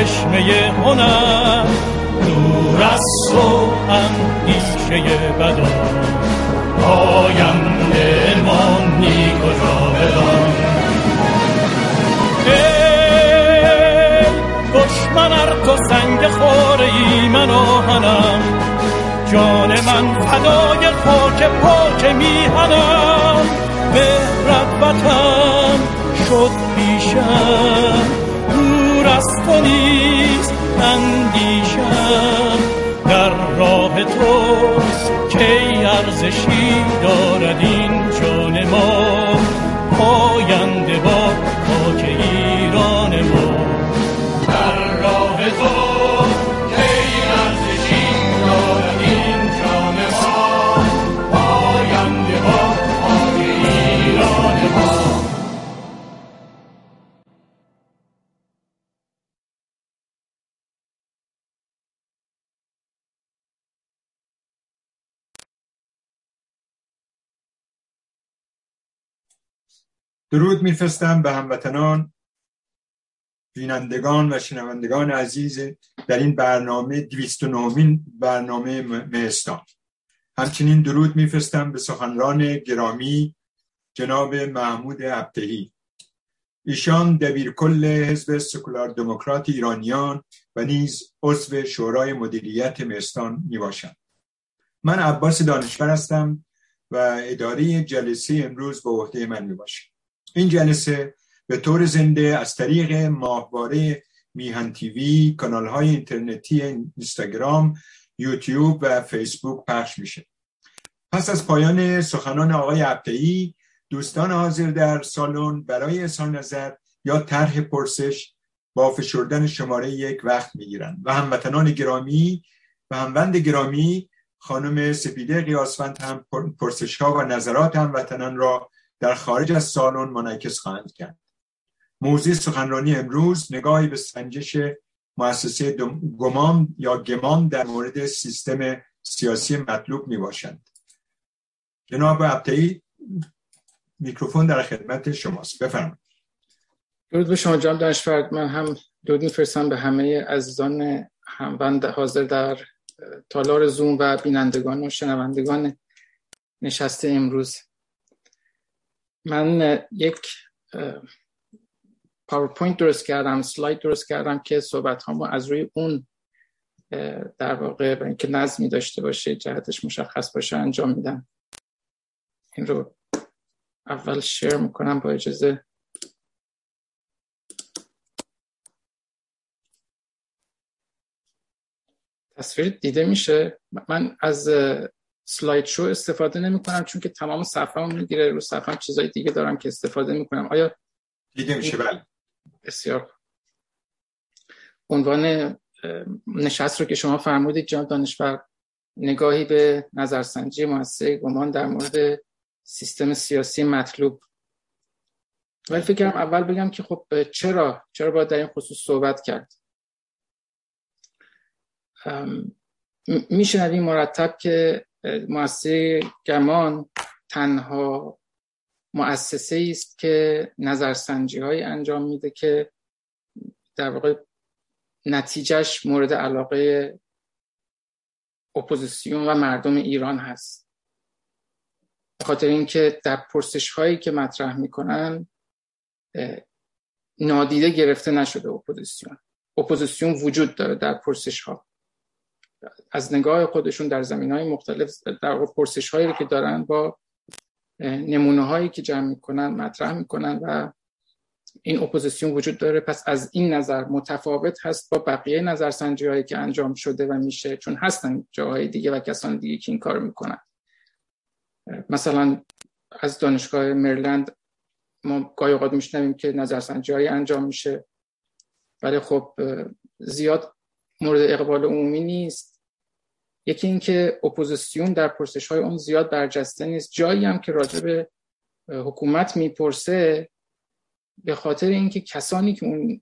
چشمه هنر. دور از تو اندیشه بدا آینده مانی کجا بدان دشمن ار تو سنگ خوره ای من آهنم جان من فدای خاک پاک میهنم. به ربتم شد پیشم. تو نیست اندیشم در راه توست که ارزشی دارد این جان ما. پاینده با درود میفرستم به هموطنان بینندگان و شنوندگان عزیز در این برنامه 209 برنامه مهستان همچنین درود میفرستم به سخنران گرامی جناب محمود ابتهی ایشان دبیرکل حزب سکولار دموکرات ایرانیان و نیز عضو شورای مدیریت مهستان می باشند من عباس دانشور هستم و اداره جلسه امروز به عهده من می این جلسه به طور زنده از طریق ماهواره میهن تیوی کانال های اینترنتی اینستاگرام یوتیوب و فیسبوک پخش میشه. پس از پایان سخنان آقای عبدی دوستان حاضر در سالن برای اظهار نظر یا طرح پرسش با فشردن شماره یک وقت می‌گیرند. و هموطنان گرامی و هموند گرامی خانم سپیده قیاسفند هم پرسش ها و نظرات هموطنان را در خارج از سالن منعکس خواهند کرد. موضوع سخنرانی امروز نگاهی به سنجش مؤسسه گمام یا گمان در مورد سیستم سیاسی مطلوب می باشند جناب عبتهی میکروفون در خدمت شماست. بفرمایید. درود به شما جناب دانشفرد من هم درود میفرستم به همه عزیزان هموند حاضر در تالار زوم و بینندگان و شنوندگان نشسته امروز. من یک پاورپوینت درست کردم slide درست کردم که صحبت هامو از روی اون در واقع به اینکه نظمی داشته باشه جهتش مشخص باشه انجام میدم. این رو اول share می‌کنم با اجازه. تصویر دیده میشه؟ من از سلاید شو استفاده نمی کنم چون که تمام صفحه هم می‌گیره رو صفحه چیزای دیگه دارم که استفاده می کنم آیا دیده میشه؟ بله. بسیار عنوان نشست رو که شما فرمودید جناب دانشور نگاهی به نظرسنجی مؤسسه گمان در مورد سیستم سیاسی مطلوب. ولی فکرم اول بگم که خب چرا؟ چرا باید در این خصوص صحبت کرد؟ میشنویم مرتب که مؤسسه گمان تنها مؤسسه است که نظرسنجی های انجام میده که در واقع نتیجهش مورد علاقه اپوزیسیون و مردم ایران هست. خاطر اینکه در پرسش هایی که مطرح می‌کنن نادیده گرفته نشده اپوزیسیون. اپوزیسیون وجود داره در پرسش ها از نگاه خودشون در زمینه های مختلف در پرسش هایی که دارن با نمونه هایی که جمع می‌کنن مطرح می‌کنن و این اپوزیسیون وجود داره. پس از این نظر متفاوت هست با بقیه نظرسنجی هایی که انجام شده و میشه چون هستن جاهای دیگه و کسان دیگه که این کار می‌کنن. مثلا از دانشگاه مریلند ما گاهی اوقات میشنویم که نظرسنجی هایی انجام میشه. ولی خب زیاد مورد اقبال عمومی نیست. یکی اینکه اپوزیسیون در پرسش های اون زیاد برجسته نیست. جایی هم که راجع به حکومت می‌پرسه به خاطر اینکه کسانی که اون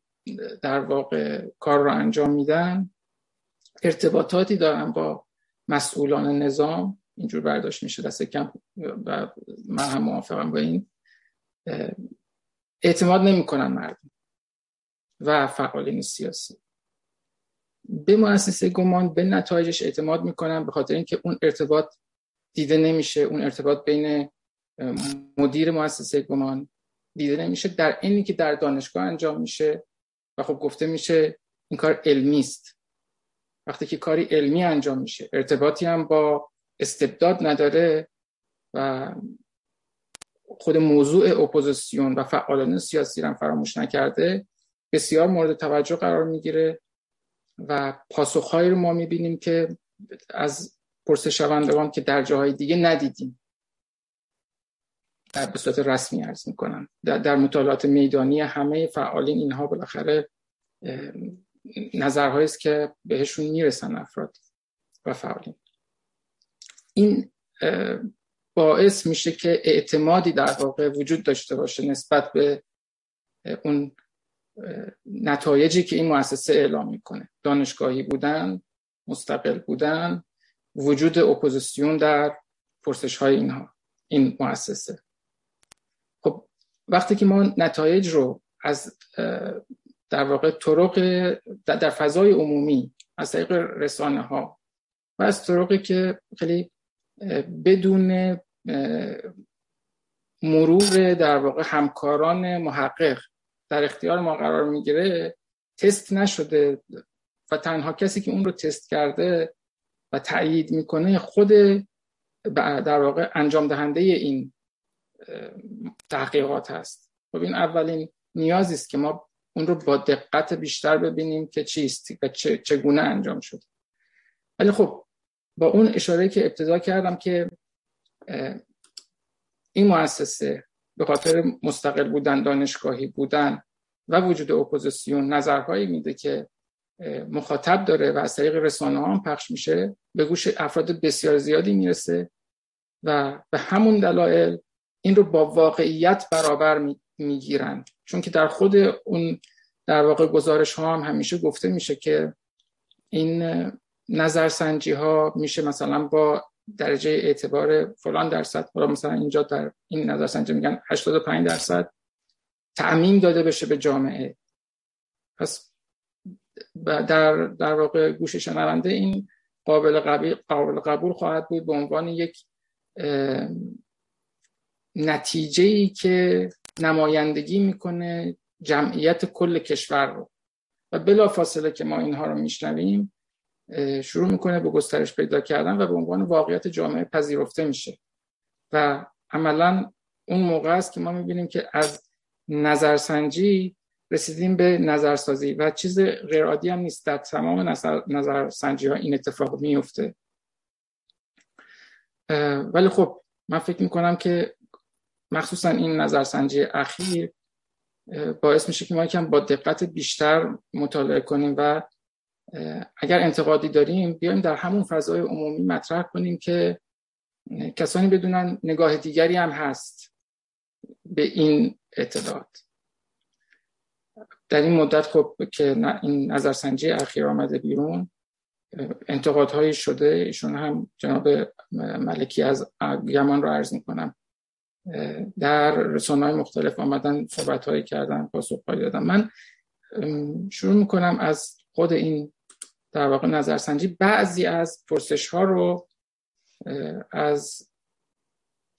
در واقع کار رو انجام میدن ارتباطاتی دارن با مسئولان نظام. اینجور برداشت میشه دست کم و من هم موافقم با این. اعتماد نمی‌کنن مردم و فعالین سیاسی. به مؤسسه گمان به نتایجش اعتماد می‌کنن به خاطر اینکه اون ارتباط دیده نمیشه اون ارتباط بین مدیر مؤسسه گمان دیده نمیشه. در اینی که در دانشگاه انجام میشه و خب گفته میشه این کار علمی است. وقتی که کاری علمی انجام میشه ارتباطی هم با استبداد نداره و خود موضوع اپوزیسیون و فعالان سیاسی رو فراموش نکرده بسیار مورد توجه قرار می‌گیره. و پاسخهایی رو ما می‌بینیم که از پرسشوندگان که در جاهای دیگه ندیدیم. در به صورت رسمی عرض می‌کنم. در, در مطالعات میدانی همه فعالین اینها بالاخره نظرهایی است که بهشون می‌رسن افراد و فعالین. این باعث میشه که اعتمادی در واقع وجود داشته باشه نسبت به اون نتایجی که این مؤسسه اعلام می‌کنه. دانشگاهی بودن مستقل بودن وجود اپوزیسیون در پرسش های اینها این مؤسسه. خب وقتی که ما نتایج رو از در واقع طرق در فضای عمومی از طریق رسانه ها و از طرقی که خیلی بدون مرور در واقع همکاران محقق در اختیار ما قرار می‌گیره تست نشده و تنها کسی که اون رو تست کرده و تایید می‌کنه خود در واقع انجام دهنده این تحقیقات هست. خب این اولین نیازی است که ما اون رو با دقت بیشتر ببینیم که چیست و چگونه انجام شد ولی خب با اون اشاره که ابتدا کردم که این مؤسسه به خاطر مستقل بودن دانشگاهی بودن و وجود اپوزیسیون نظرهایی میده که مخاطب داره و از طریق رسانه ها هم پخش میشه به گوش افراد بسیار زیادی می‌رسه و به همون دلایل این رو با واقعیت برابر می‌گیرن. چون که در خود اون در واقع گزارش ها هم همیشه گفته میشه که این نظرسنجی ها میشه مثلا با درجه اعتبار فلان درصد. مثلا اینجا در این نظرسنجی میگن 85 درصد تعمین داده بشه به جامعه. پس در در واقع گوش شنونده این قابل قبول, قابل قبول خواهد بود به عنوان یک نتیجه ای که نمایندگی می‌کنه جمعیت کل کشور رو. و بلا فاصله که ما اینها رو میشنویم شروع می‌کنه به گسترش پیدا کردن و به عنوان واقعیت جامعه پذیرفته میشه. و عملا اون موقع است که ما می‌بینیم که از نظرسنجی رسیدیم به نظرسازی و چیز غیر عادی هم نیست. در تمام نظر، نظرسنجی ها این اتفاق میفته ولی خب من فکر می‌کنم که مخصوصا این نظرسنجی اخیر باعث میشه که ما یکم با دقت بیشتر مطالعه کنیم و اگر انتقادی داریم بیایم در همون فضای عمومی مطرح کنیم که کسانی بدونن نگاه دیگری هم هست به این اطلاعات. در این مدت خب که این نظرسنجی اخیر آمده بیرون انتقادهایی شده. ایشون هم جناب ملکی از یمان رو عرض می‌کنم. در رسانه های مختلف آمدن صحبت هایی کردن پاسخ دادن. من شروع می‌کنم از خود این در واقع نظرسنجی بعضی از پرسش ها رو از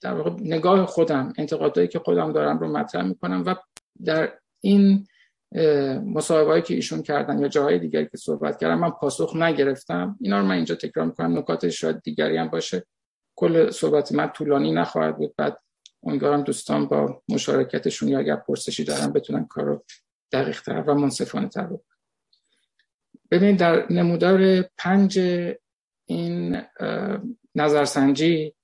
در واقع نگاه خودم انتقادهایی که خودم دارم رو مطرح می‌کنم و در این مصاحبه که ایشون کردن یا جاهای دیگری که صحبت کردم من پاسخ نگرفتم. اینا رو من اینجا تکرار می‌کنم. نکات شاید دیگری هم باشه. کل صحبت من طولانی نخواهد بود. بعد امیدوارم دوستان با مشارکتشون یا اگر پرسشی دارن بتونن کار رو دقیق تر و منصفانه تر ببینید در نمودار پنج این نظرسنجی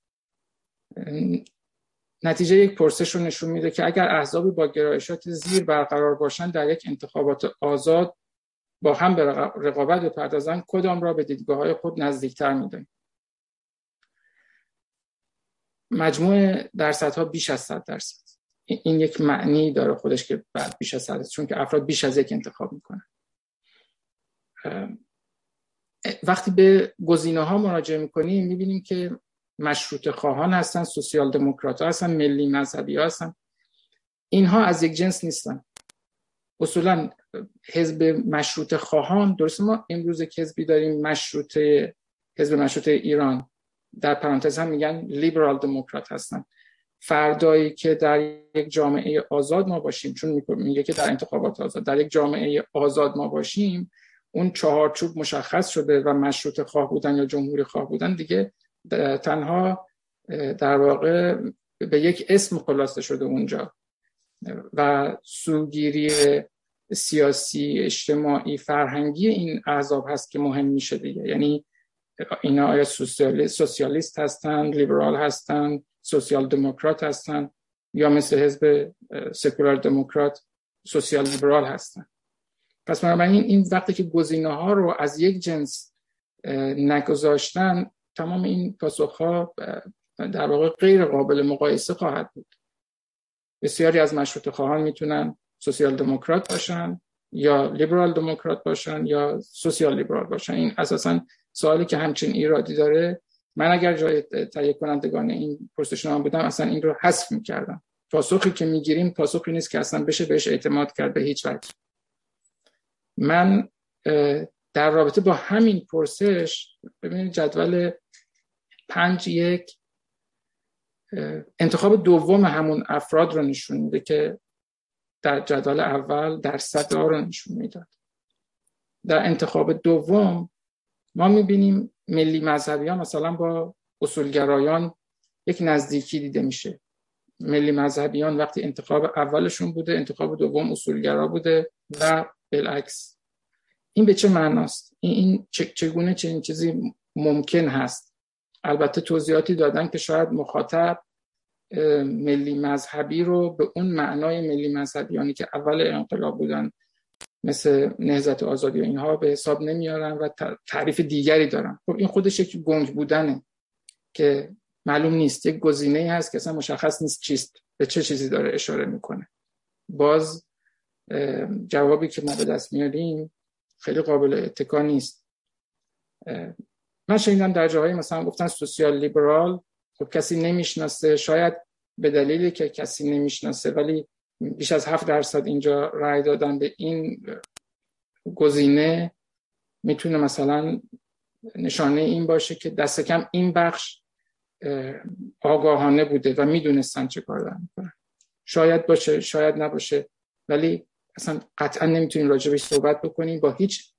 نتیجه یک پرسش رو نشون میده که اگر احزابی با گرایشات زیر برقرار باشند در یک انتخابات آزاد با هم به رقابت بپردازند کدام را به دیدگاه های خود نزدیکتر می‌دانید مجموع درصدها بیش از 100 درصد. این یک معنی داره خودش که بعد بیش از 100 چون که افراد بیش از یک انتخاب می‌کنن وقتی به گزینه ها مراجعه می‌کنیم می‌بینیم که مشروط خواهان هستن سوسیال دموکرات هستن ملی مذهبی هستن. اینها از یک جنس نیستن. اصولا حزب مشروط خواهان درست ما امروز که حزبی داریم مشروط حزب مشروط ایران. در پرانتز هم میگن لیبرال دموکرات هستن. فردایی که در یک جامعه آزاد ما باشیم چون میگه که در انتخابات آزاد در یک جامعه آزاد ما باشیم اون چهارچوب مشخص شده و مشروط خواه بودن یا جمهوری خواه بودن دیگه تنها در واقع به یک اسم خلاصه شده اونجا. و سوگیری سیاسی اجتماعی فرهنگی این اعضاب هست که مهم میشه دیگه. یعنی اینا آیا سوسیالیست هستند لیبرال هستند سوسیال دموکرات هستند یا مثل حزب سکولار دموکرات سوسیال لیبرال هستند پس بنابراین این وقتی که گزینه ها رو از یک جنس نگذاشتن تمام این پاسخ ها در واقع غیر قابل مقایسه خواهد بود. بسیاری از مشروط خواهان می‌تونن سوسیال دموکرات باشن یا لیبرال دموکرات باشن یا سوسیال لیبرال باشن. این اساسا سوالی که همچین ایرادی داره. من اگر جای تهیه کنندگان این پرسشنامه بودم اصلا این رو حذف می‌کردم. پاسخی که می‌گیریم پاسخی نیست که اصلا بشه بهش اعتماد کرد به هیچ وجه. من در رابطه با همین پرسش ببینید جدول پنج یک انتخاب دوم همون افراد رو نشون میده که در جدول اول در ها رو نشون می‌داد. در انتخاب دوم ما می‌بینیم ملی مذهبی ها مثلا با اصولگرایان یک نزدیکی دیده میشه. ملی مذهبیان وقتی انتخاب اولشون بوده انتخاب دوم اصولگرا بوده و بالعکس این به چه معناست؟ این چگونه چنین چیزی ممکن هست؟ البته توضیحاتی دادن که شاید مخاطب ملی مذهبی رو به اون معنای ملی مذهبیانی که اول انقلاب بودن مثل نهزت آزادی و اینها به حساب نمیارن و تعریف دیگری دارن. خب این خودش یک گنگ بودنه که معلوم نیست. یک گزینه هست که اصلا مشخص نیست چیست به چه چیزی داره اشاره می‌کنه. باز جوابی که ما به دست میاریم خیلی قابل اتکا نیست. من شنیدم در جاهایی مثلا گفتن سوسیال لیبرال خب کسی نمی‌شناسه. شاید به دلیلی که کسی نمی‌شناسه ولی بیش از هفت درصد اینجا رای دادن به این گزینه می‌تونه مثلا نشانه این باشه که دست کم این بخش آگاهانه بوده و می‌دونستن چه کار دارن. شاید باشه شاید نباشه ولی اصلا قطعا نمی‌تونیم راجبش صحبت بکنیم با هیچ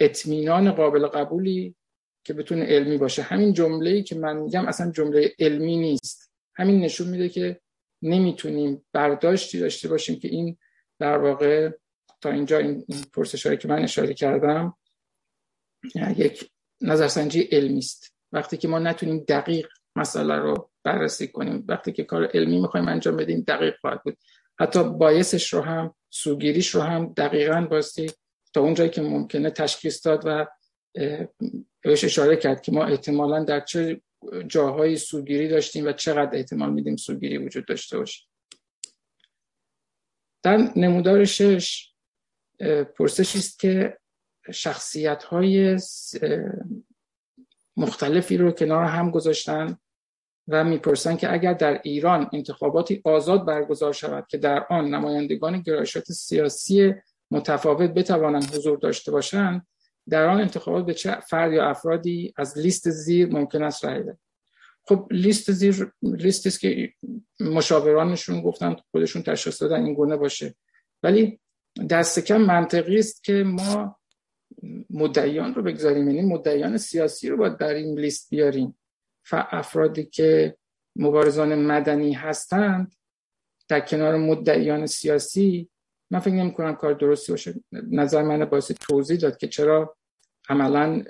اطمینان قابل قبولی که بتونه علمی باشه. همین جمله که من میگم اصلا جمله علمی نیست. همین نشون میده که نمی‌تونیم برداشتی داشته باشیم که این در واقع تا اینجا این, پرسش هایی که من اشاره کردم یک نظرسنجی علمی است. وقتی که ما نتونیم دقیق مسئله رو بررسی کنیم وقتی که کار علمی می‌خوایم انجام بدیم دقیق خواهد بود. حتی بایسش رو هم سوگیریش رو هم دقیقا باستی تا اونجایی که ممکنه تشخیص داد و بهش اشاره کرد که ما احتمالا در چه جاهای سوگیری داشتیم و چقدر احتمال میدیم سوگیری وجود داشته باشه. در نمودار شش پرسشی است که شخصیت های مختلفی رو کنار هم گذاشتن. و می‌پرسن که اگر در ایران انتخاباتی آزاد برگزار شود که در آن نمایندگان گرایشات سیاسی متفاوت بتوانند حضور داشته باشند در آن انتخابات به چه فرد یا افرادی از لیست زیر ممکن است رای دهد؟ خب لیست زیر لیستی است که مشاورانشون گفتن خودشون تشخیص دادن این گونه باشه. ولی دست کم منطقی است که ما مدعیان رو بگذاریم یعنی مدعیان سیاسی رو باید در این لیست بیاریم. افرادی که مبارزان مدنی هستند در کنار مدعیان سیاسی من فکر نمی کنم کار درستی باشه. نظر من باعث توضیح داد که چرا عملا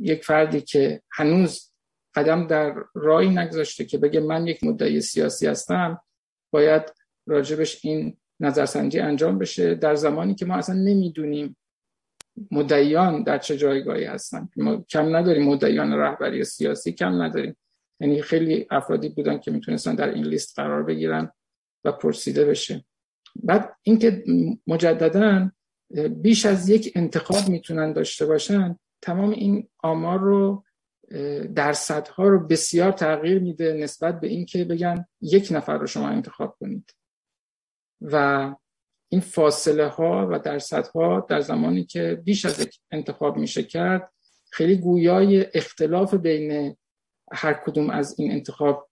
یک فردی که هنوز قدم در رای نگذاشته که بگه من یک مدعی سیاسی هستم باید راجبش این نظرسنجی انجام بشه. در زمانی که ما اصلا نمی‌دونیم مدعیان در چه جایگاهی هستن؟ ما کم نداریم مدعیان رهبری سیاسی کم نداریم. یعنی خیلی افرادی بودن که می‌تونستن در این لیست قرار بگیرن و پرسیده بشه. بعد اینکه مجددا بیش از یک انتخاب می‌تونن داشته باشن تمام این آمار رو درصدها رو بسیار تغییر میده نسبت به اینکه بگن یک نفر رو شما انتخاب کنید. و این فاصله ها و درصدها در زمانی که بیش از انتخاب میشه کرد خیلی گویای اختلاف بین هر کدوم از این انتخاب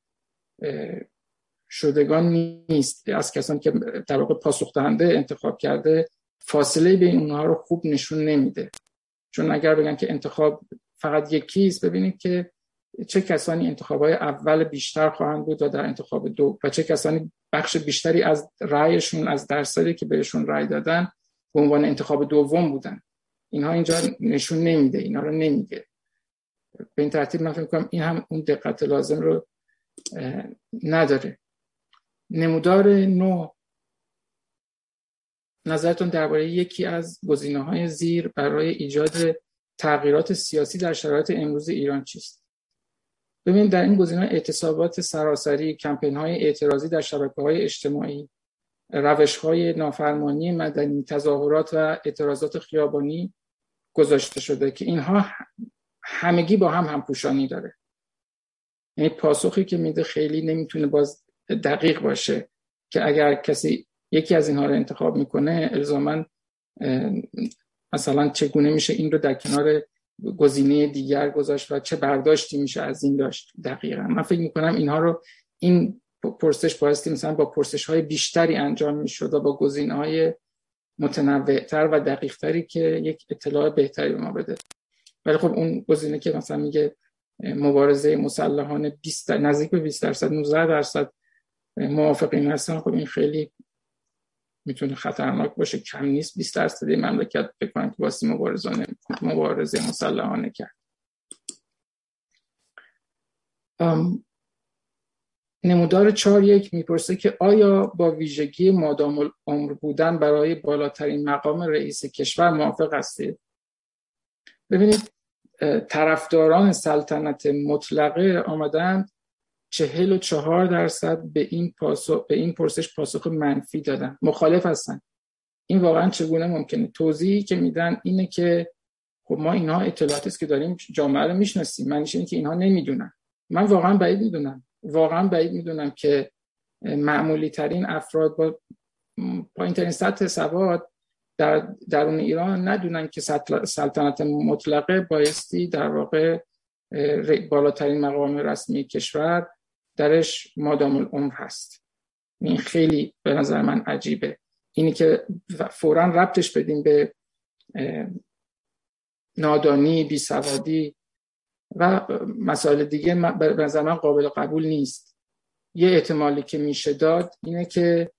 شدگان نیست. از کسانی که در واقع پاسخ دهنده انتخاب کرده فاصله بین اونها رو خوب نشون نمیده. چون اگر بگن که انتخاب فقط یکیست ببینید که چه کسانی انتخاب های اول بیشتر خواهند بود و در انتخاب دو و چه کسانی بخش بیشتری از رأیشون از درصدی که بهشون رأی دادن به عنوان انتخاب دوم بودن. اینها اینجا نشون نمیده اینا رو نمیگه. به این ترتیب من فکر این هم اون دقت لازم رو نداره. نمودار نو نظرتون درباره یکی از گزینه های زیر برای ایجاد تغییرات سیاسی در شرایط امروز ایران چیست؟ ببینید در این گزینه اعتصابات سراسری کمپین های اعتراضی در شبکه های اجتماعی روش های نافرمانی مدنی تظاهرات و اعتراضات خیابانی گذاشته شده که اینها همگی با هم همپوشانی داره. یعنی پاسخی که میده خیلی نمی‌تونه باز دقیق باشه که اگر کسی یکی از اینها رو انتخاب می‌کنه الزاما مثلا چگونه میشه این رو در کنار گزینه دیگر گذاشت و چه برداشتی میشه از این داشت دقیقا. من فکر می‌کنم اینها رو این پرسش بایستی مثلا با پرسش های بیشتری انجام می‌شد و با گزینه های متنوعتر و دقیقتری که یک اطلاع بهتری به ما بده. ولی خب اون گزینه که مثلا میگه مبارزه مسلحانه 20 نزدیک به 20 درصد 19 درصد موافقین هستن. خب این خیلی می‌تونه خطرناک باشه. کم نیست. 20 درصد مملکت بکنن که واسه مبارزانه مبارزه مسلحانه کرد. نمودار چهار یک می‌پرسه که آیا با ویژگی مادام العمر بودن برای بالاترین مقام رئیس کشور موافق هستید؟ ببینید طرفداران سلطنت مطلقه آمدند چهل و چهار درصد به این, پاسخ، به این پرسش پاسخ منفی دادن. مخالف هستن. این واقعا چگونه ممکنه؟ توضیحی که میدن اینه که خب ما اینها اطلاعاتی است که داریم جامعه رو می‌شناسیم. معنیش اینه که اینها نمی‌دونن. من واقعا بعید می‌دونم. واقعا بعید می‌دونم که معمولی ترین افراد با پایین ترین سطح سواد در درون ایران ندونن که سلطنت مطلقه بایستی در واقع بالاترین مقام رسمی کشور درش مادام العمر هست. این خیلی به نظر من عجیبه. اینی که فورا ربطش بدیم به نادانی بیسوادی و مسائل دیگه به نظر من قابل قبول نیست. یه احتمالی که میشه داد اینه که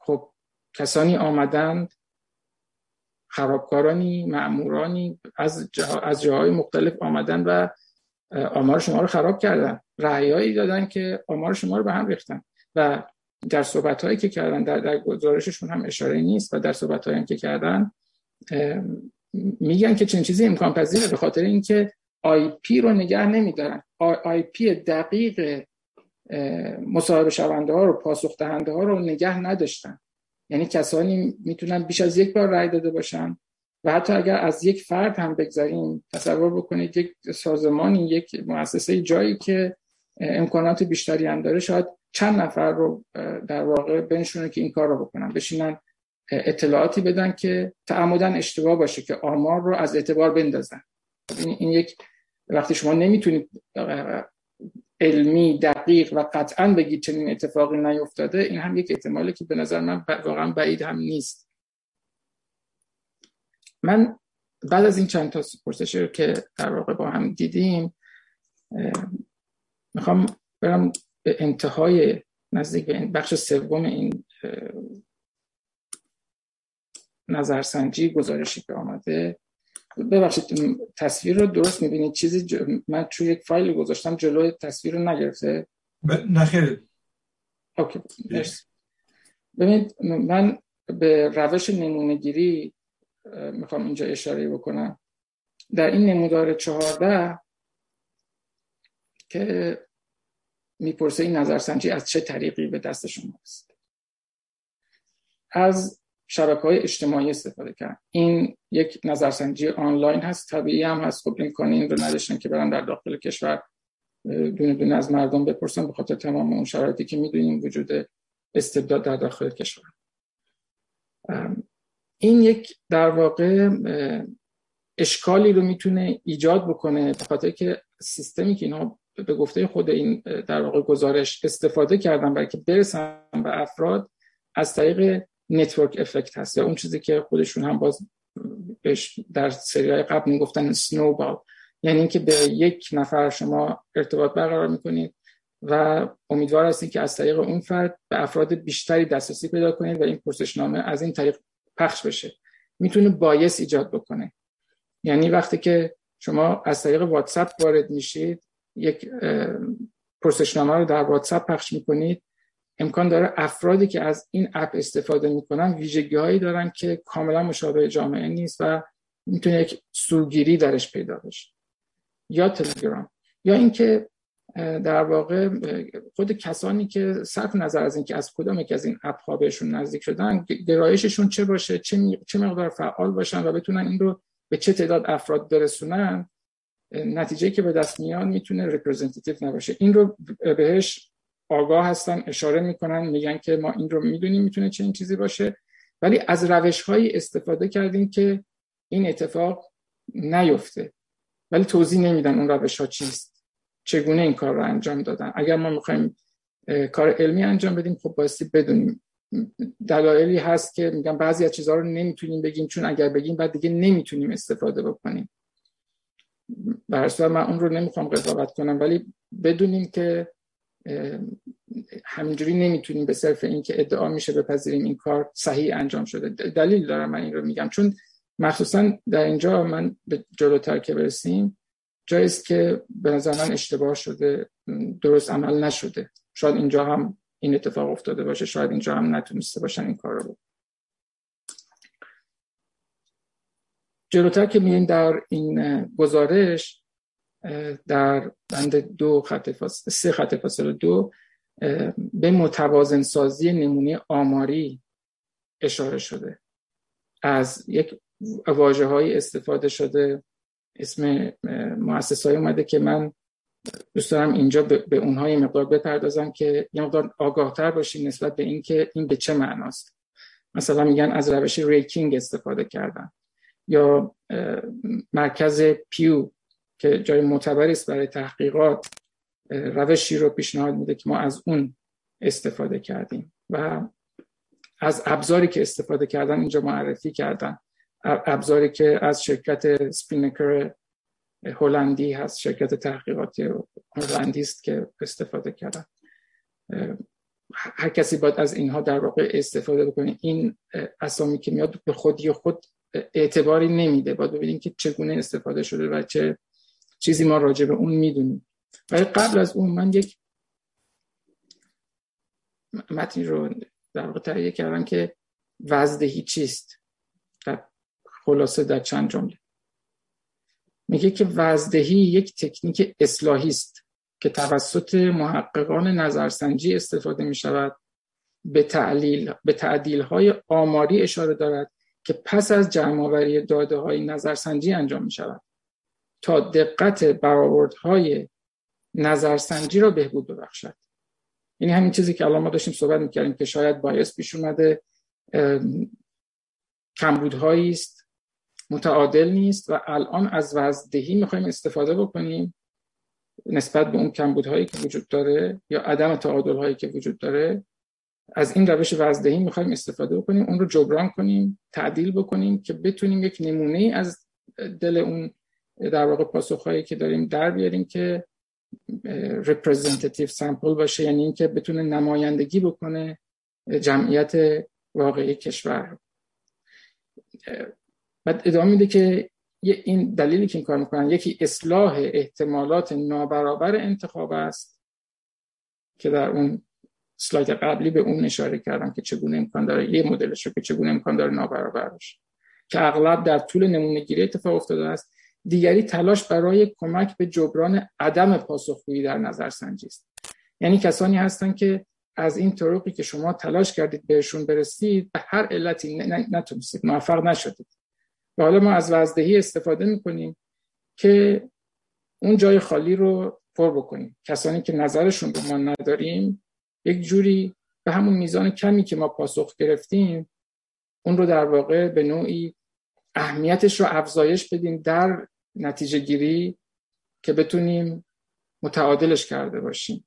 خب کسانی آمدند خرابکارانی مأمورانی از, از جاهای مختلف آمدن و آمار شما رو خراب کردن. رأی‌هایی دادن که آمار شما رو به هم ریختن. و در صحبت هایی که کردن در, در گزارششون هم اشاره نیست و در صحبت هایی که کردن میگن که چنین چیزی امکان پذیره به خاطر اینکه IP رو نگه نمیدارن. IP دقیق مصاحبه شونده ها رو پاسخ دهنده ها رو نگه نداشتن. یعنی کسانی می‌تونن بیش از یک بار رای داده باشن و حتی اگر از یک فرد هم بگذاریم تصور بکنید یک سازمانی یک مؤسسه جایی که امکانات بیشتری هم داره شاید چند نفر رو در واقع بنشونه که این کار رو بکنن بشینن اطلاعاتی بدن که تعمدن اشتباه باشه که آمار رو از اعتبار بندازن. این, یک وقتی شما نمی‌تونید علمی دقیق و قطعا بگید چنین اتفاقی نیفتاده این هم یک احتمالی که به نظر من واقعا بعید هم نیست. من بعد از این چند تا پرسش رو که در واقع با هم دیدیم می‌خوام برم به انتهای نزدیک به بخش سوم این نظرسنجی گزارشی که آمده. ببخشید تصویر رو درست می‌بینید؟ چیزی من توی یک فایل گذاشتم جلوی تصویر رو نگرفته. نخیر اوکی. ببینید من به روش نمونه گیری می‌خوام اینجا اشاره بکنم. در این نمودار چهارده که می‌پرسه این نظرسنجی از چه طریقی به دست شما است از شبکه های اجتماعی استفاده کرد. این یک نظرسنجی آنلاین هست طبیعی هم هست. خب این رو نداشتن که برن در داخل کشور دونه دونه از مردم بپرسن. به خاطر تمام اون شرایطی که می‌دونیم وجود استبداد در داخل کشور. این یک در واقع اشکالی رو می‌تونه ایجاد بکنه به خاطر که سیستمی که اینا به گفته خود این در واقع گزارش استفاده کردن برای که برسن به افراد از طریق network effect هست یا اون چیزی که خودشون هم باز بهش در سری های قبل می‌گفتن snowball یعنی اینکه به یک نفر شما ارتباط برقرار می‌کنید و امیدوار هستید که از طریق اون فرد به افراد بیشتری دسترسی پیدا کنید و این پرسشنامه از این طریق پخش بشه. می‌تونه bias ایجاد بکنه. یعنی وقتی که شما از طریق واتساپ وارد میشید یک پرسشنامه رو در واتساپ پخش می‌کنید امکان داره افرادی که از این اپ استفاده می‌کنن ویژگی هایی دارن که کاملا مشابه جامعه نیست و می‌تونه یک سوگیری درش پیدا بشه. یا تلگرام. یا اینکه در واقع خود کسانی که صرف نظر از اینکه از کدام یک از این اپ ها بهشون نزدیک شدن گرایششون چه باشه چه, چه مقدار فعال باشن و بتونن این رو به چه تعداد افراد برسونن نتیجه که به دست میاد می‌تونه رپرزنتیتیو نباشه. این رو بهش آگاه هستن اشاره می‌کنن میگن که ما این رو می‌دونیم می‌تونه چه این چیزی باشه. ولی از روش هایی استفاده کردیم که این اتفاق نیفته. ولی توضیح نمیدن اون روش ها چیست. چگونه این کار رو انجام دادن. اگر ما می‌خوایم کار علمی انجام بدیم خب بایستی بدونیم. دلایلی هست که میگن بعضی از چیزها رو نمی‌تونیم بگیم چون اگر بگیم بعد دیگه نمی‌تونیم استفاده بکنیم. برسوار من اون رو نمی‌خوام قضاوت کنم ولی بدونیم که همینجوری نمی‌تونیم به صرف اینکه ادعا میشه بپذیریم این کار صحیح انجام شده. دلیل دارم من این رو میگم. چون مخصوصا در اینجا من به جلوتر که برسیم جاییست که به نظر من اشتباه شده درست عمل نشده. شاید اینجا هم این اتفاق افتاده باشه شاید اینجا هم نتونسته باشن این کار رو. جلوتر که میریم در این گزارش در بند دو خط فاصله سه خط فاصله دو به متوازن سازی نمونه آماری اشاره شده. از یک واجه های استفاده شده. اسم مؤسس های اومده که من دوست دارم اینجا به اونها یه مقدار بپردازم که یه مقدار آگاهتر باشیم نسبت به اینکه این به چه معناست. مثلا میگن از روش ریکینگ استفاده کردن یا مرکز پیو که جای معتبری است برای تحقیقات روشی رو پیشنهاد میده که ما از اون استفاده کردیم و از ابزاری که استفاده کردن اینجا معرفی کردن. ابزاری که از شرکت سپینکر هلندی هست شرکت تحقیقاتی هلندی است که استفاده کردن. هر کسی باید از اینها در واقع استفاده بکنه. این اسامی که میاد به خودی خود اعتباری نمیده. باید ببینیم که چگونه استفاده شده و چه چیزی ما راجع به اون می‌دونیم. ولی قبل از اون من یک متنی رو در واقع تهیه کردم که وزدهی چیست در خلاصه در چند جمله. میگه که وزدهی یک تکنیک اصلاحی است که توسط محققان نظرسنجی استفاده می شود به تعلیل به تعدیل های آماری اشاره دارد که پس از جمعآوری داده های نظرسنجی انجام می شود تا دقت برآوردهای نظرسنجی را بهبود ببخشد. یعنی همین چیزی که الان ما داشتیم صحبت می‌کردیم که شاید بایس پیش اومده کمبودهایی است متعادل نیست و الان از وزدهی می‌خوایم استفاده بکنیم نسبت به اون کمبودهایی که وجود داره یا عدم تعادل هایی که وجود داره. از این روش وزدهی می‌خوایم استفاده بکنیم اون رو جبران کنیم تعدیل بکنیم که بتونیم یک نمونه از دل اون در واقع پاسخهایی که داریم در بیاریم که representative سامپل باشه یعنی اینکه بتونه نمایندگی بکنه جمعیت واقعی کشور. بعد ادامه میده که این دلیلی که این کار می‌کنن یکی اصلاح احتمالات نابرابر انتخاب است که در اون سلاید قبلی به اون اشاره کردم که چگونه امکان داره یه مدلش رو که چگونه امکان داره نابرابر باشه. که اغلب در طول نمونه گیری اتفاق افتاده است. دیگری تلاش برای کمک به جبران عدم پاسخگویی در نظرسنجی است. یعنی کسانی هستند که از این طرقی که شما تلاش کردید بهشون برسید به هر علتی نتونستید موفق نشدید. و حالا ما از وزدهی استفاده می‌کنیم که اون جای خالی رو پر بکنیم. کسانی که نظرشون رو ما نداریم یک جوری به همون میزان کمی که ما پاسخ گرفتیم اون رو در واقع به نوعی اهمیتش رو افزایش بدیم در نتیجه گیری که بتونیم متعادلش کرده باشیم.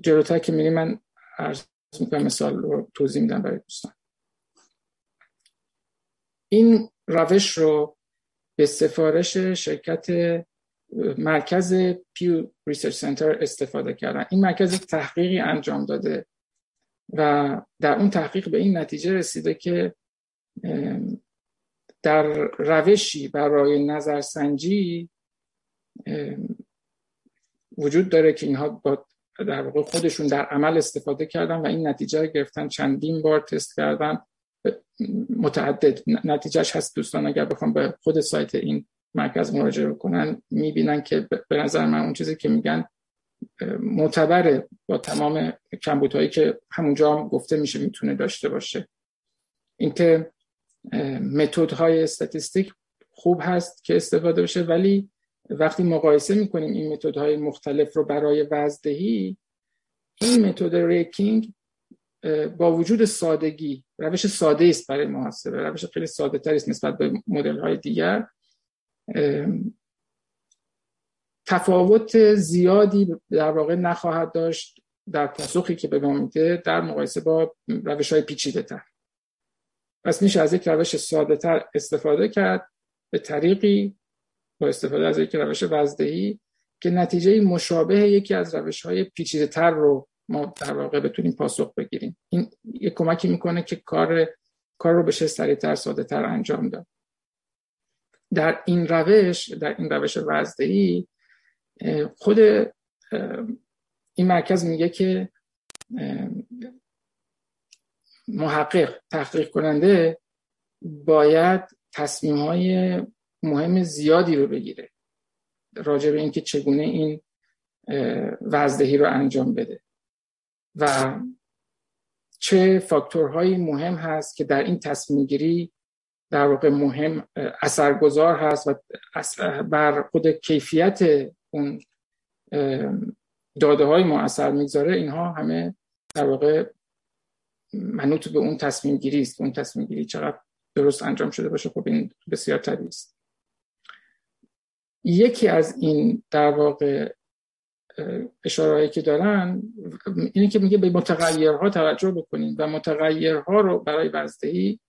جلوتر که میریم من عرض می‌کنم مثال رو توضیح میدم برای دوستان. این روش رو به سفارش شرکت مرکز Pew Research Center استفاده کردن. این مرکز تحقیقی انجام داده و در اون تحقیق به این نتیجه رسیده که در روشی برای نظرسنجی وجود داره که اینها با در واقع خودشون در عمل استفاده کردن و این نتیجه رو گرفتن. چندین بار تست کردن. متعدد. نتیجهش هست دوستان اگر بخوام به خود سایت این مرکز مراجعه کنن می‌بینن که به نظر من اون چیزی که میگن معتبره با تمام کمبودهایی که همونجا هم گفته میشه می‌تونه داشته باشه. اینکه های استاتیستیک خوب هست که استفاده بشه ولی وقتی مقایسه می‌کنیم این های مختلف رو برای وزدهی این متد ریکینگ با وجود سادگی روش ساده است برای محاسبه روش خیلی ساده تر است نسبت به مدل های دیگر تفاوت زیادی در واقع نخواهد داشت در پاسخی که به ما میده در مقایسه با روش های پیچیده تر پس میشه از یک روش ساده تر استفاده کرد به طریقی با استفاده از یک روش وزدهی که نتیجه مشابه یکی از روش های پیچیده تر رو ما در واقع بتونیم پاسخ بگیریم. این یک کمکی می‌کنه که کار کار رو بشه سریعتر ساده تر انجام داد. در این روش در این روش وزدهی خود این مرکز میگه که محقق تحقیق کننده باید تصمیم های مهم زیادی رو بگیره راجع به اینکه چگونه این وزدهی رو انجام بده. و چه فاکتورهایی مهم هست که در این تصمیم گیری در واقع مهم اثرگذار هست و بر خود کیفیت اون داده های ما اثر می‌گذاره اینها همه در واقع منوط به اون تصمیم گیری است. اون تصمیم گیری چقدر درست انجام شده باشه خب این بسیار طبیعی است. یکی از این در واقع اشارهایی که دارن اینه که میگه به متغیرها توجه بکنید و متغیرها رو برای وزدهی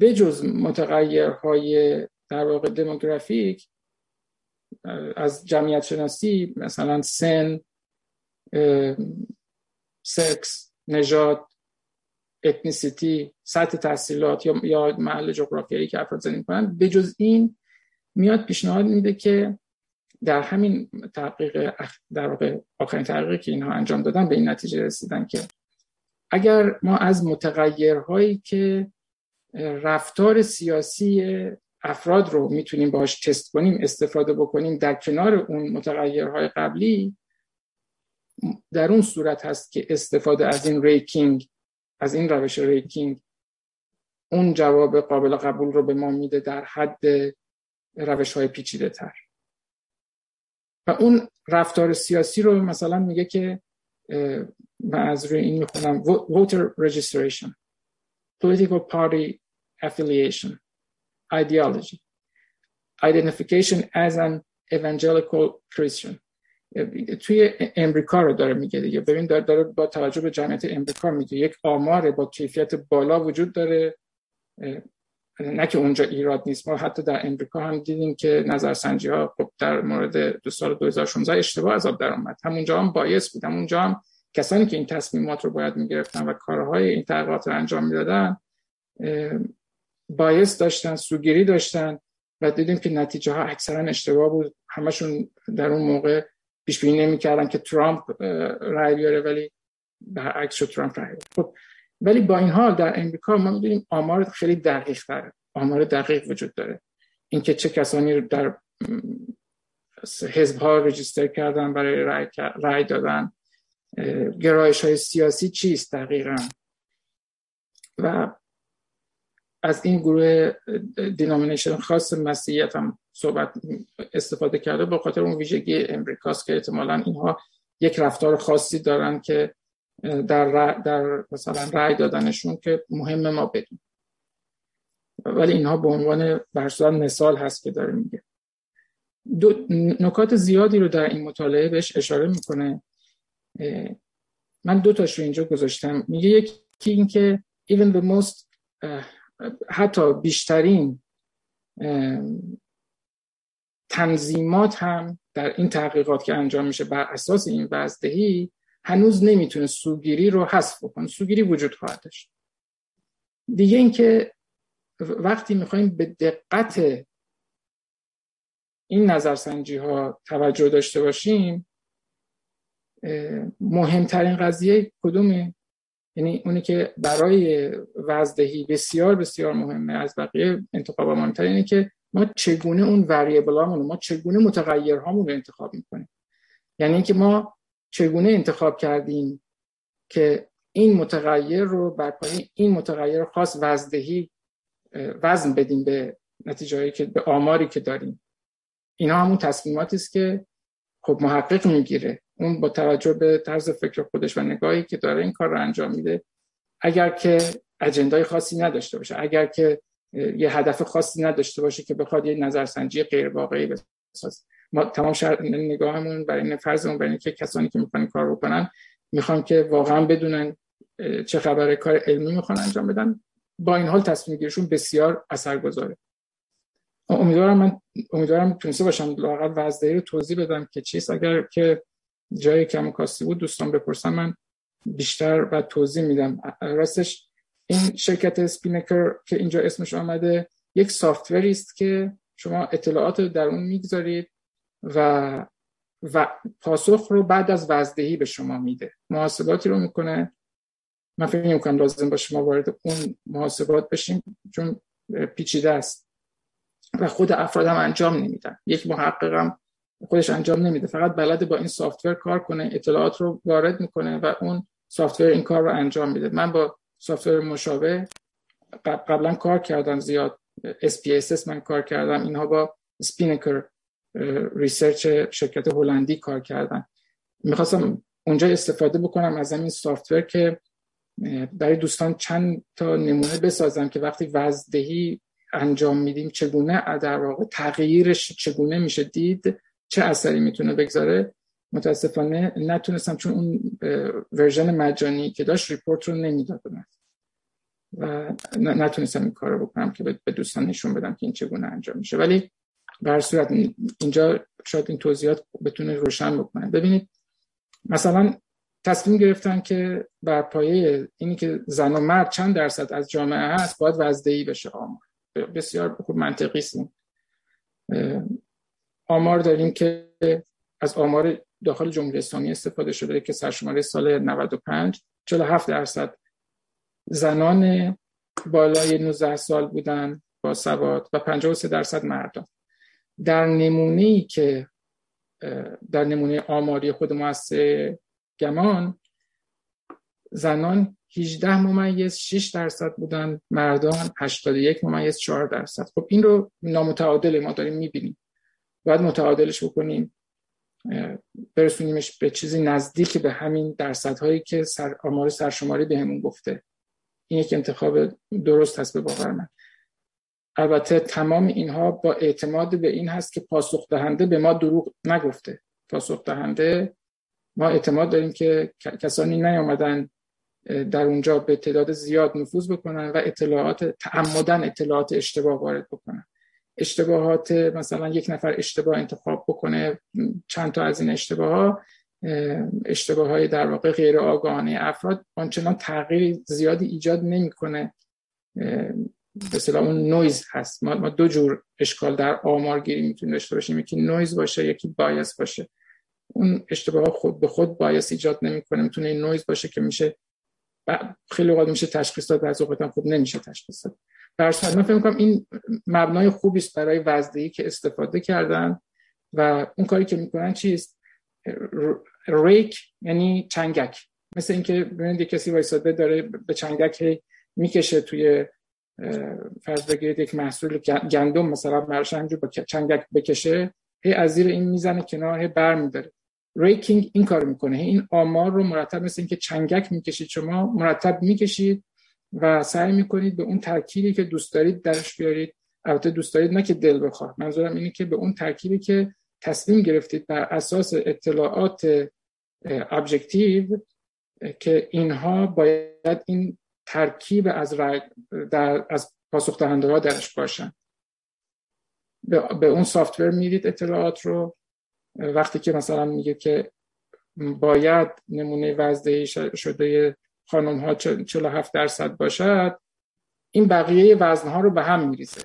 بجز متغیرهای در واقع دموگرافیک از جمعیت شناسی مثلا سن سکس نژاد اتنیسیتی سطح تحصیلات یا یا محل جغرافیایی که افراد زندگی کنند بجز این میاد پیشنهاد میده که در همین تحقیق در واقع آخرین تحقیقی که اینها انجام دادن به این نتیجه رسیدن که اگر ما از متغیرهایی که رفتار سیاسی افراد رو می‌تونیم باش تست کنیم استفاده بکنیم در کنار اون متغیرهای قبلی در اون صورت هست که استفاده از این raking از این روش raking اون جواب قابل قبول رو به ما میده در حد روش های پیچیده تر و اون رفتار سیاسی رو مثلا میگه که من از روی این می‌خونم voter registration political party affiliation ideology identification as an evangelical Christian. توی امریکا رو داره میگه دیگه. ببین داره, داره با توجه به جمعیت امریکا میگه یک آمار با کیفیت بالا وجود داره. نه که اونجا ایراد نیست. ما حتی در امریکا هم دیدیم که نظرسنجی ها خب در مورد دو سال 2016 اشتباه از آب در اومد. همونجا هم بایس بود. همونجا هم کسانی که این تصمیمات رو باید می‌گرفتن و کارهای این تحقیقات رو انجام می‌دادن بایس داشتن سوگیری داشتن و دیدیم که نتیجه ها اکثرا اشتباه بود. همشون در اون موقع پیش بینی نمی‌کردن که ترامپ رای بیاره ولی برعکس شد ترامپ رای خب ولی با این حال در امریکا ما می‌دونیم آمار خیلی دقیق تره. آمار دقیق وجود داره. اینکه چه کسانی در حزب ها رجیستر کردن برای رای, رای دادن. گرایش های سیاسی چیست دقیقا؟ و از این گروه دینامینیشن خاص مسیحیت هم صحبت استفاده کرده با خاطر اون ویژگی امریکاست که احتمالا اینها یک رفتار خاصی دارن که در, در مثلا رأی دادنشون که مهم ما بدیم ولی اینها به عنوان برصورت مثال هست که داره میگه. دو نکات زیادی رو در این مطالعه بهش اشاره می‌کنه. من دو تاش رو اینجا گذاشتم. میگه یکی این که even the most حتی بیشترین تنظیمات هم در این تحقیقات که انجام میشه بر اساس این وزدهی هنوز نمی‌تونه سوگیری رو حذف بکنه. سوگیری وجود خواهد داشت. دیگه اینکه وقتی می‌خوایم به دقت این نظرسنجی ها توجه داشته باشیم مهمترین قضیه کدومه؟ یعنی اونی که برای وزدهی بسیار بسیار مهمه از بقیه انتخاب مهمتر اینه که ما چگونه اون وریبل ما چگونه متغیرهامون رو انتخاب می‌کنیم. یعنی اینکه ما چگونه انتخاب کردیم که این متغیر رو بر این متغیر خاص وزدهی وزن بدیم به نتیجه که به آماری که داریم. اینا همون تصمیماتی است که خب محقق می‌گیره. اون با توجه به طرز فکر خودش و نگاهی که داره این کار رو انجام میده اگر که اجندای خاصی نداشته باشه اگر که یه هدف خاصی نداشته باشه که بخواد یه نظرسنجی غیر واقعی بسازه. ما تمام شر... نگاهمون برای این فرضمون برای که کسانی که می‌خوان کار بکنن می‌خوان که واقعا بدونن چه خبره کار علمی می‌خوان انجام بدن. با این حال تصمیم گیریشون بسیار اثرگذاره. امیدوارم من امیدوارم تونسته باشم لاقل وضعی رو توضیح بدم که چیست. اگر که جای کم کاستی بود دوستان بپرسن من بیشتر و توضیح میدم. راستش این شرکت سپینکر که اینجا اسمش آمده یک سافتوری است که شما اطلاعات در اون می‌گذارید و و پاسخ رو بعد از وزدهی به شما میده. محاسباتی رو می‌کنه. من فکر نمی لازم باشه ما وارد اون محاسبات بشیم چون پیچیده است و خود افراد هم انجام نمیدن. یک محققم خودش انجام نمیده. فقط بلده با این سافتور کار کنه اطلاعات رو وارد می‌کنه و اون سافتور این کار رو انجام میده. من با سافتور مشابه قبلا کار کردم زیاد. SPSS من کار کردم. اینها با Spinnaker Research شرکت هلندی کار کردن. می‌خواستم اونجا استفاده بکنم از این software که برای دوستان چند تا نمونه بسازم که وقتی وزن‌دهی انجام میدیم چگونه در واقع تغییرش چگونه میشه دید چه اثری می‌تونه بگذاره؟ متاسفانه نتونستم چون اون version مجانی که داشت report رو نمی‌داد و نتونستم این کار رو بکنم که به دوستان نشون بدم که این چگونه انجام میشه. ولی به صورت اینجا شاید این توضیحات بتونه روشن بکنه. ببینید مثلا تصمیم گرفتن که بر پایه اینی که زن و مرد چند درصد از جامعه هست باید وزدهی بشه. آمار. بسیار خوب منطقی است آمار داریم که از آمار داخل جمهوری اسلامی استفاده شده که سرشماره سال 95 47 درصد زنان بالای 19 سال بودن با سواد و 53 درصد مردان در نمونه ای که در نمونه آماری خود مؤسسه گمان زنان 18 ممیز 6 درصد بودن مردان 81 ممیز 4 درصد. خب این رو نامتعادل ما داریم می‌بینیم. باید متعادلش بکنیم. برسونیمش به چیزی نزدیک به همین درصدهایی که سر آمار سرشماری بهمون گفته. این یک انتخاب درست هست به باور من. البته تمام اینها با اعتماد به این هست که پاسخ دهنده به ما دروغ نگفته. پاسخ دهنده ما اعتماد داریم که کسانی نیامدن در اونجا به تعداد زیاد نفوذ بکنن و اطلاعات تعمدن اطلاعات اشتباه وارد بکنن. اشتباهات مثلا یک نفر اشتباه انتخاب بکنه چند تا از این اشتباه ها اشتباه های در واقع غیر آگاهانه افراد آنچنان تغییر زیادی ایجاد نمی‌کنه. به اون نویز هست. ما, دو جور اشکال در آمارگیری می‌تونیم داشته باشیم. یکی نویز باشه یکی bias باشه. اون اشتباه خود به خود bias ایجاد نمی‌کنه. می‌تونه این نویز باشه که میشه خیلی اوقات میشه تشخیص داد بعضی اوقات خوب نمیشه تشخیص داد. در من فکر این مبنای خوبی است برای وزن‌دهی که استفاده کردن و اون کاری که می‌کنن چیست؟ ریک یعنی چنگک. مثل اینکه ببینید کسی وایساده داره به چنگک می‌کشه توی فرض بگیرید یک محصول گندم مثلا براش همجور با چنگک بکشه هی از زیر این می‌زنه کنار هی بر میداره ریکینگ این کار می‌کنه. این آمار رو مرتب مثل اینکه چنگک می‌کشید شما مرتب می‌کشید و سعی می‌کنید به اون ترکیبی که دوست دارید درش بیارید. البته دوست دارید نه که دل بخواد. منظورم اینه که به اون ترکیبی که تصمیم گرفتید بر اساس اطلاعات objective که اینها باید این ترکیب از در از پاسخ دهنده ها درش باشن. به اون software می‌دید اطلاعات رو. وقتی که مثلا میگه که باید نمونه وزن‌دهی شده خانم ها 47 درصد باشد این بقیه وزن ها رو به هم میریزه.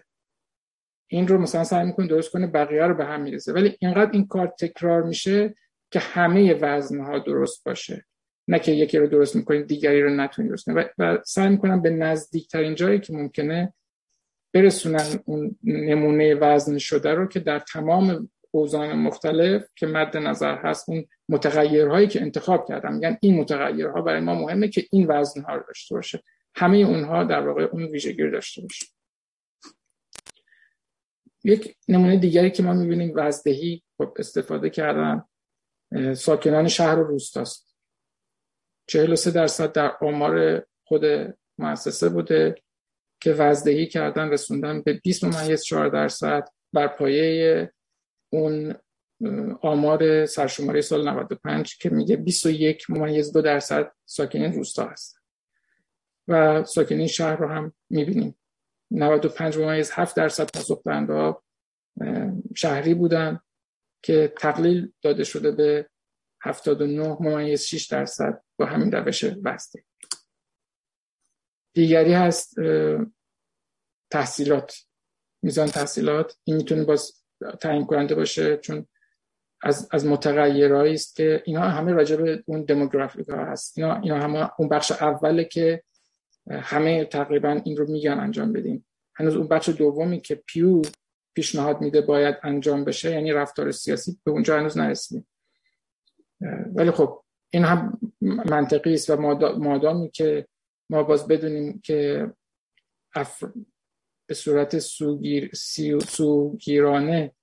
این رو مثلا سعی می‌کنه درست کنه بقیه رو به هم میریزه. ولی اینقدر این کار تکرار میشه که همه وزن ها درست باشه. نه که یکی رو درست می‌کنید دیگری رو نتونید درست کنید. و سعی می‌کنم به نزدیکترین جایی که ممکنه برسونن اون نمونه وزن شده رو که در تمام اوزان مختلف که مد نظر هست اون متغیرهایی که انتخاب کردم. میگن این متغیرها برای ما مهمه که این وزن ها رو داشته باشه. همه اونها در واقع اون ویژگی داشته باشه یک نمونه دیگری که ما می‌بینیم وزدهی خب استفاده کردن ساکنان شهر و روستاست 43 درصد در آمار خود مؤسسه بوده که وزدهی کردن رسوندن به 20 ممیز 4 درصد بر پایه اون آمار سرشماری سال 95 که میگه 21 ممیز 2 درصد ساکنین روستا هست. و ساکنین شهر رو هم می‌بینیم. 95 ممیز 7 درصد پاسخ شهری بودن که تقلیل داده شده به 79 ممیز 6 درصد با همین روش بسته دیگری هست تحصیلات میزان تحصیلات. این می‌تونه باز تعیین کننده باشه چون از از متغیرهایی است که اینا همه راجع به اون دموگرافیک ها هست. اینا اینا همه اون بخش اوله که همه تقریبا این رو میگن انجام بدیم. هنوز اون بخش دومی که پیو پیشنهاد میده باید انجام بشه یعنی رفتار سیاسی به اونجا هنوز نرسیدیم. ولی خب این هم منطقی است و مادامی که ما باز بدونیم که به صورت سوگیر... سوگیرانه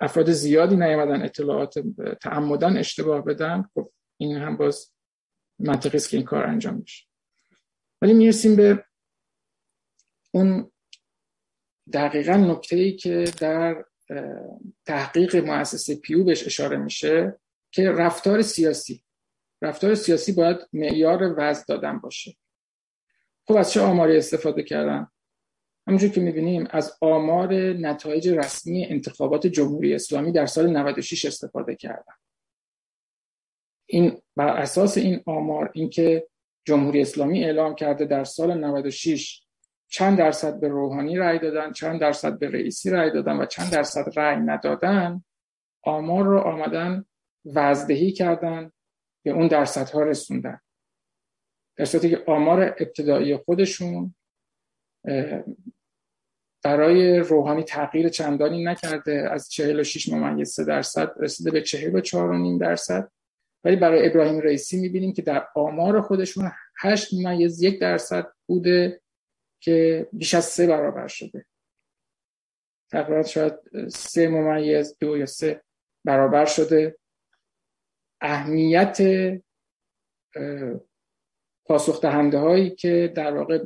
افراد زیادی نیامدن اطلاعات تعمدن اشتباه بدن خب این هم باز منطقی است که این کار انجام میشه. ولی می‌رسیم به اون دقیقا نکته ای که در تحقیق مؤسسه پیو بهش اشاره میشه که رفتار سیاسی. رفتار سیاسی باید معیار وضع دادن باشه. خب از چه آماری استفاده کردن؟ همونجور که می‌بینیم از آمار نتایج رسمی انتخابات جمهوری اسلامی در سال 96 استفاده کردن. این بر اساس این آمار اینکه جمهوری اسلامی اعلام کرده در سال 96 چند درصد به روحانی رأی دادن چند درصد به رئیسی رأی دادن و چند درصد رأی ندادن آمار رو آمدن وزدهی کردن به اون درصدها رسوندن. در صورتی که آمار ابتدایی خودشون برای روحانی تغییر چندانی نکرده. از 46 ممیز 3 درصد رسیده به 44 و درصد. ولی برای ابراهیم رئیسی می‌بینیم که در آمار خودشون 8 ممیز یک درصد بوده که بیش از سه برابر شده. تقریبا شاید سه ممیز دو یا سه برابر شده. اهمیت پاسخ دهنده هایی که در واقع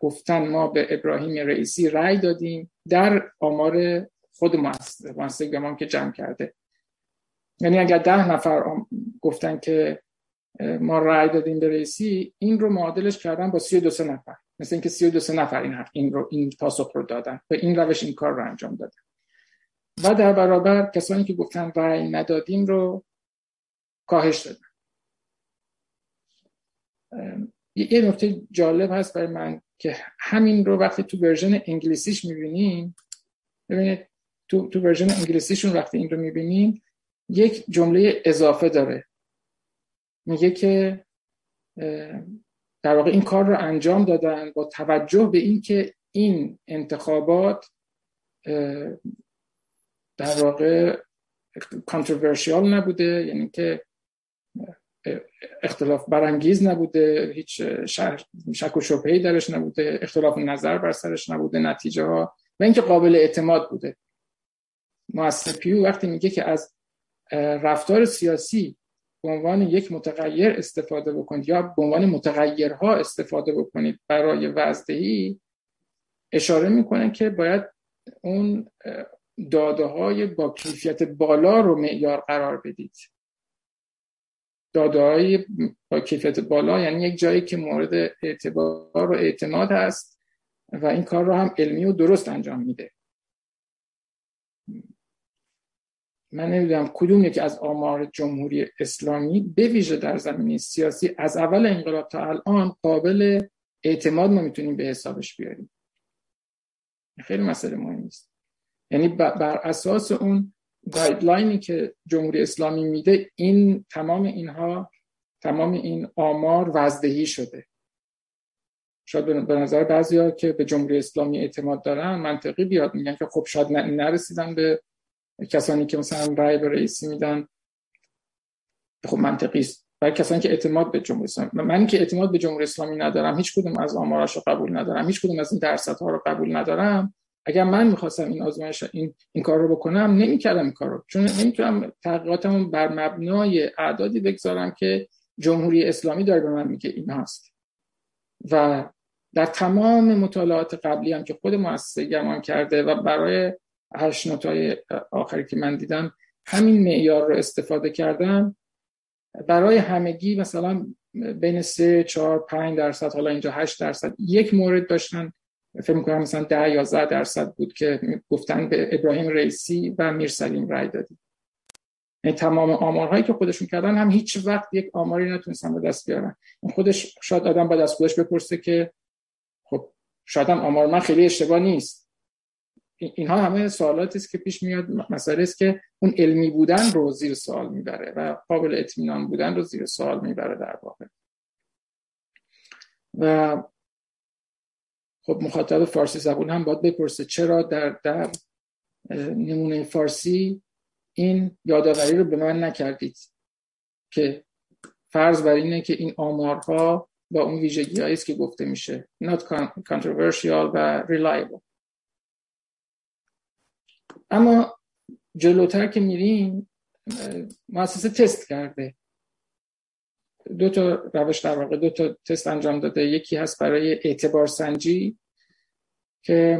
گفتن ما به ابراهیم رئیسی رأی دادیم در آمار خود مؤسسه گمان که جمع کرده. یعنی اگر ده نفر گفتن که ما رأی دادیم به رئیسی این رو معادلش کردن با سی و دو نفر. مثل اینکه سی و دو نفر این, این, رو این پاسخ رو دادن به این روش این کار رو انجام دادن. و در برابر کسانی که گفتن رأی ندادیم رو کاهش دادن. یه نکته جالب هست برای من که همین رو وقتی تو ورژن انگلیسیش می‌بینیم ببینید تو, تو version انگلیسیشون وقتی این رو می‌بینیم یک جمله اضافه داره. میگه که در واقع این کار رو انجام دادن با توجه به اینکه این انتخابات در واقع controversial نبوده یعنی که اختلاف برانگیز نبوده هیچ شک و شبهه‌ای درش نبوده اختلاف نظر بر سرش نبوده نتیجه ها و اینکه قابل اعتماد بوده. مؤسسه پیو وقتی میگه که از رفتار سیاسی به عنوان یک متغیر استفاده بکنید یا به عنوان متغیرها استفاده بکنید برای وزدهی اشاره می‌کنه که باید اون داده های با کیفیت بالا رو معیار قرار بدید. داده های با کیفیت بالا یعنی یک جایی که مورد اعتبار و اعتماد هست و این کار رو هم علمی و درست انجام میده. من نمی‌دونم کدوم یکی از آمار جمهوری اسلامی به ویژه در زمینه سیاسی از اول انقلاب تا الان قابل اعتماد ما می‌تونیم به حسابش بیاریم. خیلی مسئله مهمی است. یعنی بر اساس اون گایدلاینی که جمهوری اسلامی میده این تمام اینها تمام این آمار وزدهی شده. شاید به نظر بعضی که به جمهوری اسلامی اعتماد دارن منطقی بیاد میگن که خب شاید نرسیدن به کسانی که مثلا رای به رئیسی میدن. خب منطقی است. برای کسانی که اعتماد به جمهوری اسلامی من که اعتماد به جمهوری اسلامی ندارم هیچ کدوم از آمارش رو قبول ندارم هیچ کدوم از این درصدها رو قبول ندارم. اگر من می‌خواستم این آزمایش این این کار رو بکنم نمی‌کردم این کار رو. چون نمی‌تونم تحقیقاتمون بر مبنای اعدادی بگذارم که جمهوری اسلامی داره به من میگه این هست. و در تمام مطالعات قبلی هم که خود مؤسسه گمان کرده و برای هشت نوتای آخری که من دیدم همین معیار رو استفاده کردم. برای همگی مثلا بین 3 4 5 درصد حالا اینجا 8 درصد یک مورد داشتن فکر می‌کنم مثلا 10 11 درصد بود که گفتن به ابراهیم رئیسی و میرسلیم رای دادی یعنی تمام آمارهایی که خودشون کردن هم هیچ وقت یک آماری نتونستن به دست بیارن. خودش شاید آدم باید از خودش بپرسه که خب شاید هم آمار من خیلی اشتباه نیست. اینها همه سوالاتی است که پیش میاد. مسئله است که اون علمی بودن رو زیر سوال می‌بره و قابل اطمینان بودن رو زیر سوال می‌بره در واقع. و خب مخاطب فارسی زبون هم باید بپرسه چرا در در نمونه فارسی این یادآوری رو به من نکردید که فرض بر اینه که این آمارها با اون ویژگی است که گفته میشه. Not controversial و reliable. اما جلوتر که میریم مؤسسه تست کرده. دو تا روش در واقع دو تا تست انجام داده. یکی هست برای اعتبار سنجی که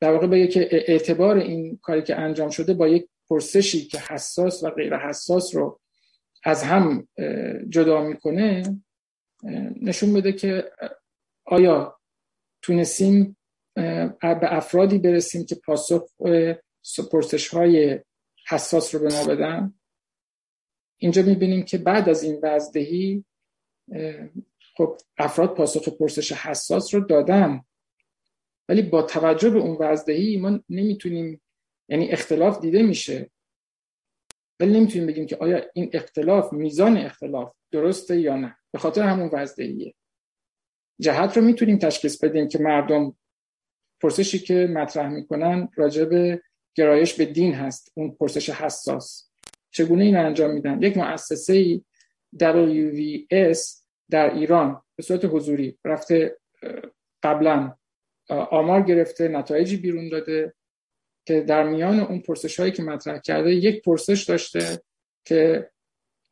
در واقع بگه که اعتبار این کاری که انجام شده با یک پرسشی که حساس و غیر حساس رو از هم جدا می‌کنه نشون بده که آیا تونستیم به افرادی برسیم که پاسخ پرسش های حساس رو به ما بدن؟ اینجا می‌بینیم که بعد از این وزدهی خب افراد پاسخ پرسش حساس رو دادن. ولی با توجه به اون وزدهی ما نمی‌تونیم یعنی اختلاف دیده میشه. ولی نمی‌تونیم بگیم که آیا این اختلاف میزان اختلاف درسته یا نه. به خاطر همون وزدهیه جهت رو می‌تونیم تشخیص بدیم که مردم پرسشی که مطرح می‌کنن راجع به گرایش به دین هست. اون پرسش حساس. چگونه این انجام میدن؟ یک مؤسسه WVS در ایران به صورت حضوری رفته قبلا آمار گرفته نتایجی بیرون داده که در میان اون پرسش هایی که مطرح کرده یک پرسش داشته که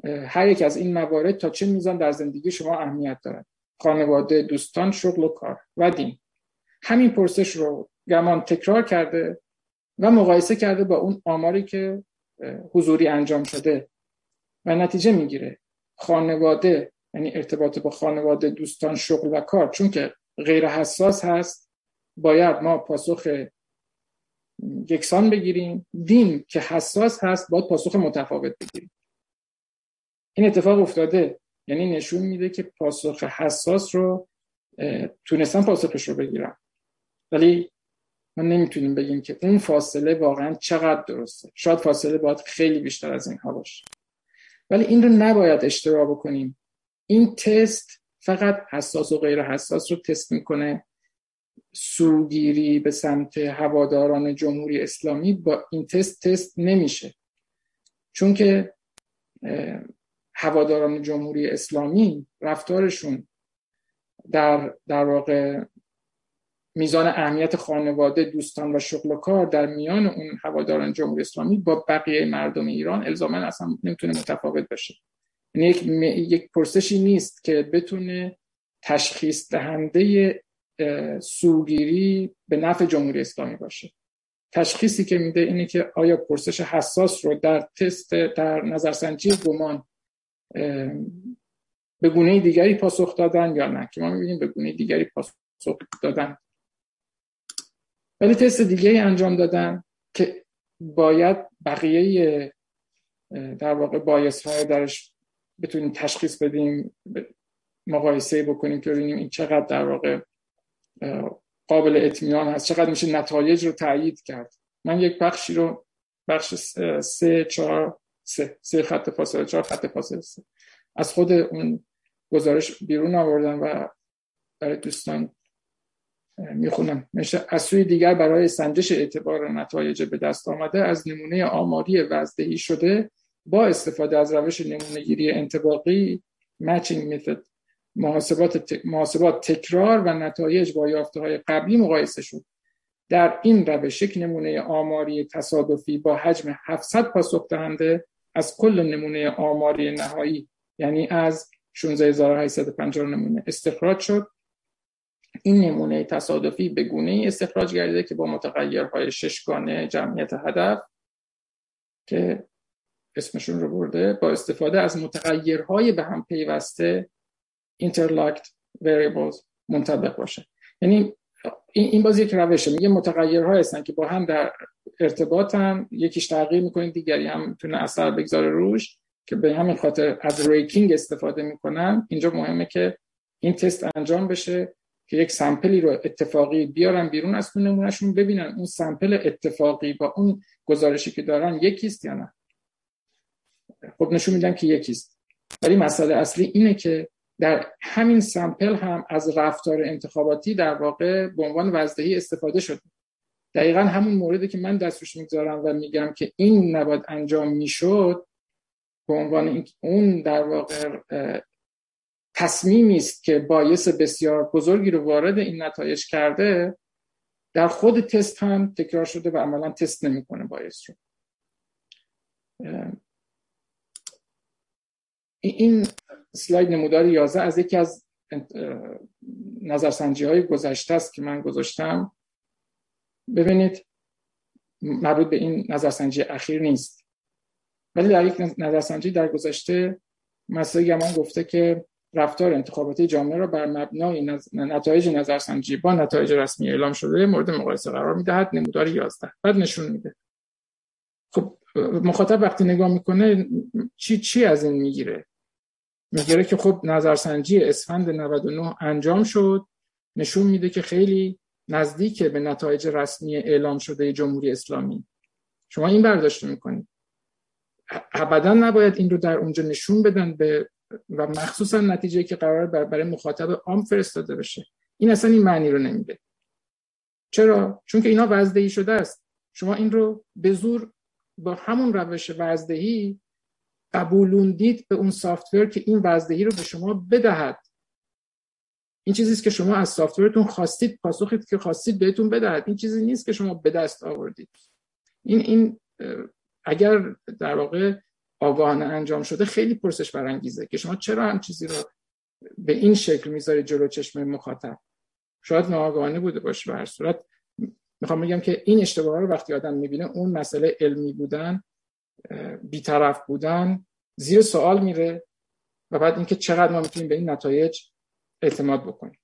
هر یک از این موارد تا چه میزان در زندگی شما اهمیت دارد. خانواده دوستان شغل و کار و دین. همین پرسش رو گمان تکرار کرده و مقایسه کرده با اون آماری که حضوری انجام شده و نتیجه می‌گیره. خانواده یعنی ارتباط با خانواده دوستان شغل و کار. چون که غیر حساس هست باید ما پاسخ یکسان بگیریم. دین که حساس هست باید پاسخ متفاوت بگیریم. این اتفاق افتاده. یعنی نشون میده که پاسخ حساس رو تونستن پاسخش رو بگیرم. ولی ما نمی‌تونیم بگیم که اون فاصله واقعا چقدر درسته. شاید فاصله باید خیلی بیشتر از اینها باشه. ولی این رو نباید اشتباه بکنیم. این تست فقط حساس و غیر حساس رو تست می‌کنه. سوگیری به سمت هواداران جمهوری اسلامی با این تست تست نمیشه. چون که هواداران جمهوری اسلامی رفتارشون در در واقع میزان اهمیت خانواده دوستان و شغل و کار در میان اون هواداران جمهوری اسلامی با بقیه مردم ایران الزاما اصلا نمی‌تونه متفاوت باشه. یعنی یک, یک پرسشی نیست که بتونه تشخیص دهنده سوگیری به نفع جمهوری اسلامی باشه. تشخیصی که میده اینه که آیا پرسش حساس رو در تست در نظرسنجی گمان به گونه دیگری پاسخ دادن یا نه؟ که ما می‌بینیم به گونه دیگری پاسخ دادن ولی تست دیگه انجام دادن که باید بقیه در واقع بایس های درش بتونیم تشخیص بدیم مقایسه بکنیم که ببینیم این چقدر در واقع قابل اطمینان هست چقدر میشه نتایج رو تایید کرد. من یک بخشی رو بخش سه چهار سه سه خط فاصله چهار خط فاصله سه. از خود اون گزارش بیرون آوردم و برای دوستان می‌خونم. از سوی دیگر برای سنجش اعتبار نتایج به دست آمده از نمونه آماری وزدهی شده با استفاده از روش نمونه گیری انتباقی matching method محاسبات, محاسبات تکرار و نتایج با یافته های قبلی مقایسه شد. در این روش یک نمونه آماری تصادفی با حجم 700 پاسخ دهنده از کل نمونه آماری نهایی یعنی از 16850 نمونه استخراج شد. این نمونه تصادفی به گونه استخراج گردیده که با متغیرهای ششگانه جمعیت هدف که اسمشون رو برده با استفاده از متغیرهای به هم پیوسته interlocked variables منطبق باشه. یعنی این باز یک روشه. میگه متغیرها هستن که با هم در ارتباطن یکیش تغییر می‌کنه دیگری هم می‌تونه اثر بگذاره روش که به همین خاطر از ریکینگ استفاده می‌کنن. اینجا مهمه که این تست انجام بشه. که یک سمپلی رو اتفاقی بیارن بیرون از تو نمونهشون ببینن اون سمپل اتفاقی با اون گزارشی که دارن یکیست یا نه. خب نشون میدن که یکیست. ولی مسئله اصلی اینه که در همین سمپل هم از رفتار انتخاباتی در واقع به عنوان وزدهی استفاده شده. دقیقا همون موردی که من دستش می‌گذارم و میگم که این نباید انجام می‌شد به عنوان اون در واقع تصمیمی است که باعث بسیار بزرگی رو وارد این نتایج کرده در خود تست هم تکرار شده و عملا تست نمی‌کنه باعث رو. این سلاید نمودار 11 از یکی از نظرسنجی های گذشته است که من گذاشتم. ببینید مربوط به این نظرسنجی اخیر نیست. ولی در یک نظرسنجی در گذشته مسئله گمان گفته که رفتار انتخاباتی جامعه را بر مبنای نتایج نظرسنجی با نتایج رسمی اعلام شده مورد مقایسه قرار می‌دهد نمودار 11 بعد نشون میده. خب مخاطب وقتی نگاه می‌کنه چی چی از این می‌گیره؟ می‌گیره که خب نظرسنجی اسفند 99 انجام شد. نشون میده که خیلی نزدیک به نتایج رسمی اعلام شده جمهوری اسلامی. شما این برداشت می‌کنید ابدا نباید این رو در اونجا نشون بدن به و مخصوصا نتیجه که قرار برای مخاطب عام فرستاده بشه. این اصلا این معنی رو نمیده. چرا؟ چون که اینا وزدهی شده است. شما این رو به زور با همون روش وزدهی قبولوندید به اون سافتور که این وزدهی رو به شما بدهد. این چیزی که شما از سافتورتون خواستید پاسخی که خواستید بهتون بدهد. این چیزی نیست که شما به دست آوردید. این این اگر در واقع آگاهانه انجام شده خیلی پرسش برانگیزه که شما چرا هم چیزی رو به این شکل می‌ذارید جلو چشم مخاطب؟ شاید ناآگاهانه بوده باشه به هر صورت. می‌خوام بگم که این اشتباه رو وقتی آدم می‌بینه اون مسئله علمی بودن بیطرف بودن زیر سوال میره و بعد اینکه چقدر ما می‌تونیم به این نتایج اعتماد بکنیم.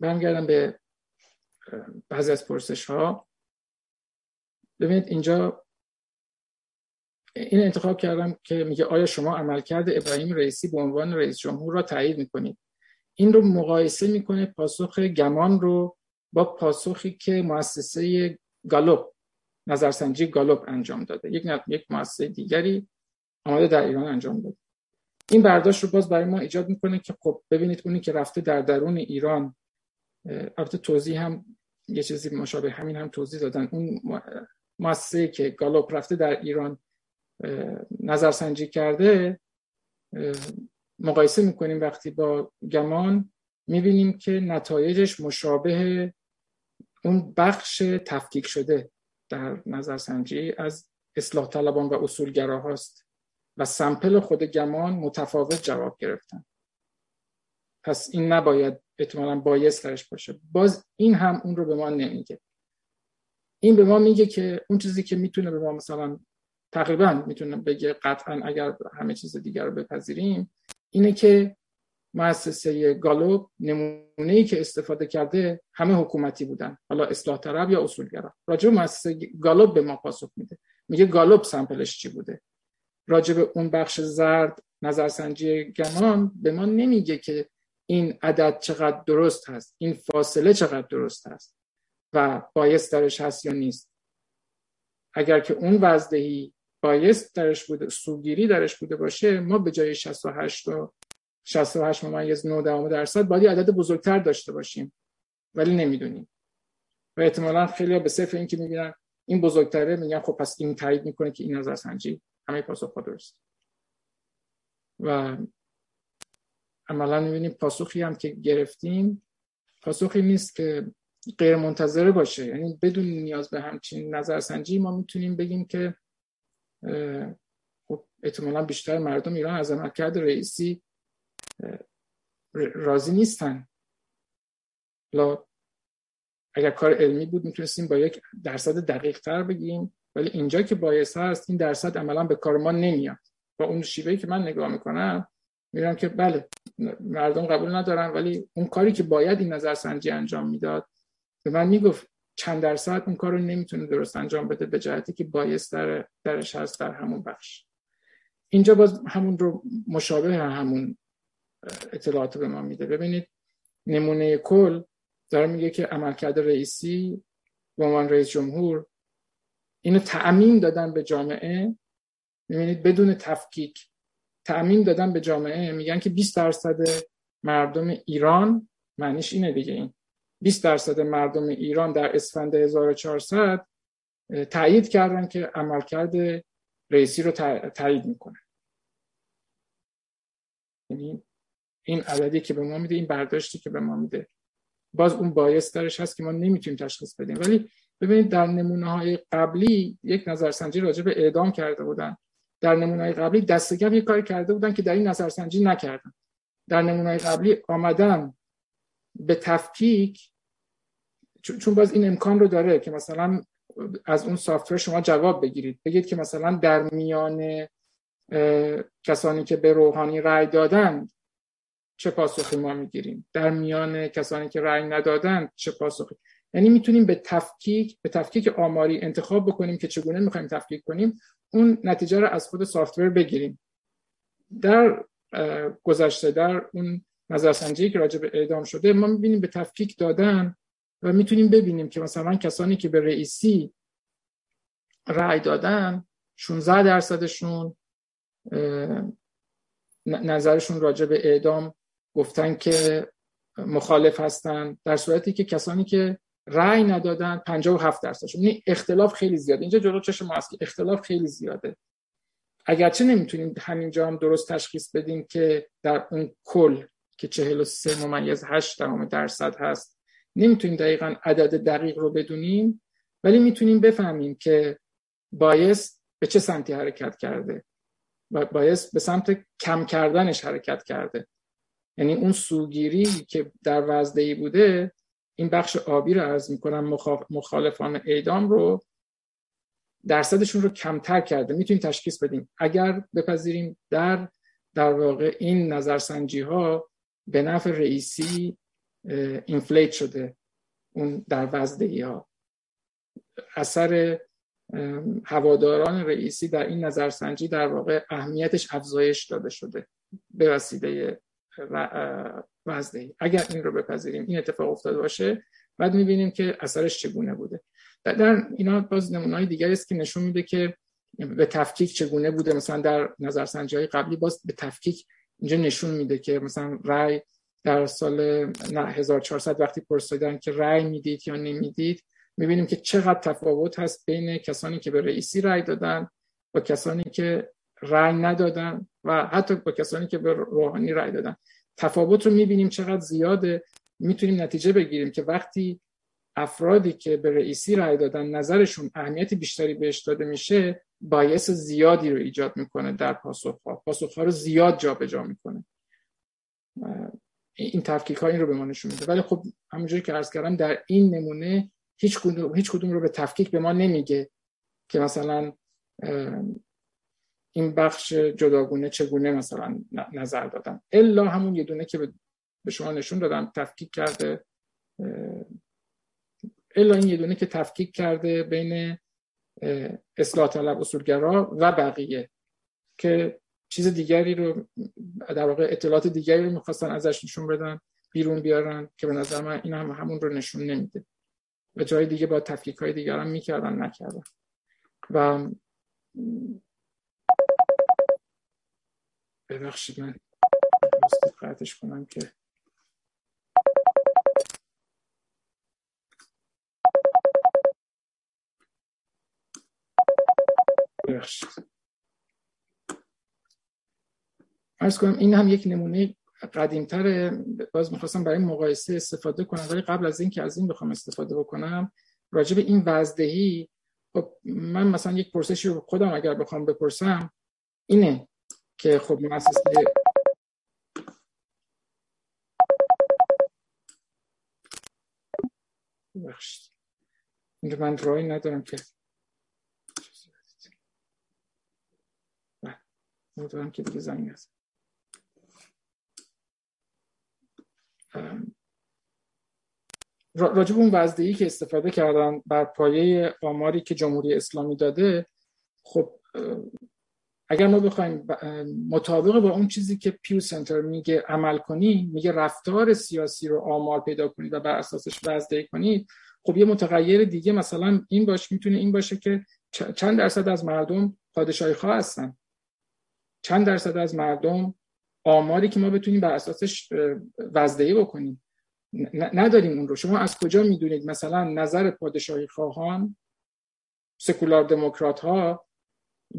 برمیگردم به بعضی از پرسش ها ببینید اینجا این انتخاب کردم که میگه آیا شما عملکرد ابراهیم رئیسی به عنوان رئیس جمهور را تایید می‌کنید؟ این رو مقایسه می‌کنه پاسخ گمان رو با پاسخی که مؤسسه گالوپ نظرسنجی گالوپ انجام داده. یک یک مؤسسه دیگری آماده در ایران انجام داده. این برداشت رو باز برای ما ایجاد می‌کنه که خب ببینید اونی که رفته در درون ایران البته توضیح هم یه چیزی مشابه همین هم توضیح دادن. اون مؤسسه که گالوپ رفته در ایران نظرسنجی کرده مقایسه می‌کنیم وقتی با گمان می‌بینیم که نتایجش مشابه اون بخش تفکیک شده در نظرسنجی از اصلاح طلبان و اصولگرا هاست و سمپل خود گمان متفاوت جواب گرفتن. پس این نباید احتمالا بایست درش باشه. باز این هم اون رو به ما نمیگه. این به ما میگه که اون چیزی که می‌تونه به ما مثلا تقریبا می‌تونه بگه قطعا اگر همه چیز دیگر رو بپذیریم اینه که مؤسسه گالوب نمونه ای که استفاده کرده همه حکومتی بودن حالا اصلاح طلب یا اصولگرا. راجع به مؤسسه گالوب به ما پاسخ میده. میگه گالوب سمپلش چی بوده؟ راجع به اون بخش زرد نظرسنجی گمان به ما نمیگه که این عدد چقدر درست هست این فاصله چقدر درست هست و بایست درش هست یا نیست. اگر که اون وزدهی بایست درش بوده سوگیری درش بوده باشه ما به جای 68 و 68 ممیز 9 درصد باید عدد بزرگتر داشته باشیم. ولی نمی‌دونیم. و احتمالا خیلی به صرف این که می‌بینن این بزرگتره میگن خب پس این تایید می‌کنه که این نظر سنجی همه پاسخ درست. و عملا می‌بینیم پاسخی هم که گرفتیم پاسخی نیست که غیر منتظره باشه. یعنی بدون نیاز به همچین نظرسنجی ما می‌تونیم بگیم که خب احتمالا بیشتر مردم ایران از عملکرد رئیسی راضی نیستن. لا اگر کار علمی بود می‌تونستیم با یک درصد دقیق تر بگیم ولی اینجا که باعث هست این درصد عملا به کار ما نمیاد. با اون شیوهی که من نگاه می‌کنم میرم که بله مردم قبول ندارن ولی اون کاری که باید این نظرسنجی انجام می‌داد به من می‌گفت چند درصد اون کار رو نمی‌تونه درست انجام بده به جهتی که بایست در درش هست در همون بخش. اینجا باز همون رو مشابه همون اطلاعات به ما میده. ببینید نمونه کل داره میگه که عملکرد رئیسی به عنوان رئیس جمهور اینو تأمین دادن به جامعه. می‌بینید بدون تفکیک تأمین دادن به جامعه. میگن که 20 درصد مردم ایران معنیش اینه دیگه. این 20 درصد مردم ایران در اسفند 1400 تایید کردن که عملکرد رئیسی رو تایید می‌کنه. یعنی این عددی که به ما میده این برداشتی که به ما میده. باز اون باعث درش هست که ما نمی‌تونیم تشخیص بدیم. ولی ببینید در نمونه های قبلی یک نظرسنجی راجع به اعدام کرده بودن. در نمونه های قبلی دستگم یک کاری کرده بودن که در این نظرسنجی نکردن. در نمونه های قبلی آمدن به تفکیک چون باز این امکان رو داره که مثلا از اون سافتور شما جواب بگیرید. بگید که مثلا در میان کسانی که به روحانی رأی دادن چه پاسخی ما می‌گیریم؟ در میان کسانی که رأی ندادن چه پاسخی؟ یعنی می‌تونیم به تفکیک به تفکیک آماری انتخاب بکنیم که چگونه می‌خوایم تفکیک کنیم. اون نتیجه رو از خود سافتور بگیریم. در گذشته در اون نظرسنجی که راجع به اعدام شده ما می‌بینیم به تفکیک دادن و می‌تونیم ببینیم که مثلا کسانی که به رئیسی رأی دادن 16 درصدشون نظرشون راجع به اعدام گفتن که مخالف هستن در صورتی که کسانی که رأی ندادن 57 درصدشون. این اختلاف خیلی زیاده. اینجا جلو چشم ما هست که اختلاف خیلی زیاده. اگرچه نمی‌تونیم همینجا هم درست تشخیص بدیم که در اون کل که 43 ممیز 8 درصد هست. نمی‌تونیم دقیقا عدد دقیق رو بدونیم ولی می‌تونیم بفهمیم که بایست به چه سمتی حرکت کرده. بایست به سمت کم کردنش حرکت کرده. یعنی اون سوگیری که در وزدهی بوده این بخش آبی رو عرض می‌کنم مخالفان اعدام رو درصدشون رو کمتر کرده. می‌تونیم تشخیص بدیم. اگر بپذیریم در در واقع این نظرسنجی ها به نفع رئیسی اینفلیت شده اون در وزدهی ها اثر هواداران رئیسی در این نظرسنجی در واقع اهمیتش افزایش داده شده به وسیله وزدهی اگر این رو بپذیریم این اتفاق افتاده باشه بعد می‌بینیم که اثرش چگونه بوده. در اینا باز نمونه‌های دیگری است که نشون میده که به تفکیک چگونه بوده. مثلا در نظرسنجی های قبلی باز به تفکیک اینجا نشون میده که مثلا رای در سال 1400 وقتی پرسیدن که رای می‌دید یا نمی‌دید می‌بینیم که چقدر تفاوت هست بین کسانی که به رئیسی رای دادن و کسانی که رای ندادن و حتی با کسانی که به روحانی رای دادن. تفاوت رو می‌بینیم چقدر زیاده. می‌تونیم نتیجه بگیریم که وقتی افرادی که به رئیسی رای دادن نظرشون اهمیت بیشتری بهش داده میشه بایس زیادی رو ایجاد می‌کنه در پاسخها. پاسخها رو زیاد جابجا جا می‌کنه. این تفکیک ها این رو به ما نشون میده. ولی خب همونجوری که عرض کردم در این نمونه هیچ کدوم هیچ کدوم رو به تفکیک به ما نمیگه که مثلا این بخش جداگونه چگونه مثلا نظر دادن. الا همون یه دونه که به شما نشون دادم تفکیک کرده الا این یه دونه که تفکیک کرده بین اصلاح طلب اصولگرا و بقیه که چیز دیگری رو در واقع اطلاعات دیگری رو می‌خواستن ازش نشون بدن بیرون بیارن که به نظر من این هم همون رو نشون نمیده. و جای دیگه با تفکیک های دیگر هم می‌کردن نکردن. و ببخشید من قطعش کنم که ببخشید ارز کنم این هم یک نمونه قدیمتر باز می‌خواستم برای مقایسه استفاده کنم ولی قبل از اینکه از این بخوام استفاده بکنم راجع به این وزدهی خب من مثلا یک پرسشی رو خودم اگر بخوام بپرسم اینه که خب مؤسسه بخشید اینجا من رای ندارم که امیدوارم که دیگه زنگ هست راجب اون وزدهی که استفاده کردن بر پایه آماری که جمهوری اسلامی داده خب اگر ما بخوایم مطابق با اون چیزی که پیو سنتر میگه عمل کنید میگه رفتار سیاسی رو آمار پیدا کنید و بر اساسش وزدهی کنید خب یه متغیر دیگه مثلا این باش می‌تونه این باشه که چند درصد از مردم پادشاهی خواه هستن. چند درصد از مردم آماری که ما بتونیم بر اساسش وزدهی بکنیم. نداریم اون رو. شما از کجا می‌دونید؟ مثلا نظر پادشاهی خواهان سکولار دموکرات ها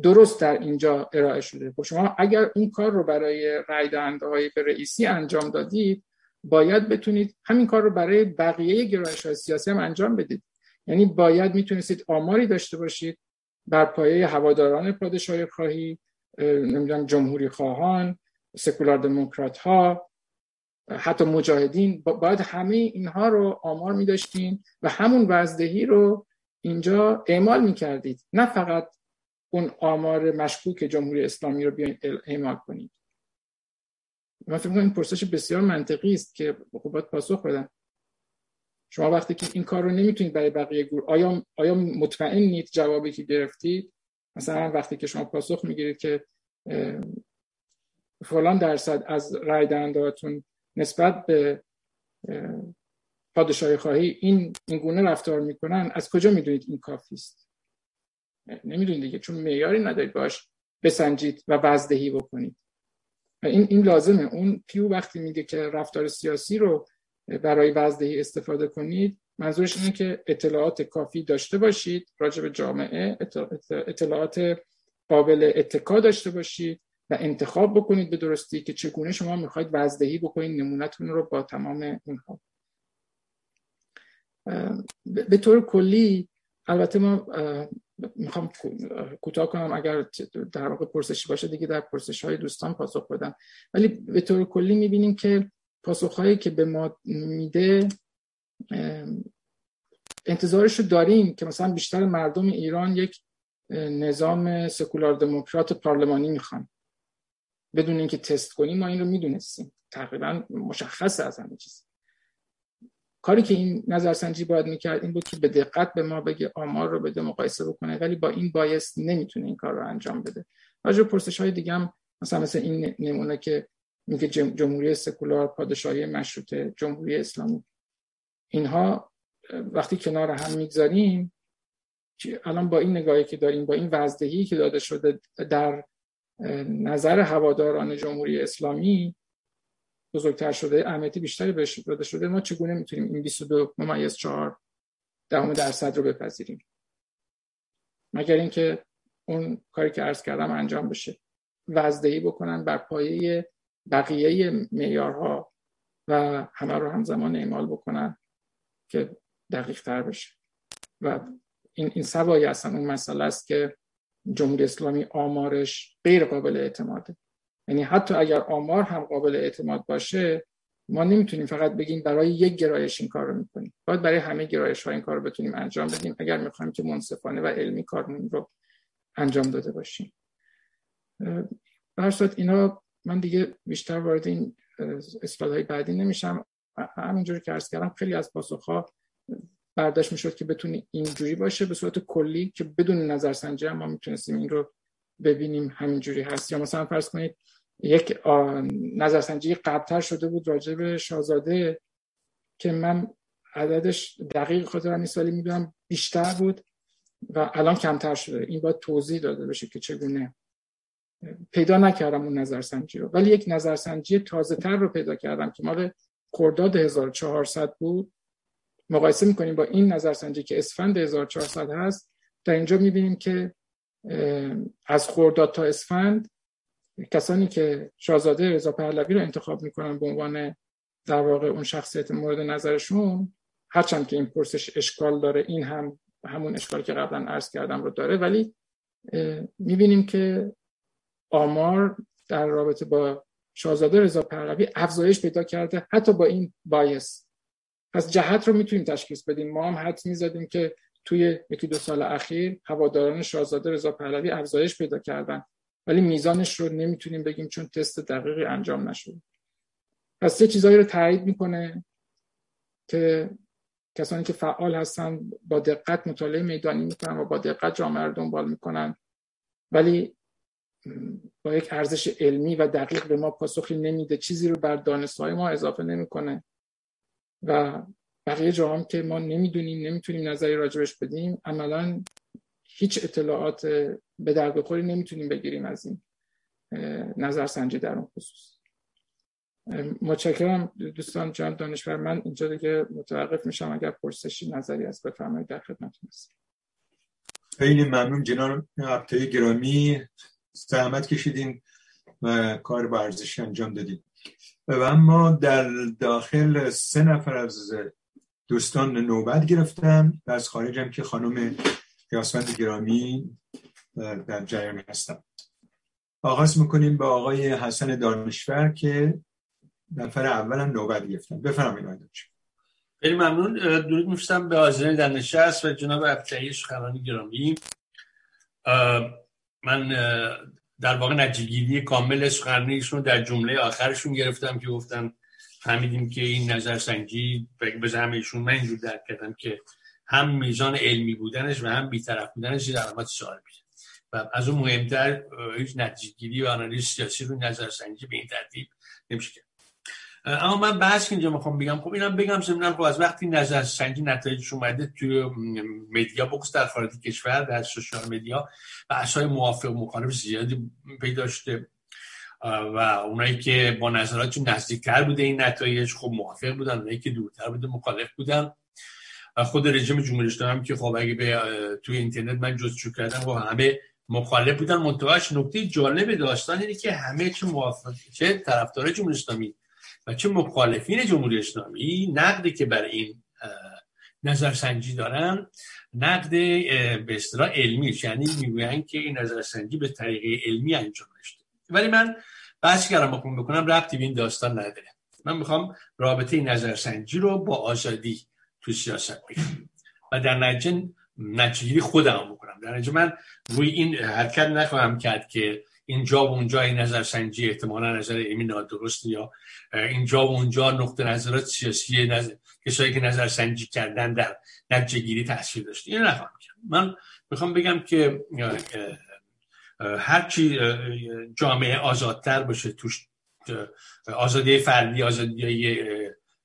درست در اینجا ارائه شده. خب شما اگر این کار رو برای رای دهنده های به رئیسی انجام دادید باید بتونید همین کار رو برای بقیه گرایش های سیاسی هم انجام بدید. یعنی باید می‌تونستید آماری داشته باشید بر پایه هواداران پادشاهی خواهی نمی‌دونم جمهوری خواهان سکولار دموکرات ها حتی مجاهدین باید همه اینها رو آمار می داشتین و همون وزدهی رو اینجا اعمال می کردید نه فقط اون آمار مشکوک جمهوری اسلامی رو بیاین اعمال کنید. من فکر این پرسش بسیار منطقی است که خب پاسخ بدن شما وقتی که این کار رو نمی‌تونید برای بقیه گروه آیا آیا مطمئنید جوابی که گرفتید؟ مثلا وقتی که شما پاسخ می‌گیرید که فلان درصد از رای دهندهاتون نسبت به پادشاهی خواهی این این گونه رفتار می‌کنن از کجا می‌دونید این کافی است؟ نمی‌دونید دیگه چون معیاری ندارید باش بسنجید و وزدهی بکنید. و این این لازمه. اون پیو وقتی میگه که رفتار سیاسی رو برای وزدهی استفاده کنید منظورش اینه که اطلاعات کافی داشته باشید راجع به جامعه اطلاعات قابل اتکا داشته باشید و انتخاب بکنید به درستی که چگونه شما می‌خواید وزدهی بکنید نمونتون رو با تمام اونها به طور کلی البته ما می‌خوام کوتاه کنم اگر در واقع پرسشی باشه دیگه در پرسش های دوستان پاسخ بدم. ولی به طور کلی می‌بینیم که پاسخ هایی که به ما میده انتظارش رو داریم که مثلا بیشتر مردم ایران یک نظام سکولار دموکرات پارلمانی می‌خوان. بدون اینکه تست کنیم ما این رو می‌دونستیم. تقریبا مشخص از همه چیز. کاری که این نظرسنجی باید می‌کرد این بود که به دقت به ما بگه آمار رو بده مقایسه بکنه ولی با این بایست نمی‌تونه این کار رو انجام بده. و پرسش های دیگه هم مثلا مثل این نمونه که میگه جمهوری سکولار پادشاهی مشروطه جمهوری اسلامی. اینها وقتی کنار هم می‌گذاریم الان با این نگاهی که داریم با این وزدهی که داده شده در نظر هواداران جمهوری اسلامی بزرگتر شده اهمیتی بیشتری بهش داده شده ما چگونه می‌تونیم این 22 ممیز 4 دهم درصد رو بپذیریم؟ مگر اینکه اون کاری که عرض کردم انجام بشه وزدهی بکنن بر پایه بقیه معیارها و همه رو همزمان اعمال بکنن؟ که دقیق تر بشه. و این این سوایی اصلا اون مسئله است که جمهوری اسلامی آمارش غیر قابل اعتماده. یعنی حتی اگر آمار هم قابل اعتماد باشه ما نمی‌تونیم فقط بگیم برای یک گرایش این کار رو می‌کنیم. باید برای همه گرایش ها این کار رو بتونیم انجام بدیم اگر می‌خوایم که منصفانه و علمی کارمون رو انجام داده باشیم. برصورت اینا من دیگه بیشتر وارد این اصطلاح های بعدی نمیشم. همینجوری که عرض کردم خیلی از پاسخها برداشت می‌شد که بتونه اینجوری باشه. به صورت کلی که بدون نظرسنجی هم ما می‌تونستیم این رو ببینیم همینجوری هست. یا مثلا فرض کنید یک نظرسنجی قبلتر شده بود راجع به شاهزاده که من عددش دقیق خاطر سالی می‌دونم بیشتر بود و الان کمتر شده. این باید توضیح داده بشه که چگونه پیدا نکردم اون نظرسنجی رو. ولی یک نظرسنجی تازه تر رو پیدا کردم که مال خرداد 1400 بود. مقایسه می‌کنیم با این نظرسنجی که اسفند 1400 هست در اینجا می‌بینیم که از خرداد تا اسفند کسانی که شاهزاده رضا پهلوی رو انتخاب می‌کنن به عنوان در واقع اون شخصیت مورد نظرشون هرچند که این پرسش اشکال داره این هم همون اشکالی که قبلا عرض کردم رو داره. ولی می‌بینیم که آمار در رابطه با شاهزاده رضا پهلوی افزایش پیدا کرده حتی با این بایس. پس جهت رو می‌تونیم تشخیص بدیم. ما هم حد می‌زدیم که توی یکی دو سال اخیر هواداران شاهزاده رضا پهلوی افزایش پیدا کردن. ولی میزانش رو نمی‌تونیم بگیم چون تست دقیقی انجام نشد. پس چه چیزایی رو تایید می‌کنه که کسانی که فعال هستن با دقت مطالعه میدانی می‌کنن و با دقت جامعه رو دنبال می‌کنن. ولی با یک ارزش علمی و دقیق به ما پاسخی نمیده. چیزی رو بر دانستهای ما اضافه نمی‌کنه. و بقیه جا که ما نمی‌دونیم نمی‌تونیم نظری راجبش بدیم عملا هیچ اطلاعات به درد بخوری نمی‌تونیم بگیریم از این نظرسنجی در اون خصوص. متشکرم دوستان جان دانشور. من اینجا دیگه متوقف میشم. اگر پرسشی نظری از بفرمایید. در خدمتتون هستم. خیلی ممنون جناب عبتای گرامی. زحمت کشیدین و کار ورزشی انجام دادیم و اما در داخل سه نفر از دوستان نوبت گرفتن و از خارج که خانم یاسمند گرامی در جریان هستم آغاز می‌کنیم با آقای حسن دانشور که نفر اول هم نوبت گرفتن. بفرمایید خیلی ممنون. درود میفرستم به حاضرین در و جناب ابتعی سخنرانی گرامی. من در واقع نتیجهگیری کامل سخنرانیشون در جمله آخرشون گرفتم که گفتن فهمیدیم که این نظرسنجی به زمینشون من اینجور درک کردم که هم میزان علمی بودنش و هم بیطرف بودنش در علامت سوال میشه و از اون مهمتر هیچ نتیجهگیری و آنالیز سیاسی رو نظرسنجی به این ترتیب نمیشه کرد. اما من بحث که اینجا می‌خوام بگم خب اینم بگم زمینم خب از وقتی نظر سنجی نتایجش اومده توی مدیا بوکس در خارج کشور در سوشال مدیا بحث های موافق مخالف زیادی پیدا شده. و اونایی که با نظراتشون نزدیکتر بوده این نتایج خب موافق بودن. اونایی که دورتر بوده مخالف بودن. خود رژیم جمهوری اسلامی که خب اگه به توی اینترنت من جستجو کردم خب همه مخالف بودن. منتهاش نکته جالب داستان اینه که همه چه موافق چه طرفدار جمهوری اسلامی و چه مخالفین جمهوری اسلامی نقدی که برای این نظرسنجی دارن نقد به اصطلاح علمی یعنی می‌گویند که این نظرسنجی به طریق علمی انجام شده ولی من بحثی کردم بکنم بکنم ربطی به این داستان نداره. من می‌خوام رابطه نظرسنجی رو با آزادی تو سیاست بگم. و در نتیجه نتیجه خودم بکنم. در نتیجه من روی این حرکت نخواهم کرد که اینجا و اونجا این نظرسنجی احتمالا نظر علمی نادرست یا اینجا و اونجا نقطه نظرات سیاسی نظر کسایی که نظرسنجی کردن در نتیجه گیری تاثیر داشته این نخواهم کرد من می‌خوام بگم که هرچی جامعه آزادتر باشه توش آزادی فردی آزادی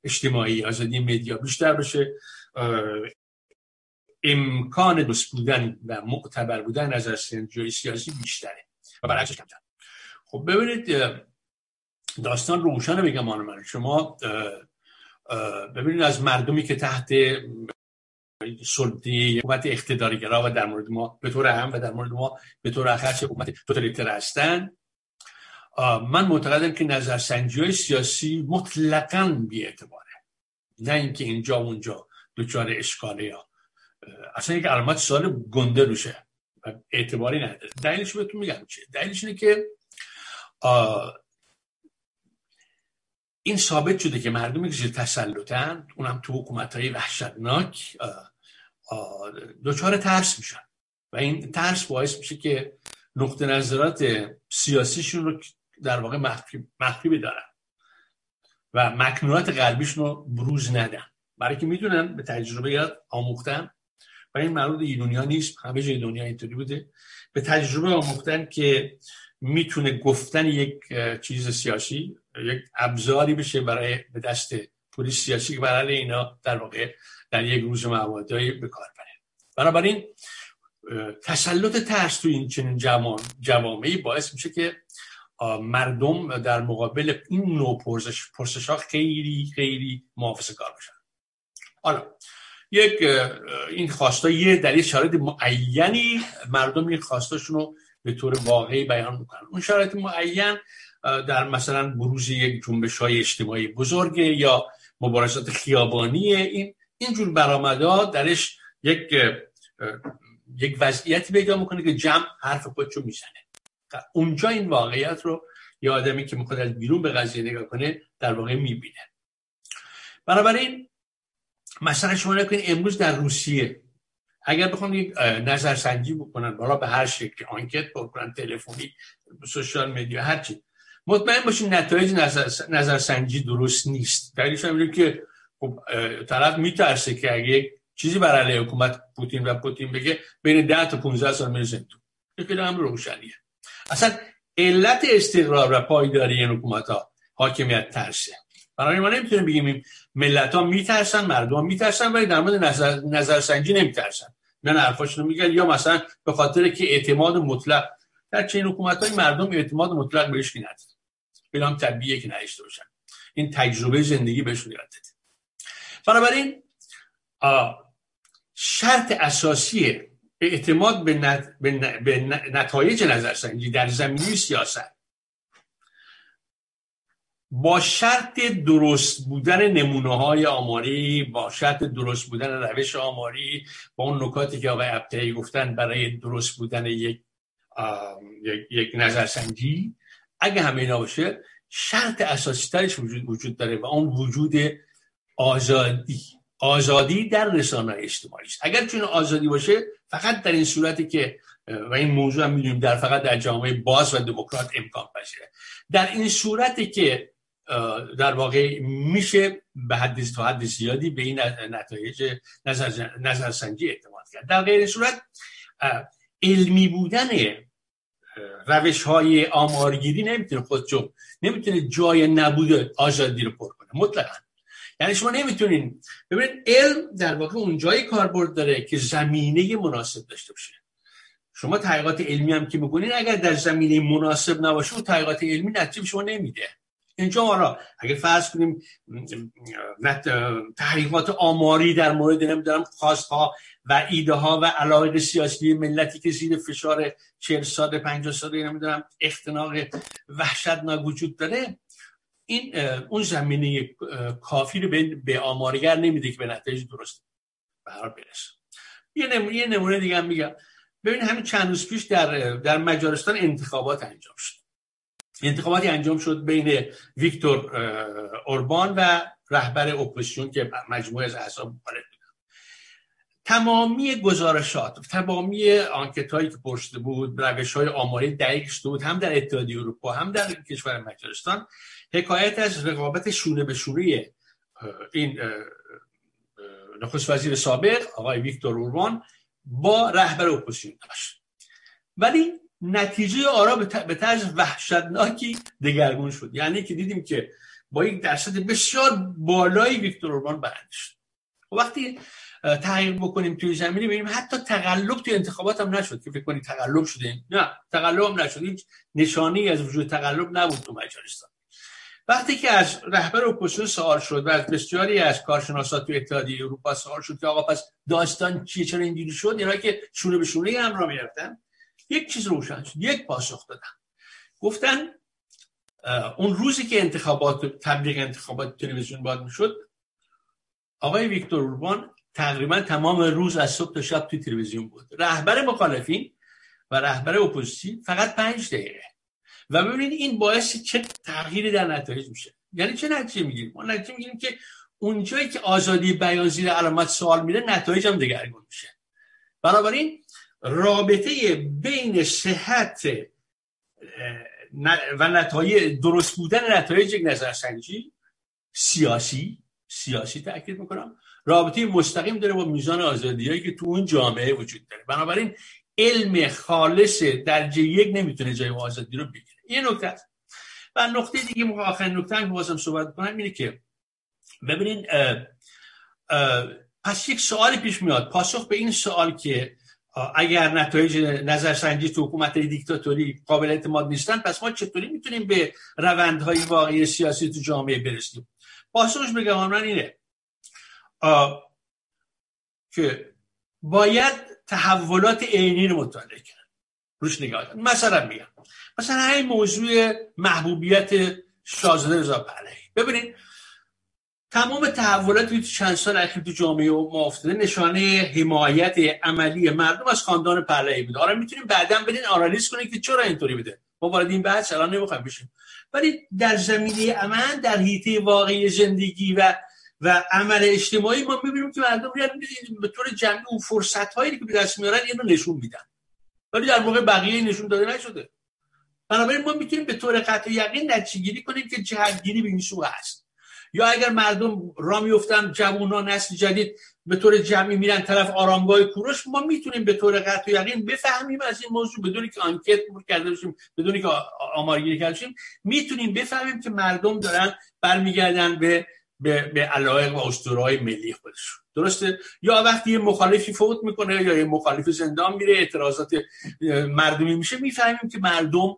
اجتماعی آزادی مدیا بیشتر باشه. امکان دوست بودن و معتبر بودن نظر سیاسی بیشتره. و برعکسش کمتر. خب ببینید داستان روشن بگم آن من. شما ببینید از مردمی که تحت سلطه حکومت اقتدارگرا و در مورد ما به طور هم و در مورد ما به طور اخص حکومت توتالیتر هستن من معتقدم که نظرسنجی های سیاسی مطلقا بی اعتباره. نه اینکه اینجا اونجا دچار اشکاله یا اصلا یک علامت سوال گنده روشه اعتباری نداره. دلیلش بهتون میگم. چیه دلیلش اینه که این ثابت شده که مردمی که زیر تسلطن اونم تو حکومت های وحشتناک دچار ترس میشن. و این ترس باعث میشه که نقطه نظرات سیاسیشون رو در واقع مخفی بدارن و مکنونات قلبیشون رو بروز ندن. برای که می‌دونن به تجربه یاد آموختن و این مربوط ایرونیا نیست همه جای دنیا اینطوری بوده. به تجربه آموختن که می‌تونه گفتن یک چیز سیاسی یک ابزاری بشه برای به دست پلیس سیاسی که برای اینا در واقع در یک روز موادایی به کار بره. بنابراین تسلط ترس تو این چنین جوامعی باعث میشه که مردم در مقابل این نوع پرسش, پرسش ها خیلی خیلی محافظه کار بشن. حالا یک این خواستا یه در شرایط معینی مردم این خواستاشون رو به طور واقعی بیان می‌کنن. اون شرایط معین در مثلا بروز یک جنبش های اجتماعی بزرگ یا مبارزات خیابانی این اینجور برآمدها درش یک یک وضعیتی پیدا می‌کنه که جمع حرف خودشو می‌زنه. اونجا این واقعیت رو یه آدمی که می‌خواد از بیرون به قضیه نگاه کنه در واقع می‌بینه. بنابراین مثلا شما نکنید امروز در روسیه. اگر بخوام یک نظرسنجی بکنن بالا به هر شکل آنکت بکنن تلفنی سوشال مدیا هرچی مطمئن باشین نتایج نظر، نظرسنجی درست نیست. دلیلش هم که خب طرف میترسه که اگه چیزی بر علیه حکومت پوتین و پوتین بگه بین 10 تا 15 سال میره زندون. این هم روشنیه. اصلا علت استقرار و پایداری این حکومت ها حاکمیت ترسه. برای ما نمی‌تونیم بگیم ملت ها میترسن مردم میترسن ولی در مورد نظر، نظرسنجی نمیترسن. نه حرفاشون میگن یا مثلا به خاطر که اعتماد مطلق در چین حکومت های مردم اعتماد مطلق بهش نداره بلام طبیعیه که نداشته باشن. این تجربه زندگی بهشون یاد داده بنابراین شرط اساسی اعتماد به, نت... به, نتایج نظرسنجی در زمینی سیاست با شرط درست بودن نمونه های آماری با شرط درست بودن روش آماری با اون نکاتی که آقای ابتهی گفتن برای درست بودن یک, یک نظرسنجی اگه همه اینا باشه شرط اساسی ترش وجود, وجود داره و اون وجود آزادی. آزادی در رسانه اجتماعی است. اگر چون آزادی باشه فقط در این صورتی که و این موضوع هم می‌دونیم در فقط در جامعه باز و دموکرات امکان پذیره. در این صورتی که در واقع میشه به حد تا حد زیادی به این نتایج نظر نظرسنجی اعتماد کرد. در غیر صورت علمی بودن روش های آمارگیری نمی‌تونه خودشو نمی‌تونه جای نبود آزادی رو پر کنه مطلقا. یعنی شما نمی‌تونین ببینید علم در واقع اون جایی کاربرد داره که زمینه مناسب داشته باشه. شما تحقیقات علمی هم که می‌کنین اگر در زمینه مناسب نباشه و تحقیقات علمی نتیجه شما نمیده. اینجا حالا اگر فرض کنیم تحقیقات آماری در مورد نمی‌دونم خواستها و ایده ها و علاقه سیاسی ملتی که زیر فشار 40 سال 50 ساله نمی‌دونم اختناق وحشتناک وجود داره این اون زمینه کافی رو به آمارگر نمیده که به نتایج درست برار برسه. یه نمونه, یه نمونه دیگه هم میگم. ببین همین چند روز پیش در در مجارستان انتخابات انجام شد. انتخاباتی انجام شد بین ویکتور اوربان و رهبر اپوزیسیون که مجموعه از احزاب وارد تمامی گزارشات تمامی آنکت هایی که پرسیده بود روش های آماری دقیق بود هم در اتحادیه اروپا هم در کشور مجارستان حکایت از رقابت شونه به شونه این نخست وزیر سابق آقای ویکتور اوربان با رهبر اپوزیسیون داشت. ولی نتیجه آرا به طرز وحشتناکی دگرگون شد. یعنی که دیدیم که با یک درصد بسیار بالایی ویکتور اوربان برنده شد. خب وقتی تحقیق بکنیم توی زمینی ببینیم حتی تقلب توی انتخابات هم نشد که فکر کنید تقلب شده. نه تقلب هم نشد. هیچ نشانی از وجود تقلب نبود تو مجارستان وقتی که از رهبر اپوزیسیون سوال شد و از بسیاری از کارشناسان تو اتحادیه اروپا سوال شد که آقا پس داستان چیه؟ چرا اینجوری شد؟ اینا که شونه به شونه هم راه می‌رفتن. یک چیز روشن شد یک پاسخ دادن. گفتن اون روزی که انتخابات تبلیغ انتخابات تلویزیون باد می‌شد آقای ویکتور اوربان تقریبا تمام روز از صبح تا شب توی تلویزیون بود. رهبر مخالفین و رهبر اپوزیسیون فقط پنج دقیقه. و ببینید این باعث چه تغییری در نتایج میشه. یعنی چه نتیجه می‌گیریم؟ ما نتیجه می‌گیریم که اونجایی که آزادی بیان زیر علامت سوال میره نتایج هم دگرگون میشه. بنابراین رابطه بین صحت و نتایج درست بودن نتایج یک نظرسنجی سیاسی سیاسی تاکید می‌کنم. رابطه مستقیم داره با میزان آزادیایی که تو اون جامعه وجود داره. بنابراین علم خالص درجه یک نمی‌تونه جای آزادی رو بگیره. این نکته و نقطه دیگه آخرین نکته که بازم صحبت کنم اینه که ببینین پس یک سوالی پیش میاد. پاسخ به این سوال که اگر نتایج نظرسنجی تو حکومت دیکتاتوری قابل اعتماد نیستن پس ما چطوری می‌تونیم به روندهای واقعی سیاسی تو جامعه برسیم؟ پاسخش بگم اینه. که باید تحولات عینی رو مطالعه کرد. روش نگاه مثلا میگم. مثلا این موضوع محبوبیت شاهزاده رضا پهلوی. ببینید تمام تحولات تو چند سال اخیر تو جامعه ما افتاده. نشانه حمایت عملی مردم از خاندان پهلوی بوده. آره می‌تونیم بعدا برین آنالیز کنیم که چرا اینطوری بوده. ما وارد این بحث الان نمی‌خوایم بشیم. ولی در زمینه امن در حیطه واقعی زندگی و و عمل اجتماعی ما می‌بینیم که مردم به طور جمعی اون فرصت هایی که به دست میارن اینو نشون میدن. ولی در موقع بقیه نشون داده نشده. بنابراین ما می‌تونیم به طور قطع یقین نتیجه کنیم که جهتگیری به این سو هست. یا اگر مردم را میفتن جوانان نسل جدید به طور جمعی میرن طرف آرامگاه کوروش ما می‌تونیم به طور قطع یقین بفهمیم از این موضوع بدونی که آنکت کرده باشیم بدونی که آمارگیری کرده باشیم می‌تونیم بفهمیم که مردم دارن برمیگردن به به, به علایق و اسطورهای ملی خودشون. درسته؟ یا وقتی یه مخالفی فوت می‌کنه یا یه مخالف زندان میره اعتراضات مردمی میشه می‌فهمیم که مردم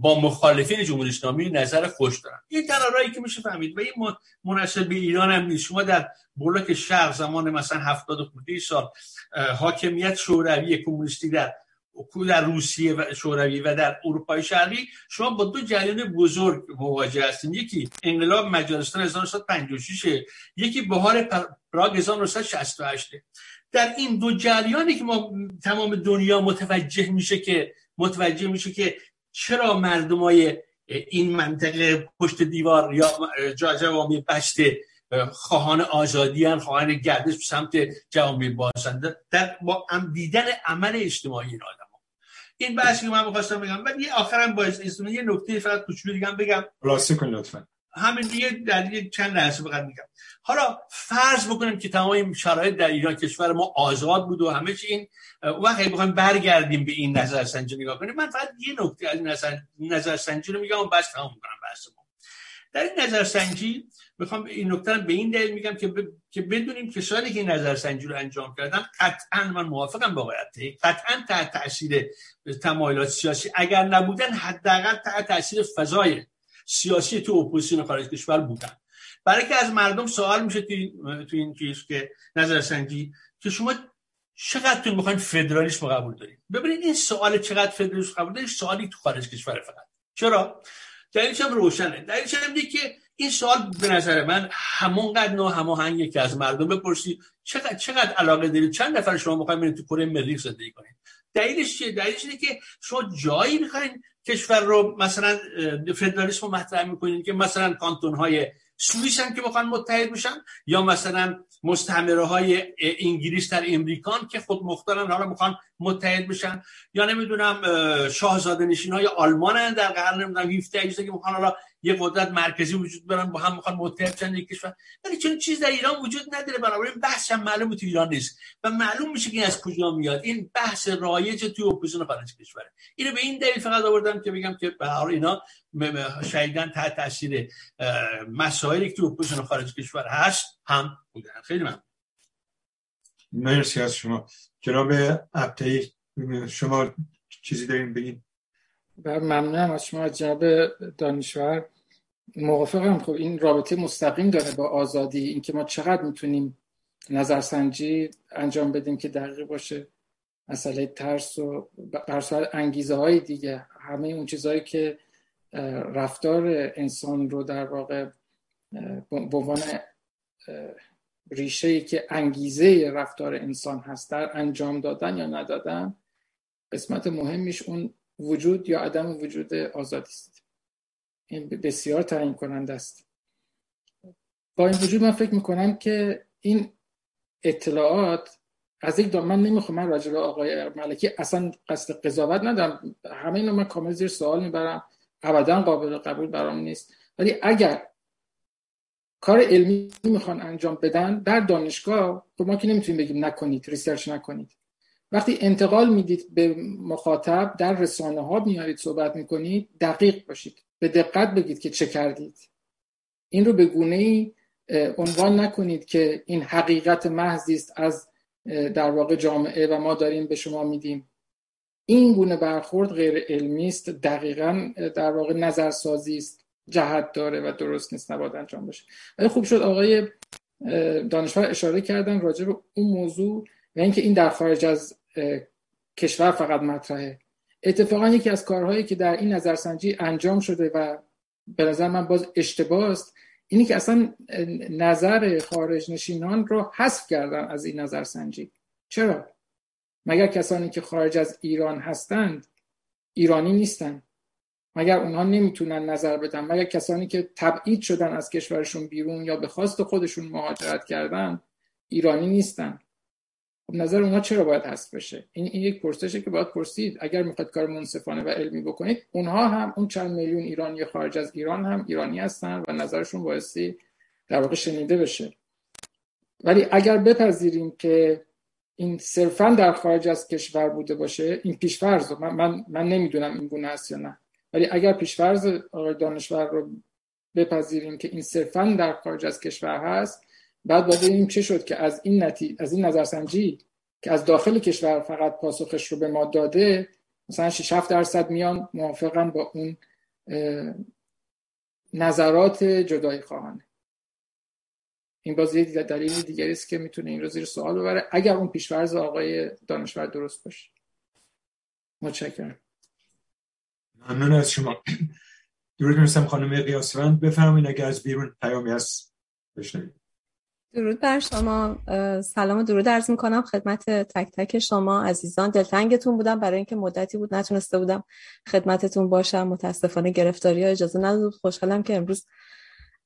با مخالفین جمهوری اسلامی نظر خوش دارن. این ترارایی که میشه فهمید و این مناسب به ایران هم نیست. شما در بلوک شرق زمان مثلا 70 خورده سال حاکمیت شوروی کمونیستی در در روسیه و شوروی و در اروپای شرقی شما با دو جریان بزرگ مواجه هستین. یکی انقلاب مجارستان 1956 یکی بهار پراگ 1968 در این دو جریانی که ما تمام دنیا متوجه میشه که متوجه میشه که چرا مردمای این منطقه پشت دیوار یا جوامع بسته خواهان آزادی هن خواهان گردش به سمت جوامع بازنده در با دیدن عمل اجتماعی این آدم این بحثی که من می‌خواستم بگم بعد یه آخرم با یه نکته فقط کوچولو دیگه بگم. خلاصه کن لطفا. همین دیگه در چند لحظه فقط میگم. حالا فرض بکنیم که تمام این شرایط در ایران کشور ما آزاد بود و همه چی این وقتی بخوایم برگردیم به این نظر سنجی نگاه کنیم من فقط یه نکته از نظر نظر سنجی رو میگم و بس تمام می‌کنم بحث ما در این نظر سنجی می‌خوام این نکته به این دلیل میگم که ب... که بدونیم کسانی که این نظر سنجی رو انجام کردن قطعا من موافقم با آقای قطعا تحت تاثیر تمایلات سیاسی. اگر نبودن حداقل تحت تاثیر فضای سیاسی تو اپوزیسیون خارج کشور بودن. برای که از مردم سوال میشه تو این case که نظر سنجی که شما چقدر تو می‌خواین فدرالیسم قبول دارید؟ ببینید این سوال چقدر فدرالیسم قبول دارید؟ سوالی تو خارج کشور فقط. چرا؟ دلیلش هم روشنه. دلیلش هم که این سوال به نظر من همونقدر نه هماهنگه که از مردم بپرسی چقدر چقدر علاقه دارید؟ چند نفر شما می‌خواین برید تو کره مریخ زندگی کنید؟ دلیلش چیه؟ دلیلش اینه که شما جایی می‌خواین کشور رو مثلا فدرالیسم رو مطرح می‌کنید که مثلا کانتون های هم که بخوان متحد بشن یا مثلا مستعمره های انگلیس در امریکان که خود مختارن حالا می‌خوان متحد بشن. یا نمی‌دونم شاهزاده نشین های آلمان در قرن نمی‌دونم 17 که می‌خوان حالا یه قدرت مرکزی وجود دارن با هم می‌خوان متحد شن یک کشور. ولی چون چیز در ایران وجود نداره بنابراین بحث هم معلوم تو ایران نیست. و معلوم میشه که این از کجا میاد. این بحث رایج توی اپوزیسیون خارج کشوره. اینو به این دلیل فقط آوردم که بگم که به هر اینا شایدن تحت تاثیر مسائلی که تو اپوزیسیون خارج کشور هست هم بودن. خیلی ممنون. مرسی از شما. جناب ابتایی شما چیزی داریم بگید ممنونم از شما جناب دانشور. موافقم. خب این رابطه مستقیم داره با آزادی. اینکه ما چقدر می‌تونیم نظرسنجی انجام بدیم که دقیق باشه مسئله ترس و برسال انگیزه های دیگه. همه اون چیزهایی که رفتار انسان رو در واقع به عنوان ریشه که انگیزه رفتار انسان هست در انجام دادن یا ندادن قسمت مهمیش اون وجود یا عدم وجود آزادی است. این بسیار تعیین کننده است. با این وجود من فکر می‌کنم که این اطلاعات از یک من نمی‌خوام من راجع آقای ملکی اصلا قصد قضاوت ندارم. همه اینو من کامل زیر سوال می‌برم. ابدا قابل قبول برام نیست. ولی اگر کار علمی می‌خوان انجام بدن در دانشگاه تو خب ما که نمی‌تونیم بگیم نکنید ریسرچ نکنید. وقتی انتقال می‌دید به مخاطب در رسانه ها میارید صحبت می‌کنید دقیق باشید. به دقت بگید که چه کردید. این رو به گونه ای عنوان نکنید که این حقیقت محضی است از در واقع جامعه و ما داریم به شما میدیم. این گونه برخورد غیر علمی است دقیقا در واقع نظرسازی است. جهت داره و درست نیست نباید انجام بشه. ولی خوب شد آقای دانشور اشاره کردن راجع به اون موضوع و اینکه این در خارج از کشور فقط مطرحه. اتفاقا یکی از کارهایی که در این نظرسنجی انجام شده و به نظر من باز اشتباه است اینی که اصلا نظر خارج نشینان رو حذف کردن از این نظرسنجی. چرا؟ مگر کسانی که خارج از ایران هستند ایرانی نیستند مگر اونها نمی‌تونن نظر بدن؟ مگر کسانی که تبعید شدن از کشورشون بیرون یا به خواست خودشون مهاجرت کردن ایرانی نیستن؟ خب نظر اونها چرا باید هست بشه؟ این, این یک پرسشه که باید پرسید. اگر می‌خواد کار منصفانه و علمی بکنید اونها هم اون چند میلیون ایرانی خارج از ایران هم ایرانی هستن و نظرشون بایستی در واقع شنیده بشه. ولی اگر بپذیریم که این صرفا در خارج از کشور بوده باشه این پیشفرض من, من, من نمی‌دونم این گونه است یا نه. ولی اگر پیشفرض آقای دانشور رو بپذیریم که این صرفا در خارج از کشور هست بعد باید ببینیم چه شد که از این نتی... از این نظرسنجی که از داخل کشور فقط پاسخش رو به ما داده مثلا 6 7 درصد میان موافقن با اون نظرات جدایی این باز یه دلیل دیگری است که می‌تونه این رو زیر سوال ببره. اگر اون پیشفرض آقای دانشور درست باشه. متشکرم. ممنون از شما. درود می‌رسم خانم قیاسوند بفرمایید اگر از بیرون پیامی هست بشنوید. درود بر شما. سلام و درود عرض می‌کنم خدمت تک تک شما عزیزان. دلتنگتون بودم. برای اینکه مدتی بود نتونسته بودم خدمتتون باشم. متاسفانه گرفتاری ها اجازه نداد خوشحالم که امروز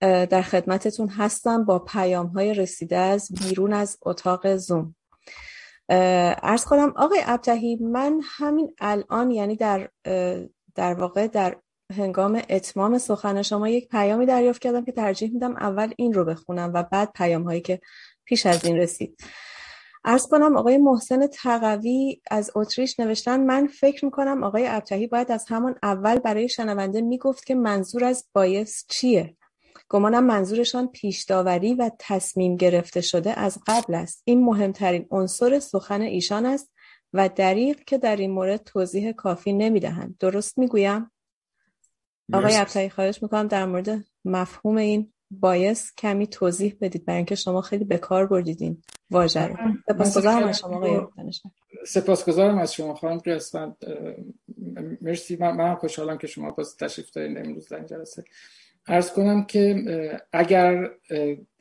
در خدمتتون هستم با پیام های رسیده از بیرون از اتاق زوم. ارز کنم آقای ابتهی من همین الان یعنی در در واقع در هنگام اتمام سخن شما یک پیامی دریافت کردم که ترجیح میدم اول این رو بخونم و بعد پیام هایی که پیش از این رسید. ارز کنم آقای محسن تقوی از اتریش نوشتن من فکر می‌کنم آقای ابتهی باید از همون اول برای شنونده می‌گفت که منظور از بایس چیه. گمانم منظورشان پیش داوری و تصمیم گرفته شده از قبل است. این مهمترین عنصر سخن ایشان است و دریق که در این مورد توضیح کافی نمی‌دهند. درست می‌گویم؟ آقای ابتایی خواهش می‌کنم در مورد مفهوم این بایس کمی توضیح بدید برای اینکه شما خیلی به کار بردیدین واژه رو. سپاسگزارم از شما آقای سپاسگزارم از شما خانم قسمت. مرسی. من, من خوشحالم که شما باز تشریف دارین امروز در این جلسه. ارز کنم که اگر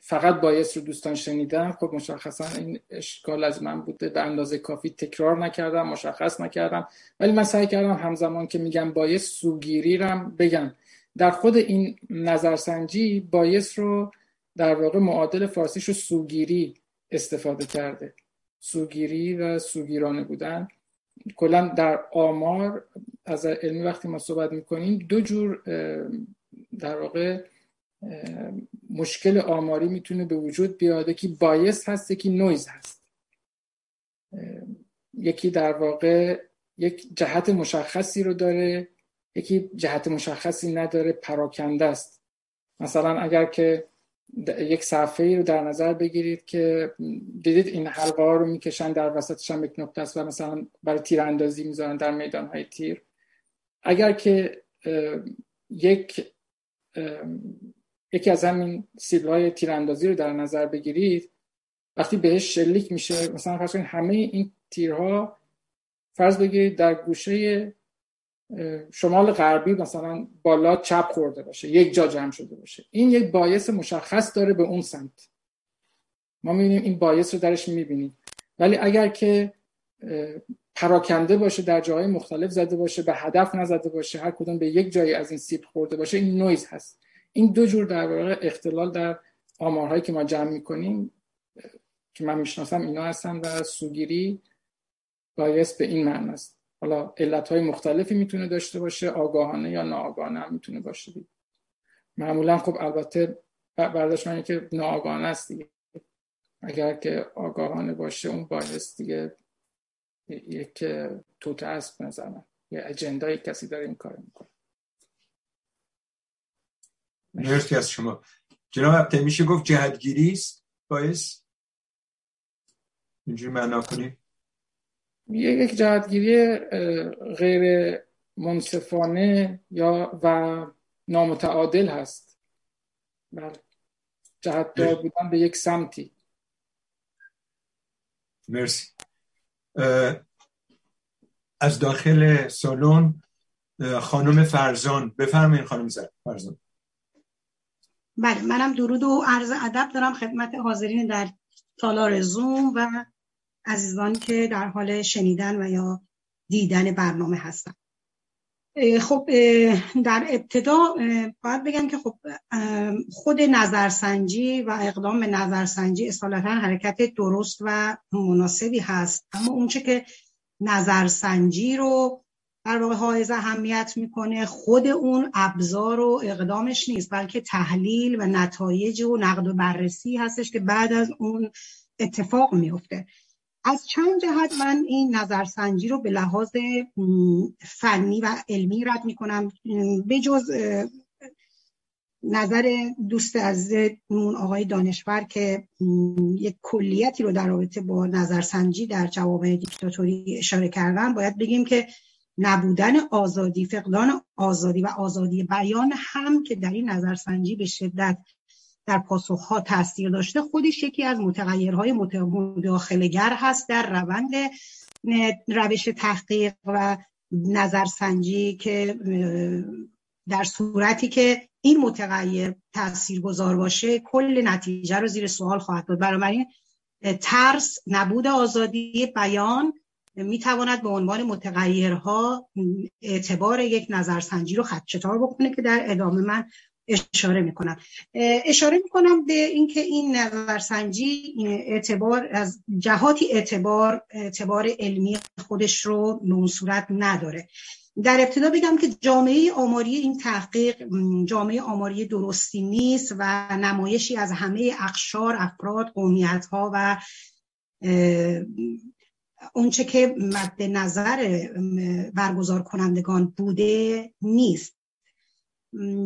فقط بایس رو دوستان شنیدن خب مشخصا این اشکال از من بوده. به اندازه کافی تکرار نکردم مشخص نکردم. ولی من سعی کردم همزمان که میگم بایس سوگیری رم بگم. در خود این نظرسنجی بایس رو در واقع معادل فارسیش رو سوگیری استفاده کرده. سوگیری و سوگیرانه بودن. کلا در آمار از علمی وقتی ما صحبت می‌کنیم دو جور در واقع مشکل آماری می‌تونه به وجود بیاد که بایس هست یکی نویز هست. یکی در واقع یک جهت مشخصی رو داره یکی جهت مشخصی نداره پراکنده است. مثلا اگر که یک صفحه ای رو در نظر بگیرید که دیدید این حلقه ها رو می‌کشن در وسطش هم یک نقطه است و مثلا برای تیر اندازی می‌ذارن در میدان های تیر. اگر که یک یکی از همین سیبل های تیراندازی رو در نظر بگیرید. وقتی بهش شلیک میشه مثلا فرض کنید همه این تیرها فرض بگیرید در گوشه شمال غربی مثلا بالا چپ خورده باشه یک جا جمع شده باشه. این یک بایس مشخص داره به اون سمت. ما می‌بینیم این bias رو درش می‌بینیم. ولی اگر که پراکنده باشه در جاهای مختلف زده باشه به هدف نزده باشه هر کدوم به یک جایی از این سیب خورده باشه این نویز هست. این دو جور در واقع اختلال در آمارهایی که ما جمع می‌کنیم که من می‌شناسم اینا هستن و سوگیری bias به این معنی است. حالا علت های مختلفی می‌تونه داشته باشه آگاهانه یا ناآگاهانه هم می‌تونه باشه معمولا خب البته برداشت من که ناآگاهانه است دیگه. اگر که آگاهانه باشه اون بایس دیگه یک توته است نظر من. یه اجندای کسی داره این کار می‌کنه. مرسی از شما. جناب ابته میشه گفت جهتگیری است؟ باعث؟ اینجوری معنا کنیم یک جهتگیری غیر منصفانه یا و نامتعادل هست. بله. جهت دار بودن به یک سمتی. مرسی. از داخل سالن خانم فرزان. بفرمایید خانم فرزان. بله منم درود و عرض ادب دارم خدمت حاضرین در تالار زوم و عزیزان که در حال شنیدن و یا دیدن برنامه هستن. خب در ابتدا باید بگم که خب خود نظرسنجی و اقدام به نظرسنجی اصالتا حرکت درست و مناسبی هست. اما اونچه که نظرسنجی رو در واقع حائز اهمیت می‌کنه. خود اون ابزار و اقدامش نیست بلکه تحلیل و نتایج و نقد و بررسی هستش که بعد از اون اتفاق میفته از چند جهت من این نظرسنجی رو به لحاظ فنی و علمی رد می‌کنم. به جز نظر دوست اون آقای دانشور که یک کلیتی رو در رابطه با نظرسنجی در جوامع دیکتاتوری اشاره کردن باید بگیم که نبودن آزادی فقدان آزادی و آزادی بیان هم که در این نظرسنجی به شدت در پاسخها تاثیر داشته خودش یکی از متغیرهای مداخلگر هست در روند روش تحقیق و نظرسنجی که در صورتی که این متغیر تأثیر گذار باشه کل نتیجه رو زیر سوال خواهد بود. بنابراین ترس نبود آزادی بیان می‌تواند به عنوان متغیرها اعتبار یک نظرسنجی رو خدشتار بکنه که در ادامه من اشاره می‌کنم. اشاره می‌کنم به اینکه این نظرسنجی اعتبار از جهاتی اعتبار اعتبار علمی خودش رو به نداره. در ابتدا بگم که جامعه آماری این تحقیق جامعه آماری درستی نیست و نمایشی از همه اقشار افراد قومیت ها و اونچه که مد نظر برگزار کنندگان بوده نیست.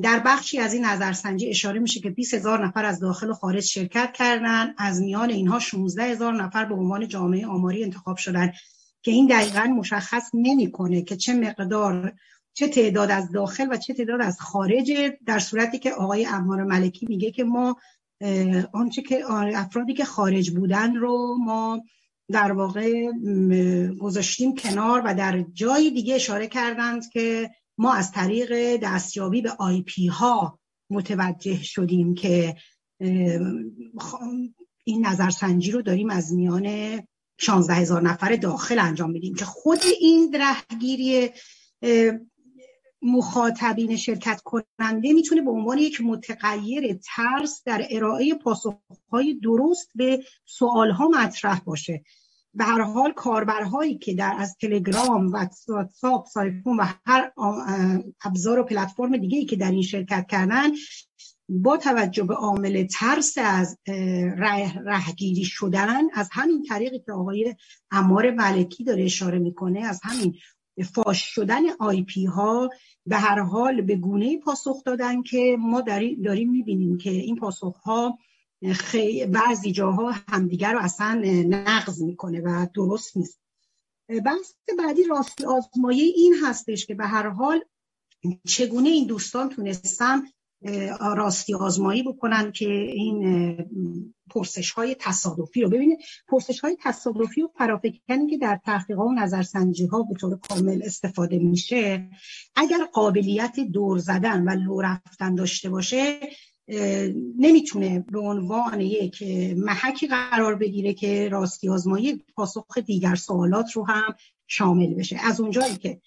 در بخشی از این نظرسنجی اشاره میشه که 20 هزار نفر از داخل و خارج شرکت کردن. از میان اینها 16 هزار نفر به عنوان جامعه آماری انتخاب شدن که این دقیقا مشخص نمی‌کنه که چه مقدار چه تعداد از داخل و چه تعداد از خارج. در صورتی که آقای امار ملکی میگه که ما آنچه که افرادی که خارج بودن رو ما در واقع گذاشتیم کنار و در جای دیگه اشاره کردند که ما از طریق دستیابی به آی پی ها متوجه شدیم که این نظرسنجی رو داریم از میان 16 هزار نفر داخل انجام میدیم که خود این درهگیری مخاطبین شرکت کننده می‌تونه به عنوان یک متغیر ترس در ارائه پاسخهای درست به سوالها مطرح باشه. به هر حال کاربرهایی که در از تلگرام و واتساپ سایفون و هر ابزار و پلتفرم دیگه ای که در این شرکت کردن با توجه به عامل ترس از رهگیری شدن از همین طریقی که آقای عمار ملکی داره اشاره می‌کنه از همین فاش شدن IP ها به هر حال به گونه پاسخ دادن که ما داریم می‌بینیم که این پاسخ ها خی... بعضی جاها همدیگر رو اصلا نقض می‌کنه و درست نیست. بحث بعدی راستی آزمایی این هستش که به هر حال چگونه این دوستان تونستن راستی آزمایی بکنن که این پرسش های تصادفی رو. ببینید پرسش های تصادفی و فرافکنی که در تحقیق و نظرسنجی ها به طور کامل استفاده میشه اگر قابلیت دور زدن و لو رفتن داشته باشه نمی‌تونه به عنوان یک محکی قرار بگیره که راستی آزمایی پاسخ دیگر سوالات رو هم شامل بشه. از اونجایی که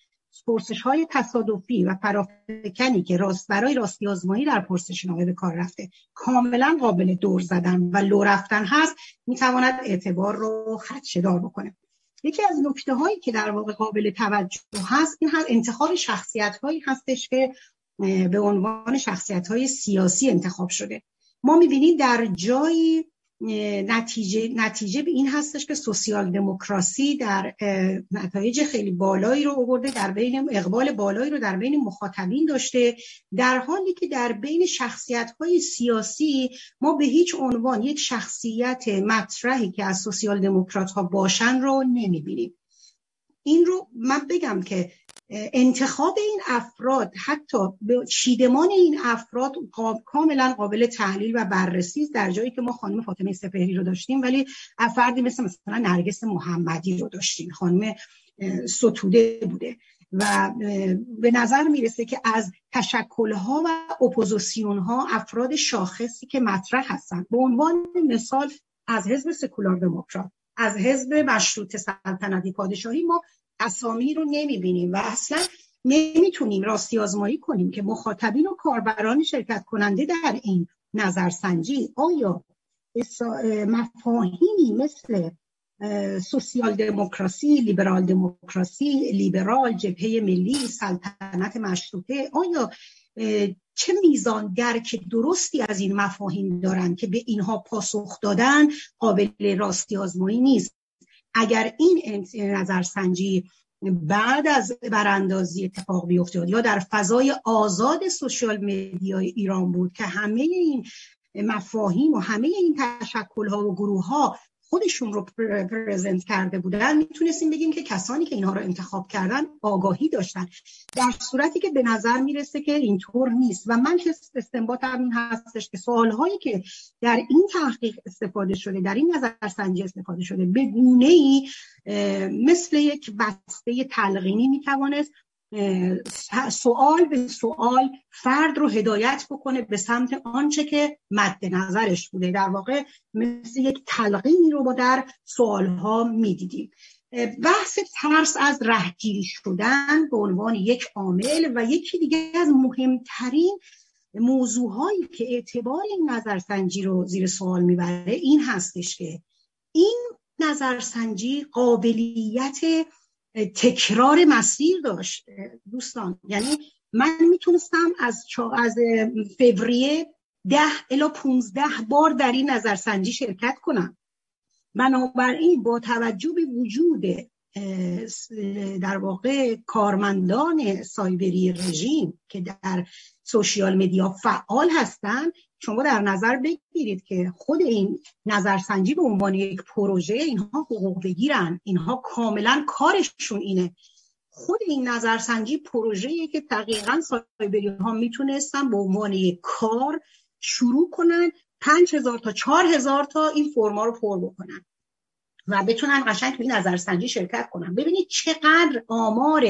پرسش های تصادفی و فرافکنی که راست برای راستی آزمایی در پرسش نامه به کار رفته کاملا قابل دور زدن و لو رفتن هست می‌تواند اعتبار رو خدشدار بکنه. یکی از نکته هایی که در واقع قابل توجه هست این هست انتخاب شخصیت هایی هستش که به عنوان شخصیت های سیاسی انتخاب شده. ما می‌بینیم در جایی نتیجه نتیجه به این هستش که سوسیال دموکراسی در نتایج خیلی بالایی رو آورده در بین اقبال بالایی رو در بین مخاطبین داشته در حالی که در بین شخصیت های سیاسی ما به هیچ عنوان یک شخصیت مطرحی که از سوسیال دموکرات ها باشن رو نمی‌بینیم. این رو من بگم که انتخاب این افراد حتی به چیدمان این افراد کاملا قابل تحلیل و بررسی در جایی که ما خانم فاطمه سپهری رو داشتیم ولی افرادی مثل مثلا نرگس محمدی رو داشتیم. خانم ستوده بوده. و به نظر می‌رسه که از تشکلها و اپوزیسیون ها افراد شاخصی که مطرح هستند به عنوان مثال از حزب سکولار دموکرات از حزب مشروط سلطنتی پادشاهی ما اسامی رو نمی‌بینیم و اصلا نمی‌تونیم راستی آزمایی کنیم که مخاطبین و کاربران شرکت کننده در این نظرسنجی آیا مفاهیمی مثل سوسیال دموکراسی لیبرال دموکراسی لیبرال جبهه ملی سلطنت مشروطه آیا چه میزان درک درستی از این مفاهیم دارند که به اینها پاسخ دادن قابل راستی آزمایی نیست؟ اگر این نظرسنجی بعد از براندازی اتفاق بیفتاد یا در فضای آزاد سوشال مدیای ایران بود که همه این مفاهیم و همه این تشکل ها و گروه ها خودشون رو پرزنت کرده بودن می‌تونستیم بگیم که کسانی که اینها رو انتخاب کردن آگاهی داشتن. در صورتی که به نظر می‌رسه که اینطور نیست و من که استنباطم این هستش که سوالهایی که در این تحقیق استفاده شده در این نظرسنجی استفاده شده به گونه ای مثل یک بسته تلقینی می‌توانست سوال به سوال فرد رو هدایت بکنه به سمت آنچه که مد نظرش بوده. در واقع مثل یک تلقینی رو با در سوالها می‌دیدیم. بحث ترس از رهگیری شدن به عنوان یک عامل و یکی دیگه از مهمترین موضوعهایی که اعتبار این نظرسنجی رو زیر سوال می‌بره این هستش که این نظرسنجی قابلیت تکرار مسیر داشت دوستان. یعنی من می‌تونستم از از فوریه ده الا 15 بار در این نظرسنجی شرکت کنم. بنابراین با توجه به وجود در واقع کارمندان سایبری رژیم که در سوشیال مدیا فعال هستند شما در نظر بگیرید که خود این نظرسنجی به عنوان یک پروژه اینها حقوق بگیرن اینها کاملا کارشون اینه. خود این نظرسنجی پروژه‌ای که دقیقا سایبری ها می‌تونستن به عنوان یک کار شروع کنن پنج هزار تا چهار هزار تا این فرما رو پر بکنن و بتونن قشنگ توی نظرسنجی شرکت کنن. ببینید چقدر آمار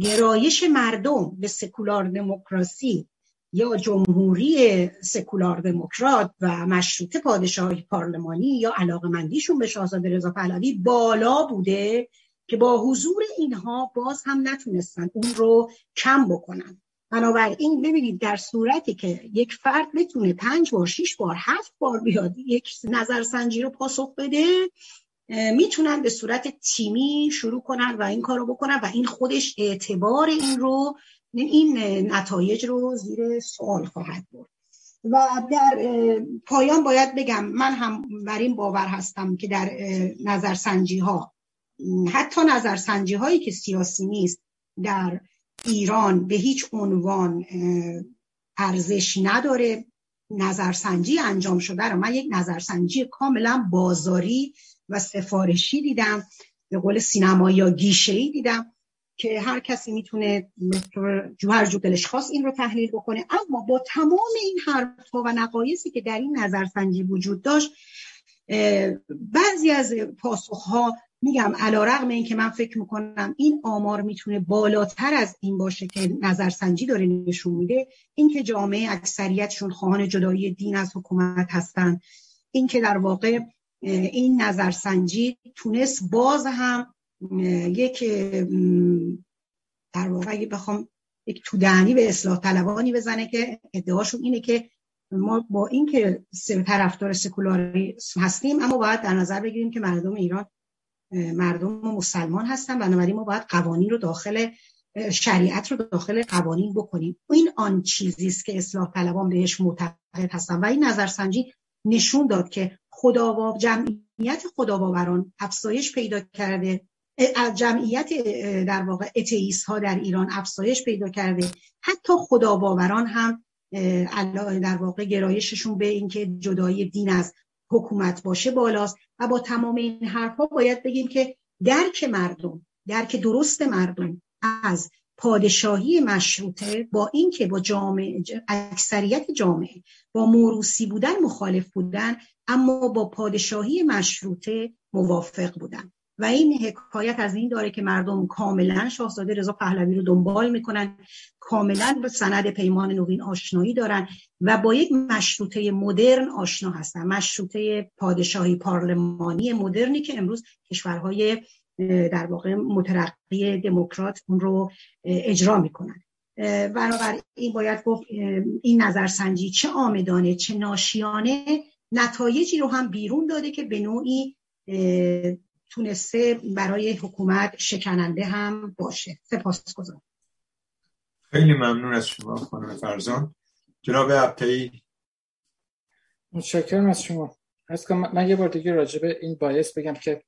گرایش مردم به سکولار دموکراسی یا جمهوری سکولار دموکرات و مشروط پادشاهی پارلمانی یا مندیشون به شاهزاده رضا پهلوی بالا بوده که با حضور اینها باز هم نتونستن اون رو کم بکنن. بنابراین ببینید در صورتی که یک فرد بتونه پنج بار شیش بار هفت بار بیاد یک نظرسنجی رو پاسخ بده می‌تونن به صورت تیمی شروع کنن و این کار رو بکنن و این خودش اعتبار این رو این نتایج رو زیر سوال خواهد برد. و در پایان باید بگم من هم بر این باور هستم که در نظرسنجی ها حتی نظرسنجی هایی که سیاسی نیست در ایران به هیچ عنوان ارزش نداره نظرسنجی انجام شده رو. من یک نظرسنجی کاملا بازاری و سفارشی دیدم به قول سینما یا گیشه ای دیدم. که هر کسی می‌تونه هر جو دلش خواست این رو تحلیل بکنه. اما با تمام این حرفها و نقایصی که در این نظرسنجی وجود داشت بعضی از پاسخها میگم علا رقم این که من فکر می‌کنم این آمار می‌تونه بالاتر از این باشه که نظرسنجی داره نشون میده اینکه جامعه اکثریتشون خواهان جدایی دین از حکومت هستن. اینکه در واقع این نظرسنجی تونست باز هم یک در واقع اگه بخوام یک تودنی به اصلاح طلبانی بزنه که ادعاشون اینه که ما با اینکه طرفدار سکولاری هستیم اما باید در نظر بگیریم که مردم ایران مردم مسلمان هستن. بنابراین ما باید قوانین رو داخل شریعت رو داخل قوانین بکنیم. این آن چیزی است که اصلاح طلبان بهش معتقد هستن. و این نظرسنجی نشون داد که خداوا جمعیت خداباوران افزایش پیدا کرده. جمعیت در واقع اتئیست ها در ایران افزایش پیدا کرده. حتی خداباوران هم در واقع گرایششون به اینکه جدایی دین از حکومت باشه بالاست. و با تمام این حرفها باید بگیم که درک مردم درک درست مردم از پادشاهی مشروطه با اینکه با جامعه اکثریت جامعه با موروسی بودن مخالف بودن اما با پادشاهی مشروطه موافق بودن. و این حکایت از این داره که مردم کاملا شاهزاده رضا پهلوی رو دنبال می‌کنن کاملا به سند پیمان نوین آشنایی دارن و با یک مشروطه مدرن آشنا هستن. مشروطه پادشاهی پارلمانی مدرنی که امروز کشورهای در واقع مترقی دموکرات اون رو اجرا می‌کنن. این باید گفت این نظرسنجی چه آمدانه چه ناشیانه نتایجی رو هم بیرون داده که به نوعی تونسته برای حکومت شکننده هم باشه. سپاس گذارم خیلی ممنون از شما خانم فرزان. جناب عبتایی متشکرم از شما. از من یه بار دیگه راجع به این bias بگم که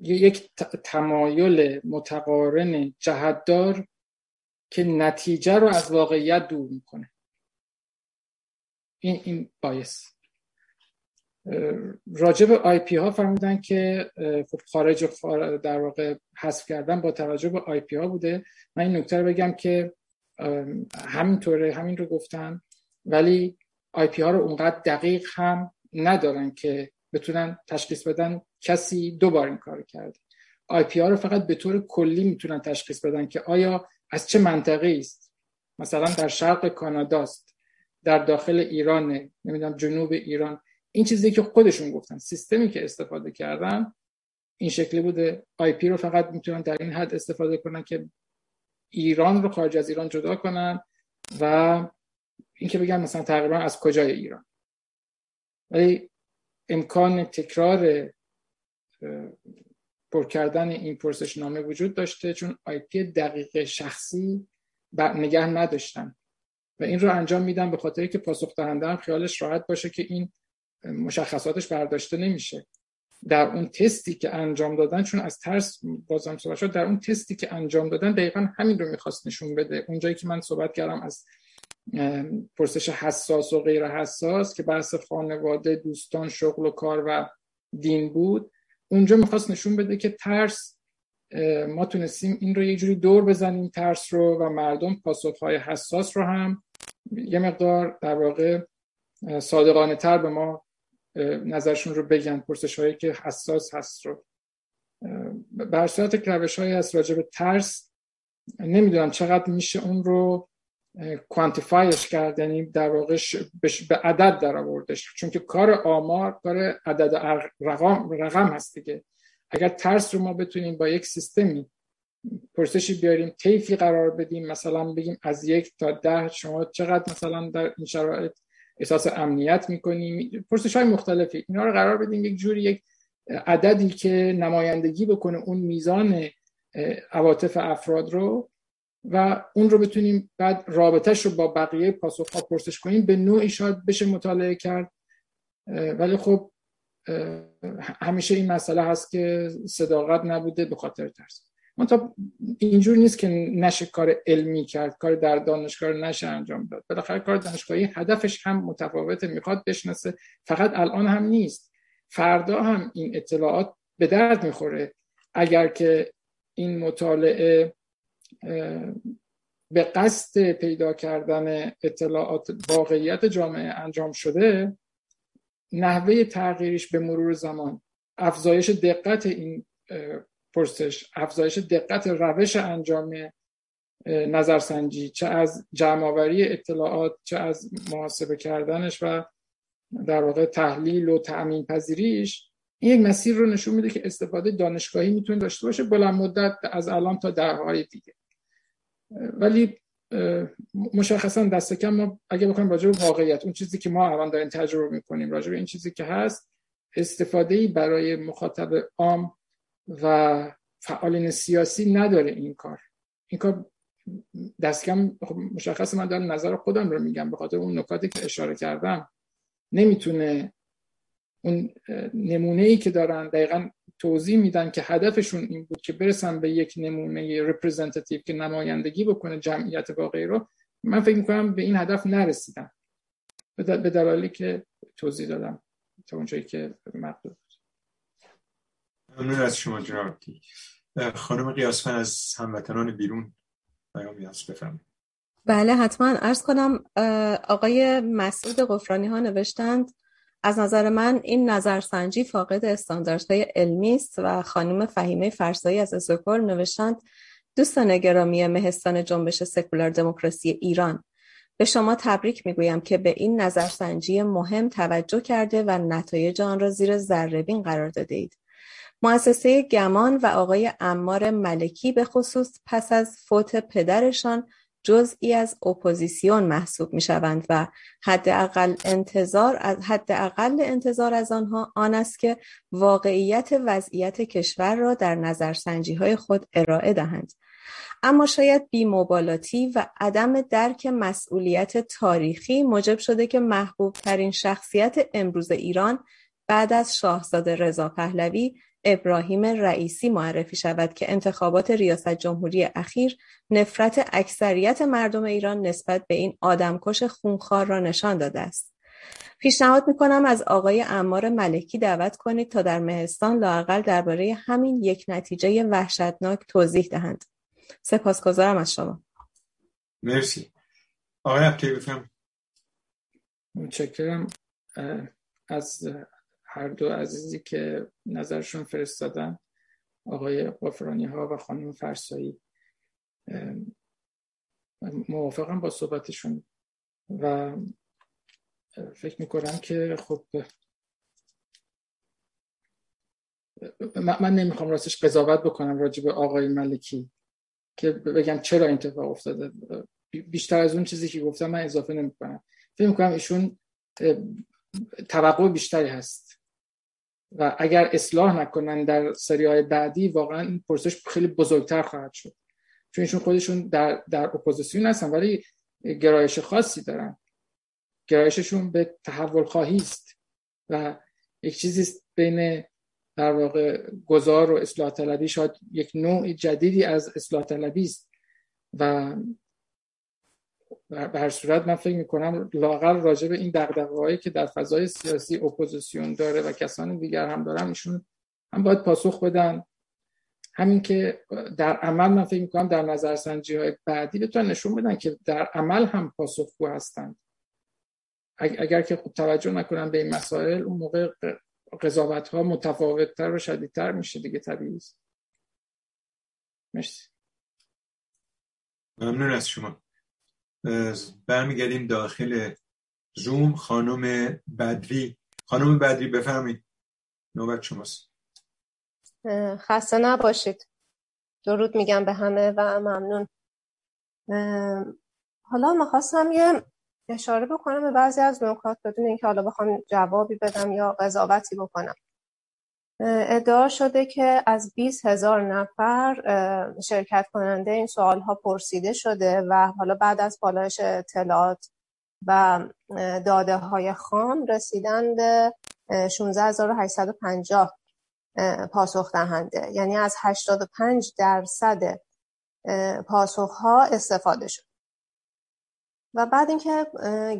یک تمایل متقارن جهتدار که نتیجه رو از واقعیت دور می‌کنه. این این bias راجع به IP ها فرمودن که خب خارج در واقع حذف کردن با توجه به IP ها بوده. من این نکته رو بگم که همینطوره همین رو گفتن ولی IP ها رو اونقدر دقیق هم ندارن که بتونن تشخیص بدن کسی دو بار این کار کرده. IP ها رو فقط به طور کلی می‌تونن تشخیص بدن که آیا از چه منطقه است. مثلا در شرق کاناداست در داخل ایرانه نمی‌دونم جنوب ایران. این چیزی که خودشون گفتن سیستمی که استفاده کردن این شکلی بوده. IP رو فقط می‌تونن در این حد استفاده کنن که ایران رو خارج از ایران جدا کنن و اینکه بگن مثلا تقریبا از کجای ایران. ولی امکان تکرار پر کردن این پرسش نامه وجود داشته چون آی پی دقیق شخصی نگه نداشتن. و این رو انجام میدن به خاطری که پاسخ دهنده هم خیالش راحت باشه که این مشخصاتش برداشته نمیشه. در اون تستی که انجام دادن چون از ترس بازم صحبت شد در اون تستی که انجام دادن دقیقا همین رو می‌خواست نشون بده. اونجایی که من صحبت کردم از پرسش حساس و غیر حساس که بحث خانواده دوستان شغل و کار و دین بود اونجا می‌خواست نشون بده که ترس ما تونستیم این رو یه جوری دور بزنیم ترس رو و مردم پاسخهای حساس رو هم یه مقدار در واقع صادقانه تر به ما نظرشون رو بگن پرسش هایی که حساس هست رو. بر صورت روش هایی هست راجع به ترس نمی‌دونم چقدر میشه اون رو کوانتیفایش کرد یعنی در واقع به عدد در آوردش چون که کار آمار کار عدد رقم, رقم هست دیگه. اگر ترس رو ما بتونیم با یک سیستمی پرسشی بیاریم تیفی قرار بدیم مثلا بگیم از یک تا ده شما چقدر مثلا در این شرایط احساس امنیت می‌کنیم. پرسش های مختلفی. اینا رو قرار بدیم یک جوری یک عددی که نمایندگی بکنه اون میزان عواطف افراد رو و اون رو بتونیم بعد رابطهش رو با بقیه پاسخ ها پرسش کنیم. به نوعی شاید بشه مطالعه کرد. ولی خب همیشه این مسئله هست که صداقت نبوده به خاطر ترس. تا اینجور نیست که نشه کار علمی کرد کار در دانشگاه نشه انجام داد. بالاخره کار دانشگاهی هدفش هم متفاوته می‌خواد بشناسه. فقط الان هم نیست. فردا هم این اطلاعات به درد می‌خوره. اگر که این مطالعه به قصد پیدا کردن اطلاعات واقعیت جامعه انجام شده نحوه تغییرش به مرور زمان افزایش دقت این پرسش افزایش دقت روش انجام نظرسنجی چه از جمعآوری اطلاعات چه از محاسبه کردنش و در واقع تحلیل و تأمین پذیریش این یک مسیر رو نشون میده که استفاده دانشگاهی می‌تونه داشته باشه بلند مدت از الان تا دههای دیگه. ولی مشخصا دست کم ما اگه بخوایم راجع به واقعیت اون چیزی که ما الان داریم تجربه می‌کنیم راجع به این چیزی که هست استفاده ای برای مخاطب عام و فعالین سیاسی نداره این کار. این کار دست کم خب مشخص من دارم نظر خودم رو میگم به خاطر اون نکاتی که اشاره کردم. نمی‌تونه اون نمونه ای که دارن دقیقا توضیح میدن که هدفشون این بود که برسن به یک نمونه رپرزنتیتیو که نمایندگی بکنه جمعیت واقعی رو من فکر می‌کنم به این هدف نرسیدن. به دلالی که توضیح دادم تا اونجایی که مطلوب. ممنون از شما جناب خانم قیاسفن از هموطنان بیرون پیامی هست بفرمایید. بله حتما. ارز کنم آقای مسعود قفرانی ها نوشتند از نظر من این نظرسنجی فاقد استانداردهای علمی است و خانم فهیمه فرسایی از استکهلم نوشتند دوستان گرامی مهستان جنبش سکولار دموکراسی ایران به شما تبریک می‌گویم که به این نظرسنجی مهم توجه کرده و نتایج آن را زیر ذرهبین قرار داده اید. مؤسسه گمان و آقای امار ملکی به خصوص پس از فوت پدرشان جزئی از اپوزیسیون محسوب می شوند و حداقل انتظار از حداقل انتظار از آنها آن است که واقعیت وضعیت کشور را در نظرسنجی های خود ارائه دهند. اما شاید بیمبالاتی و عدم درک مسئولیت تاریخی موجب شده که محبوب ترین شخصیت امروز ایران بعد از شاهزاده رضا پهلوی ابراهیم رئیسی معرفی شود که انتخابات ریاست جمهوری اخیر نفرت اکثریت مردم ایران نسبت به این آدمکش خونخوار را نشان داده است. پیشنهاد می‌کنم از آقای امار ملکی دعوت کنید تا در مهستان لاقل درباره همین یک نتیجه وحشتناک توضیح دهند. سپاسگزارم از شما. مرسی. آقای. متشکرم از هر دو عزیزی که نظرشون فرستادن آقای قفرانی ها و خانم فرسایی. موافقم با صحبتشون و فکر می‌کنم که خب من نمی‌خوام راستش قضاوت بکنم راجع به آقای ملکی که بگم چرا این اتفاق افتاده. بیشتر از اون چیزی که گفتم من اضافه نمی‌کنم. فکر می‌کنم ایشون توقع بیشتری هست. و اگر اصلاح نکنن در سری های بعدی واقعا این پرسش خیلی بزرگتر خواهد شد. چون ایشون خودشون در, در اپوزیسیون هستن ولی گرایش خاصی دارن. گرایششون به تحول خواهی است و یک چیزی بین در واقع گذار و اصلاح طلبی. شاید یک نوع جدیدی از اصلاح طلبی است و به هر صورت من فکر می‌کنم لاقل راجع به این دقدقه که در فضای سیاسی اپوزیسیون داره و کسان دیگر هم دارن ایشون هم باید پاسخ بدن. همین که در عمل من فکر می‌کنم در نظرسنجی های بعدی بتونن نشون بدن که در عمل هم پاسخگو هستند اگر که خوب توجه نکنن به این مسائل اون موقع قضاوت ها متفاوتتر و شدیدتر میشه دیگه طبیعی است. مرسی. ممنون از شما. برمیگردیم داخل زوم. خانم بدری خانم بدری بفهمید نوبت شماست. خسته نباشید. درود میگم به همه و ممنون. حالا می‌خواستم یه اشاره بکنم به بعضی از نکات بدون اینکه حالا بخوام جوابی بدم یا قضاوتی بکنم. ادعا شده که از 20 هزار نفر شرکت کننده این سوال ها پرسیده شده و حالا بعد از پالایش اطلاعات و داده های خام رسیدن به 16850 پاسخ دهنده. یعنی از 85 درصد پاسخ ها استفاده شد. و بعد اینکه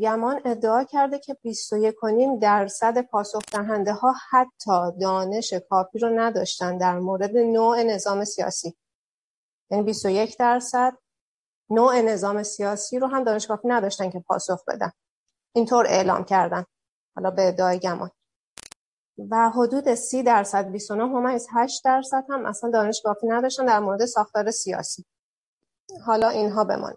گمان ادعا کرده که 21.5 درصد پاسخ دهنده ها حتی دانش کافی رو نداشتن در مورد نوع نظام سیاسی. یعنی 21 درصد نوع نظام سیاسی رو هم دانشگاه نداشتن که پاسخ بدن. اینطور اعلام کردن. حالا به ادعای گمان و حدود 30 درصد 29 ممیز 8 درصد هم اصلا دانشگاه نداشتن در مورد ساختار سیاسی. حالا اینها بمان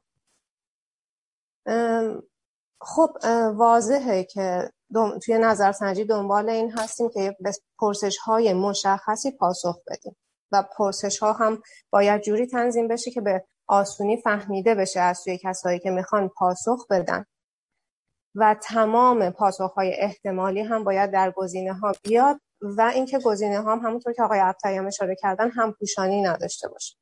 خب واضحه که توی نظرسنجی دنبال این هستیم که به پرسش های مشخصی پاسخ بدیم و پرسش ها هم باید جوری تنظیم بشه که به آسونی فهمیده بشه از سوی کسایی که می‌خوان پاسخ بدن. و تمام پاسخ های احتمالی هم باید در گزینه ها بیاد و اینکه گزینه ها هم همونطور که آقای عبتایی هم اشاره کردن هم پوشانی نداشته باشه.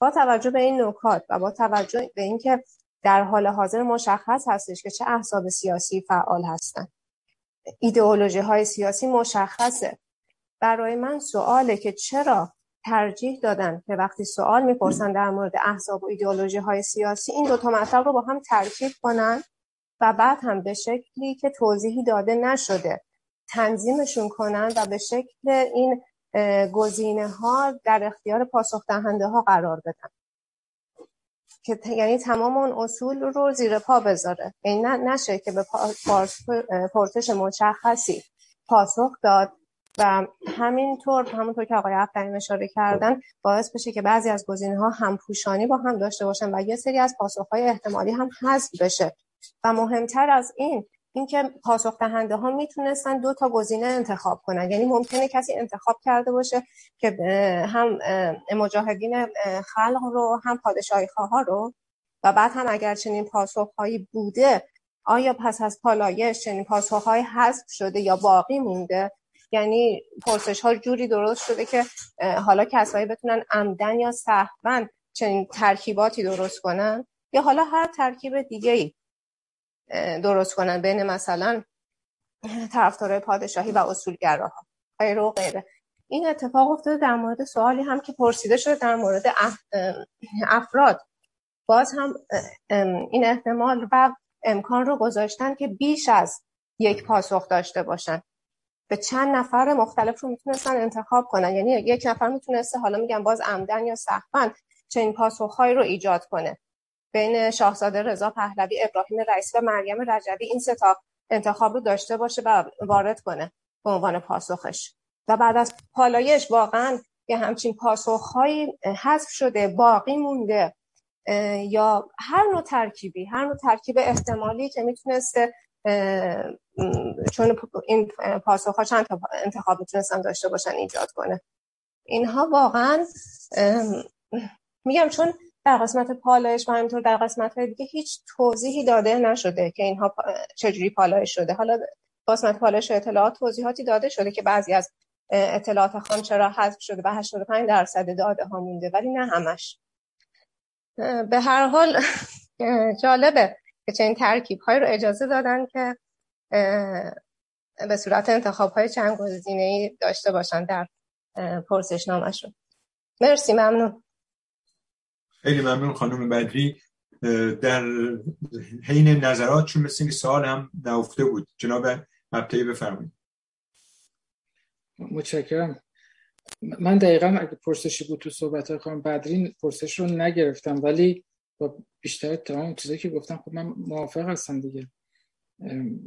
با توجه به این نکات و با توجه به اینکه در حال حاضر مشخص هستش که چه احزاب سیاسی فعال هستند. ایدئولوژی های سیاسی مشخصه. برای من سواله که چرا ترجیح دادن که وقتی سوال می‌پرسن در مورد احزاب و ایدئولوژی های سیاسی این دو تا مطلب رو با هم ترکیب کنن و بعد هم به شکلی که توضیحی داده نشده تنظیمشون کنن و به شکل این گزینه ها در اختیار پاسخ دهنده ها قرار بدن. که یعنی تمام اون اصول رو زیر پا بذاره. یعنی نشه که به پرسش مشخصی پاسخ داد و همینطور همونطور که آقای افغانی اشاره کردن باعث بشه که بعضی از گزینه ها پوشانی با هم داشته باشن و یه سری از پاسخ های احتمالی هم حذف بشه. و مهمتر از این اینکه پاسخ دهنده ها می‌تونستن دو تا گزینه انتخاب کنن. یعنی ممکنه کسی انتخاب کرده باشه که هم مجاهدین خلق رو هم پادشاهی خواه رو و بعد هم اگر چنین پاسخ هایی بوده آیا پس از پالایش چنین پاسخ های حذف شده یا باقی مونده؟ یعنی پرسش ها جوری درست شده که حالا کسایی بتونن عمدن یا سهوا چنین ترکیباتی درست کنن؟ یا حالا هر ترکیب دیگه ای درست کنن بین مثلا طرفدارای پادشاهی و اصولگراها. غیر و غیره. این اتفاق افتاده در مورد سوالی هم که پرسیده شده در مورد افراد. باز هم این احتمال و امکان رو گذاشتن که بیش از یک پاسخ داشته باشن. به چند نفر مختلف رو می‌تونستن انتخاب کنن. یعنی یک نفر می‌تونسته حالا میگم باز عمدن یا سخفن چنین پاسخهایی رو ایجاد کنه. بین شاهزاده رضا پهلوی ابراهیم رئیس و مریم رجبی این ستا انتخاب رو داشته باشه و وارد کنه به عنوان پاسخش. و بعد از پالایش واقعا یه همچین پاسخهایی حذف شده باقی مونده یا هر نوع ترکیبی هر نوع ترکیب احتمالی که می‌تونسته چون این پاسخ ها چند انتخاب می‌تونستن داشته باشن ایجاد کنه. اینها واقعا میگم چون در قسمت پالایش و همینطور در قسمت های دیگه هیچ توضیحی داده نشده که اینها چجوری پالایش شده. حالا قسمت پالایش و اطلاعات توضیحاتی داده شده که بعضی از اطلاعات خام چرا حذف شده و 85 درصد داده ها مونده ولی نه همش. به هر حال جالبه که چنین ترکیب های رو اجازه دادن که به صورت انتخاب های چند گزینه ای داشته باشن در پرسشنامهشون. مرسی ممنون. خیلی ممنون خانم بدری. در حین نظرات چون مثل که سوال هم نفته بود. جناب مبتعی بفرمایید. متشکرم. من دقیقا اگه پرسشی بود تو صحبت های خانم بدرین پرسش رو نگرفتم ولی با بیشتر تمام چیزایی که گفتم خب من موافق هستم دیگه.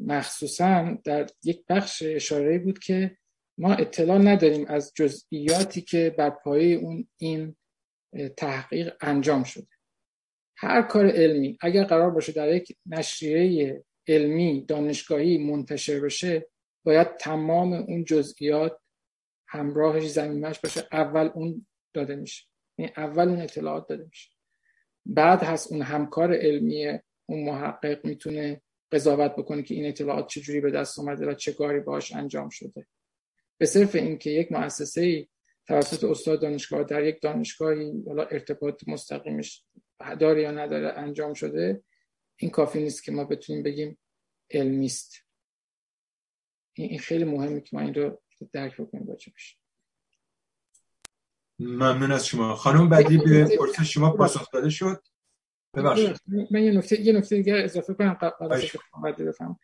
مخصوصا در یک بخش اشاره بود که ما اطلاع نداریم از جزئیاتی که بر پایه اون این تحقیق انجام شده. هر کار علمی اگر قرار باشه در یک نشریه علمی دانشگاهی منتشر بشه باید تمام اون جزئیات همراهش زمینش باشه. اول اون داده میشه. یعنی اول اون اطلاعات داده میشه. بعد هست اون همکار علمی اون محقق می‌تونه قضاوت بکنه که این اطلاعات چجوری به دست اومده و چه کاری باش انجام شده. به صرف اینکه یک مؤسسه توسط استاد دانشگاه در یک دانشگاهی حالا ارتباط مستقیمش داره یا نداره انجام شده این کافی نیست که ما بتونیم بگیم علمیست این خیلی مهمه که ما این رو درک بکنیم بشه ممنون از شما. خانم بعدی به پرسش شما پاسخ داده شد. ببخشید. من یه نکته یه نکته دیگه اضافه کنم قبل از اینکه بفهم.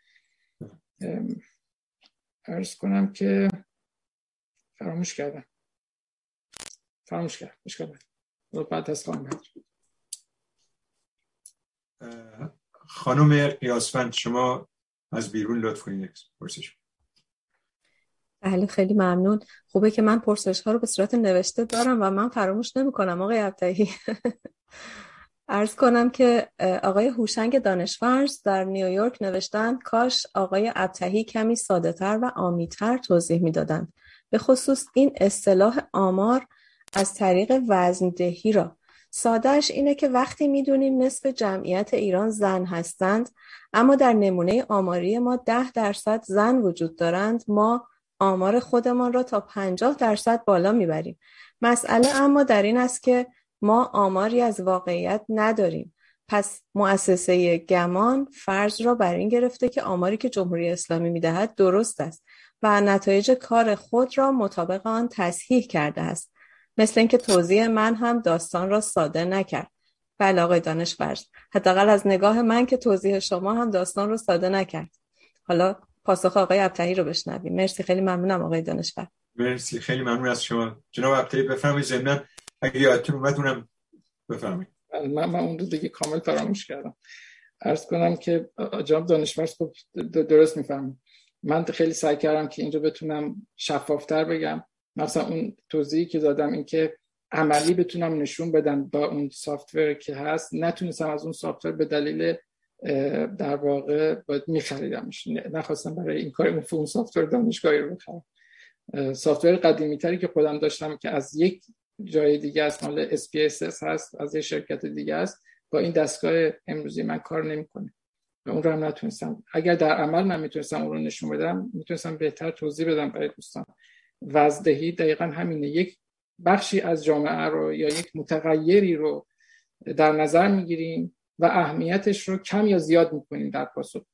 عرض کنم که فراموش کردم. فراموش کردم رو بعد از خانم خانم قیاسفند شما از بیرون لطف کنید. پرسش. بله خیلی ممنون. خوبه که من پرسش ها رو به صورت نوشته دارم و من فراموش نمی کنم آقای عبدهی ارز کنم که آقای هوشنگ دانشورز در نیویورک نوشتند کاش آقای ابتهی کمی ساده تر و آمیتر توضیح می‌دادند. به خصوص این اصطلاح آمار از طریق وزندهی را. سادهش اینه که وقتی می‌دونیم نصف جمعیت ایران زن هستند اما در نمونه آماری ما ده درصد زن وجود دارند ما آمار خودمان را تا پنجاه درصد بالا می‌بریم. مسئله اما در این است که ما آماری از واقعیت نداریم. پس مؤسسه گمان فرض را بر این گرفته که آماری که جمهوری اسلامی می‌دهد درست است و نتایج کار خود را مطابق آن تصحیح کرده است. مثل اینکه توضیح من هم داستان را ساده نکرد. بله آقای دانشورز حداقل از نگاه من که توضیح شما هم داستان رو ساده نکرد. حالا پاسخ آقای ابتهی رو بشنویم. مرسی خیلی ممنونم آقای دانشور. مرسی خیلی ممنون از شما. جناب ابتهی بفرمایید ضمن اگه یادتون اومد اونم بفرمایید. من, من اون رو دیگه کامل فراموش کردم. عرض کنم که جناب دانشور خب درست می‌فهمم. من خیلی سعی کردم که اینجا بتونم شفافتر بگم. مثلا اون توضیحی که دادم این که عملی بتونم نشون بدم با اون software که هست نتونستم از اون software به دلیل در واقع باید میخریدمش. نخواستم برای این کار اون software دانشگاهی رو بخرم. software قدیمی تری که خودم داشتم که از یک جای دیگه از مال SPSS هست از یه شرکت دیگه است با این دستگاه امروزی من کار نمی‌کنه. اون رو هم نتونستم. اگر در عمل من می‌تونستم اون رو نشون بدم می‌تونستم بهتر توضیح بدم برای دوستان. وزدهی دقیقا همینه. یک بخشی از جامعه رو یا یک متغیری رو در نظر می‌گیریم و اهمیتش رو کم یا زیاد می‌کنیم در پاسخ.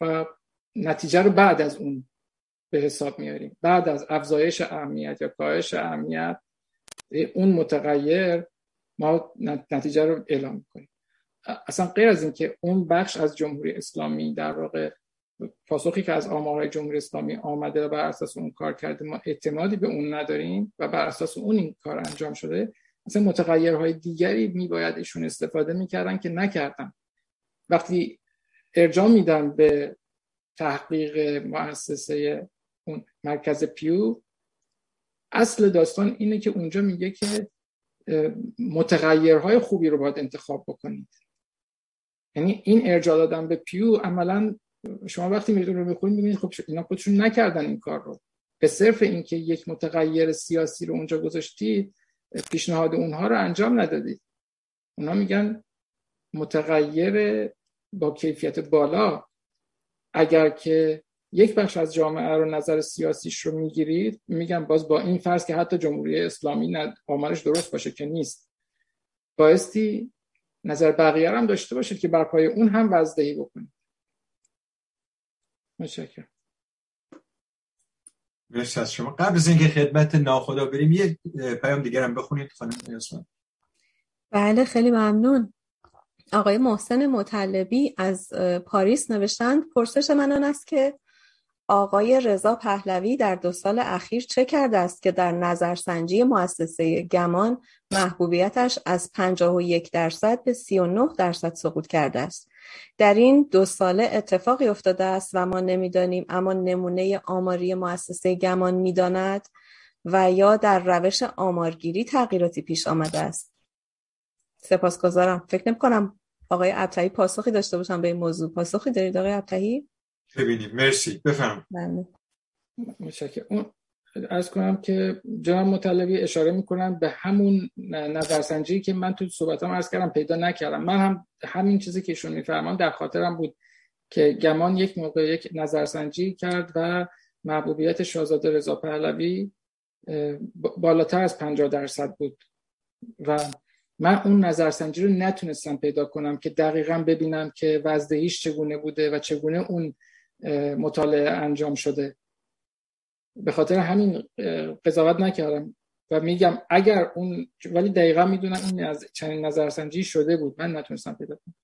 و نتیجه رو بعد از اون به حساب میاریم بعد از افزایش اهمیت یا کاهش اهمیت اون متغیر ما نتیجه رو اعلام می‌کنیم. اصلا غیر از اینکه اون بخش از جمهوری اسلامی در واقع پاسخی که از آمارهای جمهوری اسلامی آمده و بر اساس اون کار کرده ما اعتمادی به اون نداریم و بر اساس اون این کار انجام شده مثلا متغیرهای دیگری میباید ایشون استفاده می‌کردن که نکردن. وقتی ارجاع میدن به تحقیق مؤسسه اون مرکز پیو اصل داستان اینه که اونجا میگه که متغیرهای خوبی رو باید انتخاب بکنید. یعنی این ارجاع دادن به پیو عملا شما وقتی میتون رو می‌خونید می‌بینید خب اینا خودشون نکردن این کار رو. به صرف اینکه یک متغیر سیاسی رو اونجا گذاشتید پیشنهاد اونها رو انجام ندادید. اونا میگن متغیر با کیفیت بالا. اگر که یک بخش از جامعه رو نظر سیاسیش رو می‌گیرید میگن باز با این فرض که حتی جمهوری اسلامی آمارش درست باشه که نیست. بایستی نظر بقیه هم داشته باشید که بر پای اون هم وزدهی بکنید. متشکرم. مرسی از شما. قبل از اینکه خدمت ناخدا بریم یه پیام دیگر هم بخونید خانم بله خیلی ممنون. آقای محسن مطلبی از پاریس نوشتند پرسش من آن است که آقای رضا پهلوی در دو سال اخیر چه کرده است که در نظرسنجی مؤسسه گمان محبوبیتش از 51 درصد به 39 درصد سقوط کرده است؟ در این دو ساله اتفاقی افتاده است و ما نمی‌دانیم اما نمونه آماری مؤسسه گمان می‌داند و یا در روش آمارگیری تغییراتی پیش آمده است. سپاسگزارم. فکر نمی کنم آقای ابتهی پاسخی داشته باشم به این موضوع. پاسخی دارید آقای ابتهی؟ ببینیم. مرسی. بفهم بله. اون از کنم که جناب مطلبی اشاره می‌کنن به همون نظرسنجی که من تو صحبتام عرض کردم پیدا نکردم. من هم همین چیزی که ایشون میفرمان در خاطرم بود که گمان یک موقع یک نظرسنجی کرد و محبوبیت شاهزاده رضا پهلوی بالاتر از 50 درصد بود. و من اون نظرسنجی رو نتونستم پیدا کنم که دقیقا ببینم که وزدهیش چگونه بوده و چگونه اون مطالعه انجام شده. به خاطر همین قضاوت نکردم و میگم اگر اون ولی دقیقا می‌دونم این از چنین نظرسنجی شده بود من نتونستم پیدا کنم.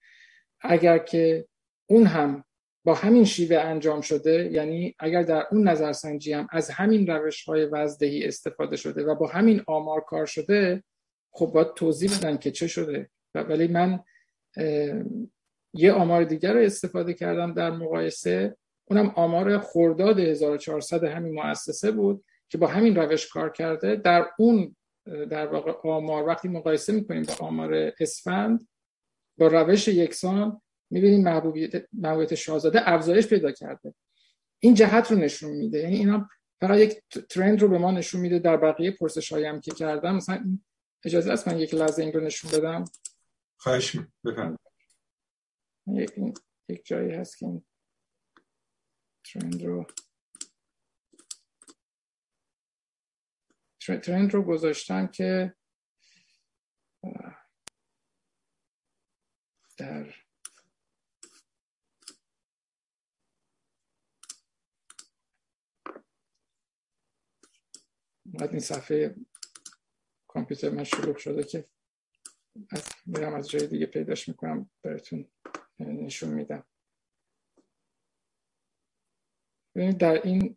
اگر که اون هم با همین شیوه انجام شده یعنی اگر در اون نظرسنجی هم از همین روش های وزدهی استفاده شده و با همین آمار کار شده خب باید توضیح بدن که چه شده. ولی من یه آمار دیگر رو استفاده کردم در مقایسه اونم آمار خورداد 1400 همین مؤسسه بود که با همین روش کار کرده. در اون در واقع آمار وقتی مقایسه می‌کنیم با آمار اسفند با روش یکسان می‌بینیم محبوبیت, محبوبیت شاهزاده افزایش پیدا کرده. این جهت رو نشون میده. یعنی اینا فقط یک ترند رو به ما نشون میده. در بقیه پرسش هم که کردم مثلا اجازه است من یک لحظه این رو نشون بدم؟ خواهش بفرمایید. یک, یک جایی هست که این ترند رو ترند رو گذاشتم که در بعد این صفحه کامپیوتر من شروع شده که میرم از جای دیگه پیداش می‌کنم براتون نشون میدم. در این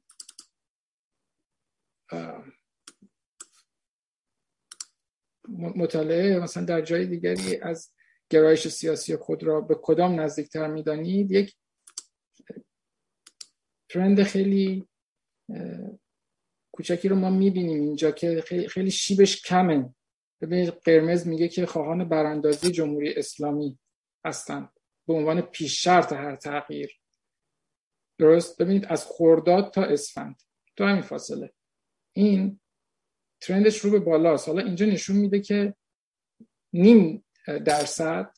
مطالعه مثلا در جای دیگری از گرایش سیاسی خود را به کدام نزدیکتر می‌دانید؟ یک ترند خیلی کوچکی رو ما می‌بینیم اینجا که خیلی شیبش کمه. ببینید قرمز میگه که خواهان براندازی جمهوری اسلامی هستند. به عنوان پیش شرط هر تغییر. درست؟ ببینید از خورداد تا اسفند. تو همین فاصله. این ترندش رو به بالاست. حالا اینجا نشون میده که نیم درصد.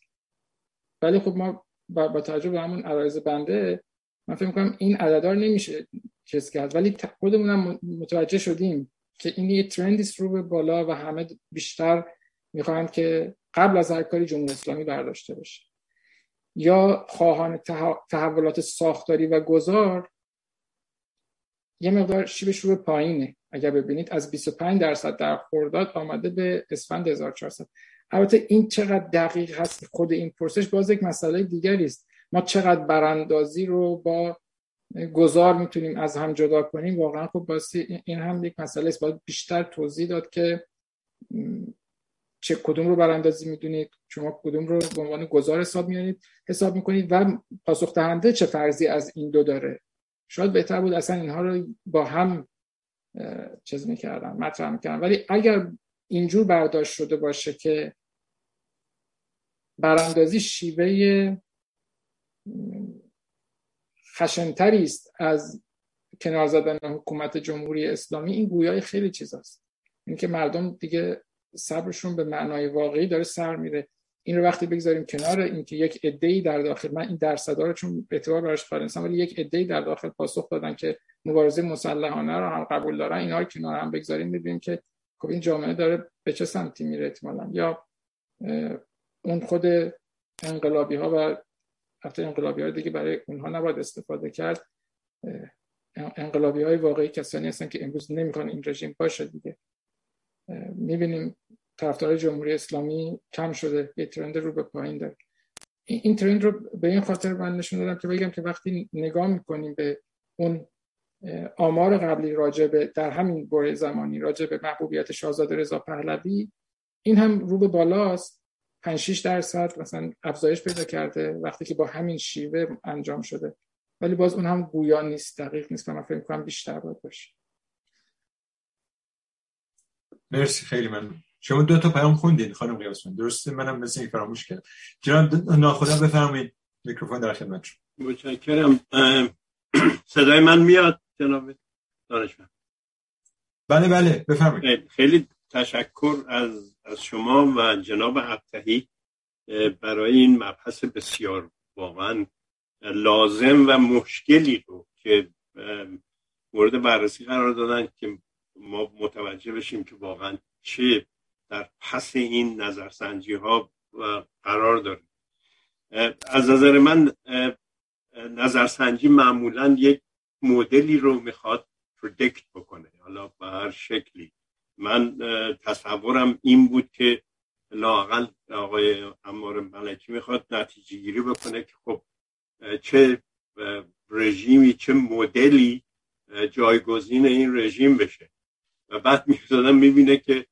ولی خب ما با توجه به همون عرایز بنده من فکر می‌کنم این عددار نمیشه چیز کرد. ولی خودمونم متوجه شدیم که این یه ترندی رو به بالا و همه بیشتر می‌خواهند که قبل از هر کاری جمهوری اسلامی برداشته بشه. یا خواهان تحولات ساختاری و گذار یه مقدار شیبش رو پایینه. اگر ببینید از 25 درصد در خورداد آمده به اسفند 1400 البته این چقدر دقیق هست خود این پرسش باز یک مسئله دیگری است. ما چقدر براندازی رو با گذار می‌تونیم از هم جدا کنیم واقعا خب باسی این هم یک مسئله است. باید بیشتر توضیح داد که چه کدوم رو براندازی می‌دونید شما کدوم رو به عنوان گذار حساب میانید حساب می‌کنید و پاسخ دهنده چه فرضی از این دو داره. شاید بهتر بود اصلا اینها رو با هم چیز می‌کردن مطرح می‌کردن ولی اگر اینجور برداشت شده باشه که براندازی شیوه خشنتری است از کنار زدن حکومت جمهوری اسلامی این گویای خیلی چیز است اینکه مردم دیگه صبرشون به معنای واقعی داره سر میره. این رو وقتی بگذاریم کنار اینکه یک عده‌ای در داخل من این درصدا رو چون اعتبار براش قائل ولی یک عده‌ای در داخل پاسخ دادن که مبارزه مسلحانه رو هم قبول دارن اینا رو کنار هم بگذاریم می‌بینیم که خب این جامعه داره به چه سمتی میره احتمالاً. یا اون خود انقلابی ها و حتی انقلابی های دیگه برای اونها نباید استفاده کرد. انقلابی های واقعی کسانی هستن که امروز نمی‌خوان این رژیم باشه دیگه. می‌بینیم طرفدار جمهوری اسلامی کم شده. یه ترند رو به پایین داره. این ترند رو به این خاطر من نشون دادم که بگم که وقتی نگاه می‌کنیم به اون آمار قبلی راجبه در همین بره زمانی راجع محبوبیت شاهزاده رضا پهلوی این هم رو به بالاست. 5 6 درصد مثلا افزایش پیدا کرده وقتی که با همین شیوه انجام شده. ولی باز اون هم گویا نیست دقیق نیست من فکر کنم بیشتر باید باشه. مرسی خیلی من شما دو تا پیام خوندین خانم قیاسمن. درسته؟ منم مثل این فراموش کردم. جناب ناخدا بفرمایید. میکروفون در خدمت شما. متشکرم. صدای من میاد جناب دانشمند؟ بله بله. بفرمایید. خیلی تشکر از از شما و جناب ابتهی برای این مبحث بسیار واقعا لازم و مشکلی رو که مورد بررسی قرار دادن که ما متوجه بشیم که واقعا چه در پس این نظرسنجی ها قرار داره. از نظر من نظرسنجی معمولا یک مدلی رو می‌خواد پردکت بکنه. حالا به هر شکلی. من تصورم این بود که لاقل آقای امار ملکی می‌خواد نتیجه گیری بکنه که خب چه رژیمی چه مدلی جایگزین این رژیم بشه. و بعد می‌زدم می‌بینه که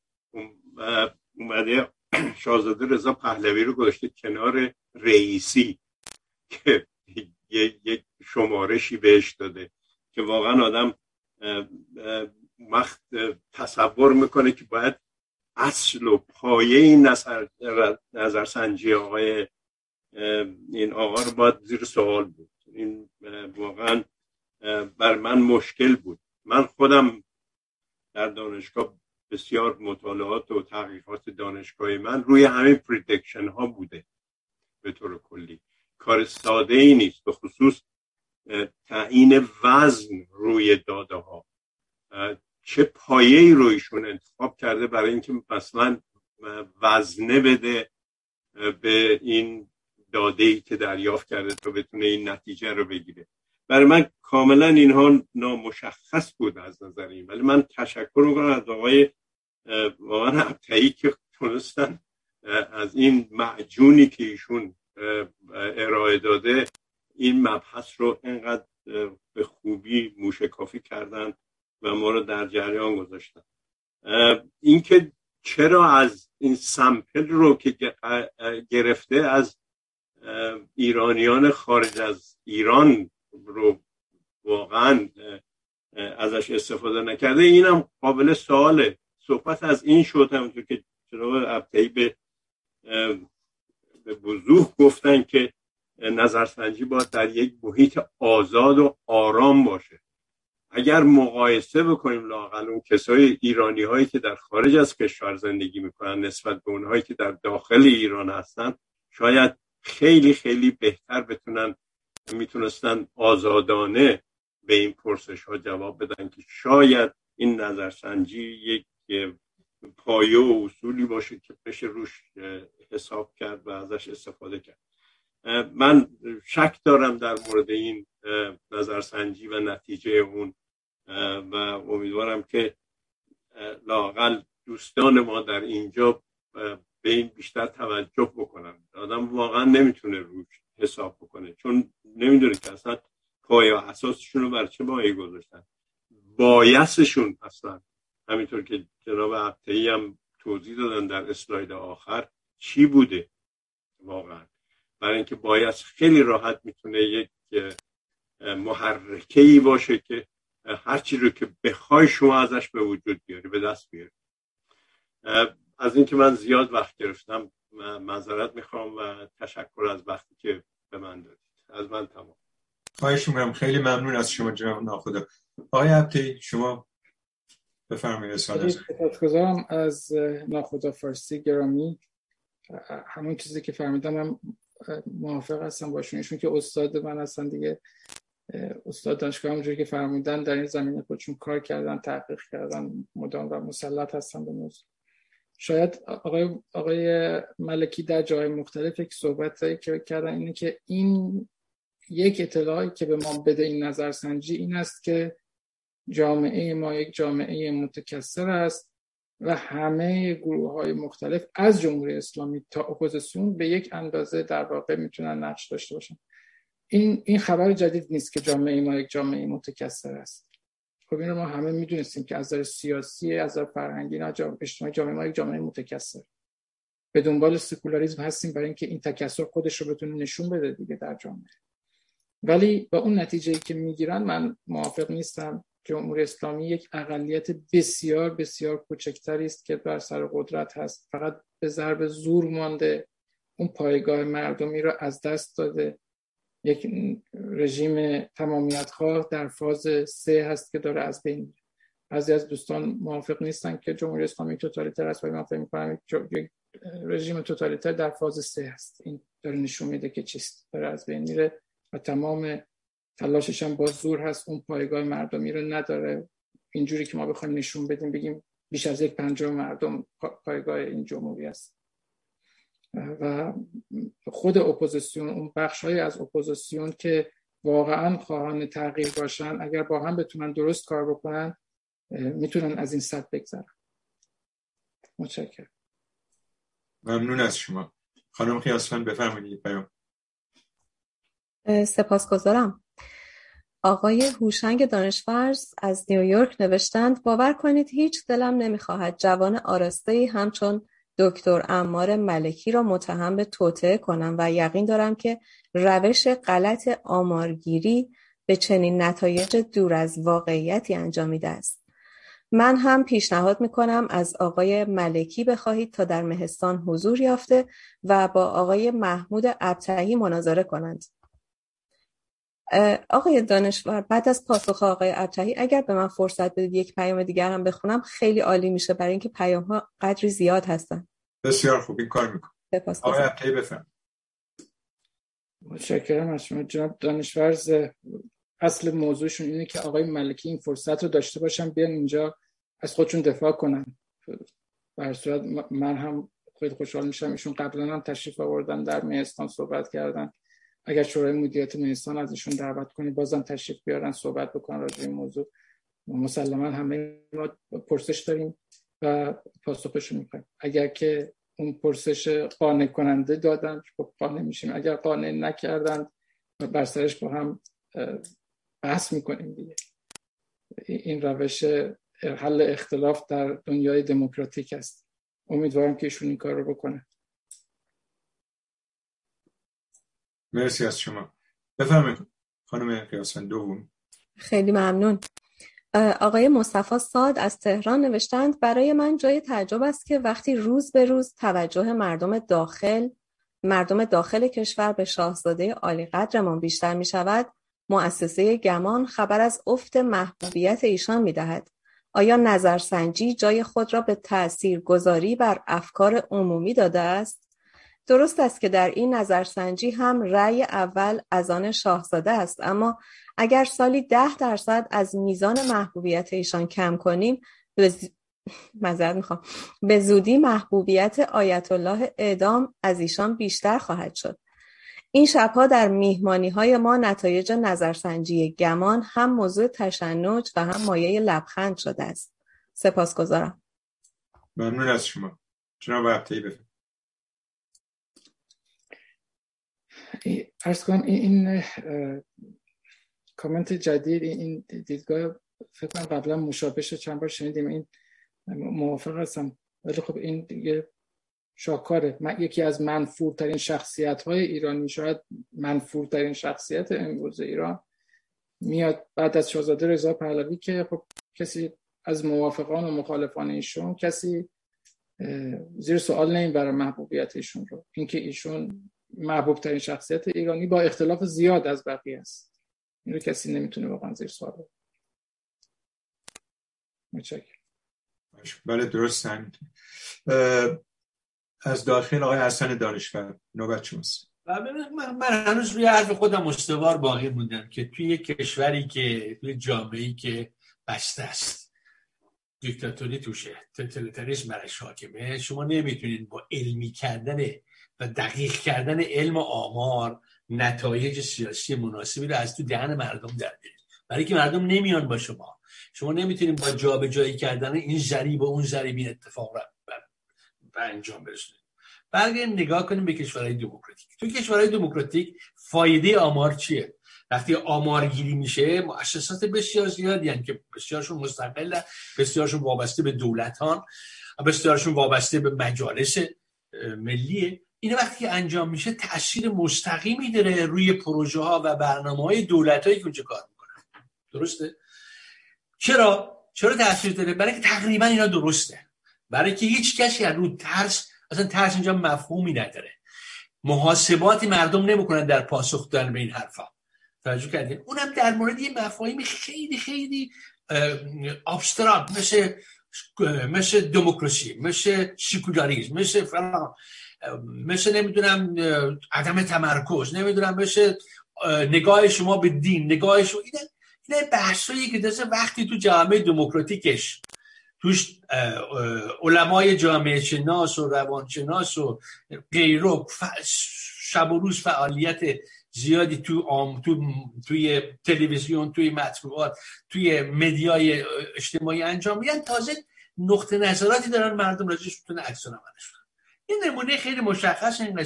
اومده شاهزاده رضا پهلوی رو گذاشته کنار رئیسی که یک شمارشی بهش داده که واقعا آدم وقت تصور می‌کنه که باید اصل و پایه این نظر نظرسنجی آقای این آقا رو باید زیر سوال بود. این واقعا بر من مشکل بود. من خودم در دانشگاه بسیار مطالعات و تحقیقات دانشگاهی من روی همین پریدکشن ها بوده به طور کلی. کار ساده ای نیست به خصوص تعیین وزن روی داده ها چه پایه ای رویشون انتخاب کرده برای اینکه مثلا وزنه بده به این داده ای که دریافت کرده تا بتونه این نتیجه رو بگیره. برای من کاملا اینها نامشخص بود از نظر این ولی من تشکر می‌کنم از آقای واقعا ابتعی که تونستن از این معجونی که ایشون ارائه داده این مبحث رو اینقدر به خوبی موشکافی کردن و ما رو در جریان گذاشتن. اینکه چرا از این سمپل رو که گرفته از ایرانیان خارج از ایران رو واقعا ازش استفاده نکرده اینم قابل سواله. صحبت از این شد همونطور که جناب ابتهی به به وضوح گفتن که نظرسنجی باید در یک محیط آزاد و آرام باشه. اگر مقایسه بکنیم لاقل اون کسای ایرانی هایی که در خارج از کشور زندگی می‌کنن نسبت به اونهایی که در داخل ایران هستن شاید خیلی خیلی بهتر بتونن می‌تونستن آزادانه به این پرسش ها جواب بدن که شاید این نظرسنجی یک پایه و اصولی باشه که بشه روش حساب کرد و ازش استفاده کرد. من شک دارم در مورد این نظرسنجی و نتیجه اون و امیدوارم که لاقل دوستان ما در اینجا به این بیشتر توجه بکنن. آدم واقعا نمی‌تونه روش حساب بکنه چون نمی‌دونه که اصلا پایه و اساسشون رو بر چه بایی گذاشتن. بایسشون اصلا همینطور که جناب عبتهی هم توضیح دادن در اسلاید آخر چی بوده واقعا. برای اینکه بایس خیلی راحت می‌تونه یک محرکه ای باشه که هرچی رو که بخوای شما ازش به وجود بیاری به دست بیاری. از اینکه من زیاد وقت گرفتم معذرت می‌خوام و تشکر از وقتی که به من دادید. از من تمام. خواهش می‌کنم. خیلی ممنون از شما جناب ناخدا. آقای عبدی شما بفرمایید سپاسگزارم از ناخدا فارسی گرامی همون چیزی که فهمیدم هم موافق هستم باشونشون که استاد من هستن دیگه. استاد دانشگاه همونجوری که فرمودن در این زمینه خودشون کار کردن تحقیق کردن مدام و مسلط هستن به موضوع. شاید آقای, آقای ملکی در جای مختلف یک صحبت که کردن اینه که این یک اطلاعی که به ما بده این نظرسنجی این است که جامعه ما یک جامعه متکثر است و همه گروه های مختلف از جمهوری اسلامی تا اپوزیسیون به یک اندازه در واقع می‌تونن نقش داشته باشن. این این خبر جدید نیست که جامعه ما یک جامعه متکثر است. خب این رو ما همه می‌دونستیم که از نظر سیاسی از نظر فرهنگی نه اجتماعی جامعه ما یک جامعه متکثر. به دنبال سکولاریسم هستیم برای اینکه این تکثر خودش رو بتونه نشون بده دیگه در جامعه. ولی با اون نتیجه که می‌گیرن من موافق نیستم. جمهوری اسلامی یک اقلیت بسیار بسیار کوچکتری است که بر سر قدرت هست. فقط به ضرب زور مانده. اون پایگاه مردمی را از دست داده. یک رژیم تمامیت خواه در فاز سه هست که داره از بین میره. بعضی از دوستان موافق نیستن که جمهوری اسلامی توتالیتر است. ولی من فکر می‌کنم یک رژیم توتالیتر در فاز سه هست. این داره نشون میده که چیست. داره از بین میره و تمام تلاشش هم باز زور هست. اون پایگاه مردمی رو نداره. اینجوری که ما بخوایم نشون بدیم بگیم بیش از یک پنجم مردم پایگاه این جمهوری است. و خود اپوزیسیون اون بخش های از اپوزیسیون که واقعا خواهان تغییر باشن اگر با هم بتونن درست کار بکنن می‌تونن از این سطح بگذرن. متشکرم. ممنون از شما. خانم خیاسفن بفرمایید. پیام. سپاسگزارم. آقای هوشنگ دانشور از نیویورک نوشتند باور کنید هیچ دلم نمی‌خواهد جوان آراسته همچون دکتر امار ملکی را متهم به توطعه کنم و یقین دارم که روش غلط آمارگیری به چنین نتایج دور از واقعیتی انجامیده است. من هم پیشنهاد می‌کنم از آقای ملکی بخواهید تا در مهستان حضور یافته و با آقای محمود ابتهی مناظره کنند. آقای دانشور بعد از پاسخ آقای ابتهی اگر به من فرصت بدید یک پیام دیگر هم بخونم خیلی عالی میشه برای اینکه پیام ها قدری زیاد هستن. بسیار خوب این کار می‌کنم. آقای ابتهی بفهم متشکرم از شما جناب دانشورز اصل موضوعشون اینه که آقای ملکی این فرصت رو داشته باشن بیان اینجا از خودشون دفاع کنن. بر صورت من هم خیلی خوشحال میشم ایشون قبلا هم تشریف آوردن در مهستان صحبت کردن. اگر شورای مدیریت مهستان از ایشون دعوت کنید بازم تشریف بیارن صحبت بکنن راجع این موضوع. مسلما همه ما پرسش داریم و پاسخشون می‌کنیم اگر که اون پرسش قانع کننده دادن خب قانع میشیم. اگر قانع نکردن بر سرش با هم بحث می‌کنیم دیگه. این روش حل اختلاف در دنیای دموکراتیک است. امیدوارم که ایشون این کار رو بکنه. مرسی از شما بفرمایید خانم قیاسفند دوم خیلی ممنون آقای مصطفی ساد از تهران نوشتند برای من جای تعجب است که وقتی روز به روز توجه مردم داخل مردم داخل کشور به شاهزاده عالی قدرمان بیشتر می شود مؤسسه گمان خبر از افت محبوبیت ایشان می دهد. آیا نظرسنجی جای خود را به تأثیر گذاری بر افکار عمومی داده است؟ درست است که در این نظرسنجی هم رأی اول از آن شاهزاده است اما اگر سالی ده درصد از میزان محبوبیت ایشان کم کنیم به می‌خوام. به زودی محبوبیت آیت الله اعدام از ایشان بیشتر خواهد شد. این شبها در میهمانی های ما نتایج نظرسنجی گمان هم موضوع تشنج و هم مایه لبخند شده است. سپاسگزارم. ممنون از شما. جناب عبتهی ارز کنم این کامنت جدید این دیدگاه فکر کنم قبلا مشابه چند بار شنیدیم. این موافق هستم. ولی خب این دیگه شاکاره یکی از منفورترین شخصیت های ایرانی شاید منفورترین شخصیت امروز ایران میاد بعد از شاهزاده رضا پهلوی که خب کسی از موافقان و مخالفان ایشون کسی زیر سوال نمی‌بره محبوبیت ایشون رو. اینکه ایشون محبوب ترین شخصیت ایرانی با اختلاف زیاد از بقیه است. این رو کسی نمی‌تونه واقعا زیر سوال بره متشکرم. بله درست از داخل آقای حسن دانشور نوبت شماست. من, من هنوز روی حرف خودم استوار باقی موندم که توی یک کشوری که توی جامعه که بسته است. دیکتاتوری توشه. توتالیتاریسم برش حاکمه شما نمی‌تونید با علمی کردن و دقیق کردن علم و آمار نتایج سیاسی مناسبی رو از تو دهن مردم در بیارید. برای که مردم نمیان با شما. شما نمی‌تونید با جابجایی کردن این ضریب و اون ضریب این اتفاق رو به انجام برسونید. برگردیم نگاه کنیم به کشورهای دموکراتیک. تو کشورهای دموکراتیک فایده آمار چیه؟ وقتی آمارگیری میشه مؤسسات بسیار زیادی هن که بسیارشون مستقل بسیارشون وابسته به دولتان بسیارشون وابسته به مجالس ملیه. این وقتی انجام میشه تاثیر مستقیمی داره روی پروژه ها و برنامه های دولت هایی که اونجا کار می‌کنن. درسته؟ چرا؟ چرا تاثیر داره؟ برای که تقریبا اینا درسته. برای که هیچ کسی از رو ترس اصلا ترس اینجا مفهومی نداره. محاسباتی مردم نمی‌کنن در پاسخ دادن به این حرفا. توجه کردین؟ اونم در مورد یه مفاهیم خیلی خیلی ابستراکت مثل مثل دموکراسی مثل سکولاریسم مثل فلان. مثل نمی‌دونم عدم تمرکز نمی‌دونم مثل نگاه شما به دین نگاه شما اینه اینه بحثایی که دست وقتی تو جامعه دموکراتیکش توش علمای جامعه شناس و روانشناس و غیرو شب و روز فعالیت زیادی تو آم تو توی تلویزیون توی مطبوعات توی مدیای اجتماعی انجام میدن. تازه نقطه نظراتی دارن مردم راجعش می‌تونه عکس این نمونه خیلی مشخص این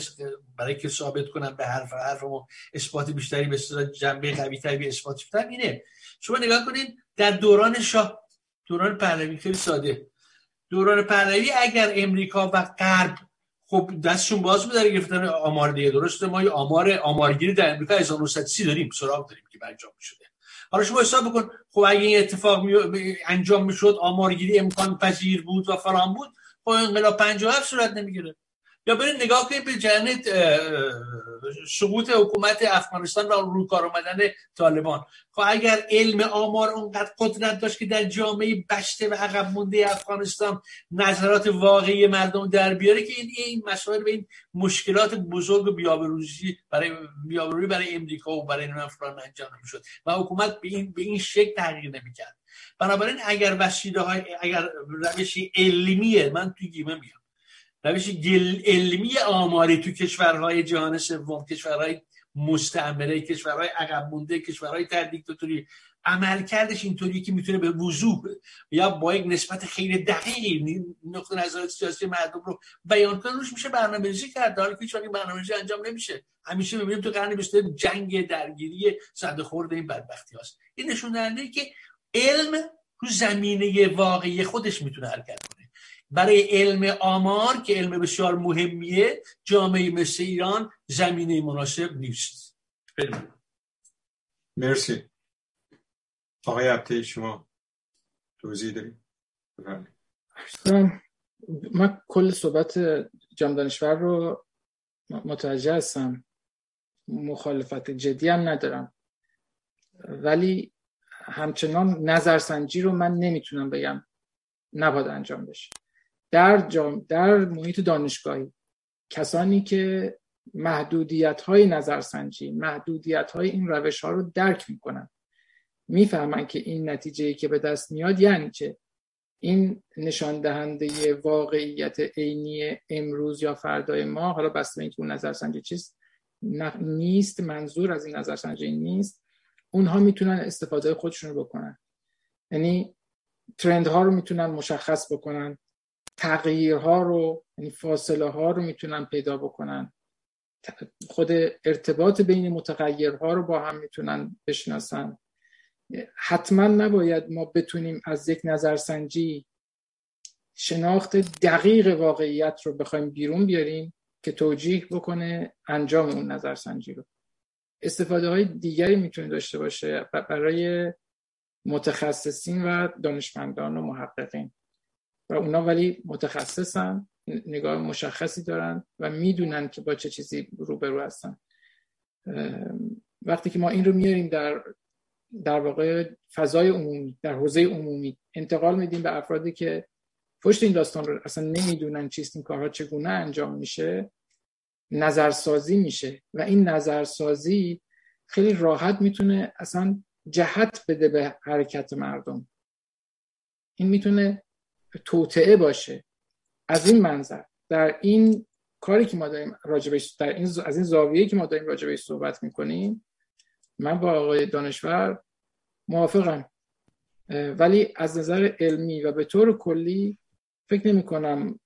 برای که ثابت کنم به حرف حرف و اثبات بیشتری به جنبه قوی تری به اثبات بیشتر اینه. شما نگاه کنید در دوران شاه دوران پهلوی خیلی ساده. دوران پهلوی اگر امریکا و غرب خب دستشون باز بود در گرفتن آمار دیگه. درسته ما آمار آمارگیری در امریکا 1930 داریم سراغ داریم که انجام شده حالا شما حساب بکن خب اگه این اتفاق می... انجام می‌شد آمارگیری امکان پذیر بود و فرام بود خب انقلاب 57 صورت نمی‌گیره. یا برید نگاه کنید به جنت سقوط حکومت افغانستان و رو کار آمدن طالبان. خب اگر علم آمار اونقدر قدرت داشت که در جامعه بشته و عقب مونده افغانستان نظرات واقعی مردم در بیاره که این این مسائل به این مشکلات بزرگ بیابروزی برای بیابروزی برای امریکا و برای فلان انجام نمی‌شد. و حکومت به این به این شکل تغییر نمی‌کرد. بنابراین اگر وسیله های اگر روش علمیه من توی گیمه میام روش علمی آماری تو کشورهای جهان سوم کشورهای مستعمره کشورهای عقب مونده کشورهای تر دیکتاتوری. عملکردش اینطوری که می‌تونه به وضوح یا با یک نسبت خیلی دقیقی نقطه نظر سیاسی مردم رو بیان کنه. روش میشه برنامه‌ریزی کرد. حالا که این برنامه‌ریزی انجام نمیشه. همیشه می‌بینیم تو قرن بیست جنگ درگیری صد خورد این بدبختی هاست. این نشون که علم رو زمینه واقعی خودش می‌تونه حرکت کنه برای علم آمار که علم بسیار مهمیه جامعه مثل ایران زمینه مناسب نیست. مرسی. آقای عبده شما توضیح داریم من کل صحبت جام دانشور رو متوجه هستم. مخالفت جدی هم ندارم. ولی همچنان نظرسنجی رو من نمی‌تونم بگم. نباید انجام بشه. در, جام در محیط دانشگاهی. کسانی که محدودیت های نظرسنجی محدودیت های این روش ها رو درک می‌کنن. می‌فهمن که این نتیجه که به دست میاد یعنی چه؟ این نشان دهنده واقعیت عینی امروز یا فردای ما حالا بسته اینکه اون نظرسنجی چیست نیست منظور از این نظرسنجی نیست اونها می‌تونن استفاده خودشون رو بکنن. یعنی ترند ها رو می‌تونن مشخص بکنن. تغییرها رو یعنی فاصله ها رو می‌تونن پیدا بکنن. خود ارتباط بین متغیرها رو با هم می‌تونن بشناسن. حتما نباید ما بتونیم از یک نظرسنجی شناخت دقیق واقعیت رو بخوایم بیرون بیاریم که توجیه بکنه انجام اون نظرسنجی رو. استفاده های دیگری می‌تونه داشته باشه برای متخصصین و دانشمندان و محققین. و اونا ولی متخصصن نگاه مشخصی دارن و می‌دونن که با چه چیزی روبرو هستن. وقتی که ما این رو میاریم در در واقع فضای عمومی در حوزه عمومی انتقال میدیم به افرادی که پشت این داستان رو اصلا نمی‌دونن چیست این کارها چگونه انجام میشه نظرسازی میشه و این نظرسازی خیلی راحت می‌تونه اصلا جهت بده به حرکت مردم. این می‌تونه توطعه باشه. از این منظر در این کاری که ما داریم راجبش در این از این زاویه که ما داریم راجبش صحبت می‌کنیم من با آقای دانشور موافقم. ولی از نظر علمی و به طور کلی فکر نمی کنم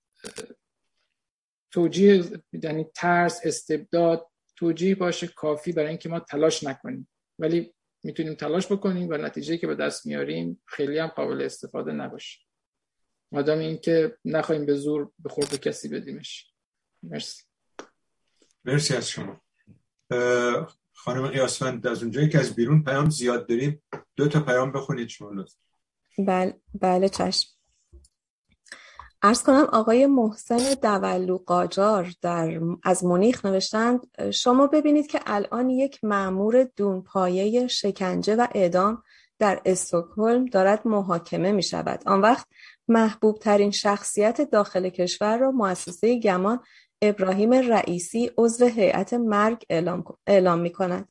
توجیه یعنی ترس استبداد توجیه باشه کافی برای اینکه ما تلاش نکنیم. ولی می‌تونیم تلاش بکنیم و نتیجه که به دست میاریم خیلی هم قابل استفاده نباشه. مادام اینکه نخواهیم به زور به خورد کسی بدیمش. مرسی. مرسی از شما. خانم قیاسفند از اونجایی که از بیرون پیام زیاد داریم دو تا پیام بخونید شما بله بله چشم. ارز کنم آقای محسن دولو قاجار در از مونیخ نوشتند شما ببینید که الان یک معمور دونپایه شکنجه و اعدام در استکهلم دارد محاکمه می شود. آن وقت محبوب ترین شخصیت داخل کشور را مؤسسه گمان ابراهیم رئیسی عضو هیئت مرگ اعلام, اعلام می کند.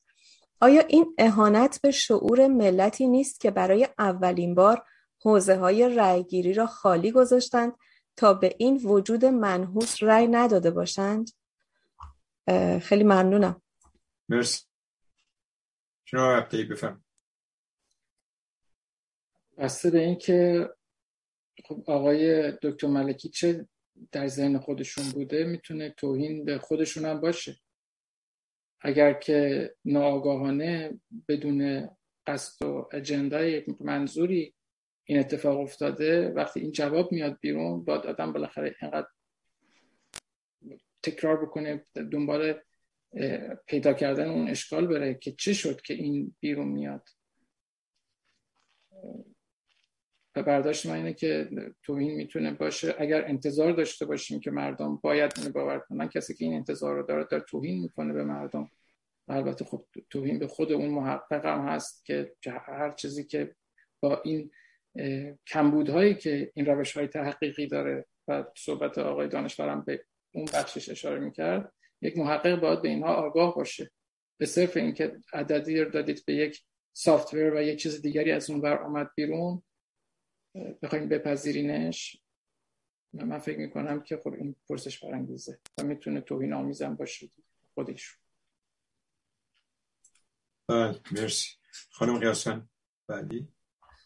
آیا این اهانت به شعور ملتی نیست که برای اولین بار حوزه های رأیگیری را خالی گذاشتند تا به این وجود منحوس رأی نداده باشند؟ خیلی ممنونم. مرسی. شما بفهم. بسته به این که خب آقای دکتر ملکی چه در ذهن خودشون بوده؟ می‌تونه توهین به خودشون هم باشه. اگر که ناآگاهانه بدون قصد و اجندای منظوری این اتفاق افتاده وقتی این جواب میاد بیرون باید آدم بالاخره اینقدر تکرار بکنه دنبال پیدا کردن اون اشکال بره که چه شد که این بیرون میاد. برداشت من اینه که توهین می‌تونه باشه. اگر انتظار داشته باشیم که مردم باید اینو باور کنن کسی که این انتظار رو داره در توهین می‌کنه به مردم. البته خب توهین به خود اون محقق هم هست که هر چیزی که با این کمبودهایی که این روش های تحقیقی داره و صحبت آقای دانشورم به اون بخشش اشاره می‌کرد یک محقق باید به اینها آگاه باشه. به صرف اینکه عددی رو دادید به یک سافتور و یک چیز دیگری از اون بر آمد بیرون بخوایم بپذیرینش. من فکر می‌کنم که خب این پرسش برانگیزه و می‌تونه توهین آمیزم باشه خودش. بله مرسی. خانم قیاسن بعدی؟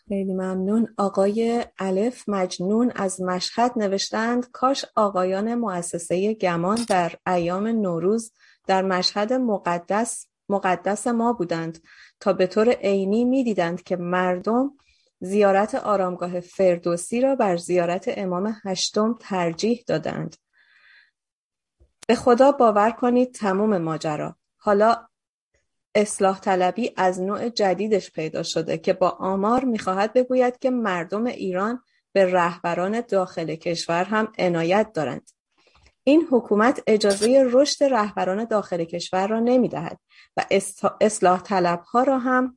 خیلی ممنون. آقای الف مجنون از مشهد نوشتند کاش آقایان مؤسسه گمان در ایام نوروز در مشهد مقدس مقدس ما بودند. تا به طور عینی می‌دیدند که مردم زیارت آرامگاه فردوسی را بر زیارت امام هشتم ترجیح دادند به خدا باور کنید تموم ماجرا حالا اصلاح طلبی از نوع جدیدش پیدا شده که با آمار می‌خواهد بگوید که مردم ایران به رهبران داخل کشور هم عنایت دارند. این حکومت اجازه رشد رهبران داخل کشور را نمی‌دهد و اصلاح طلب ها را هم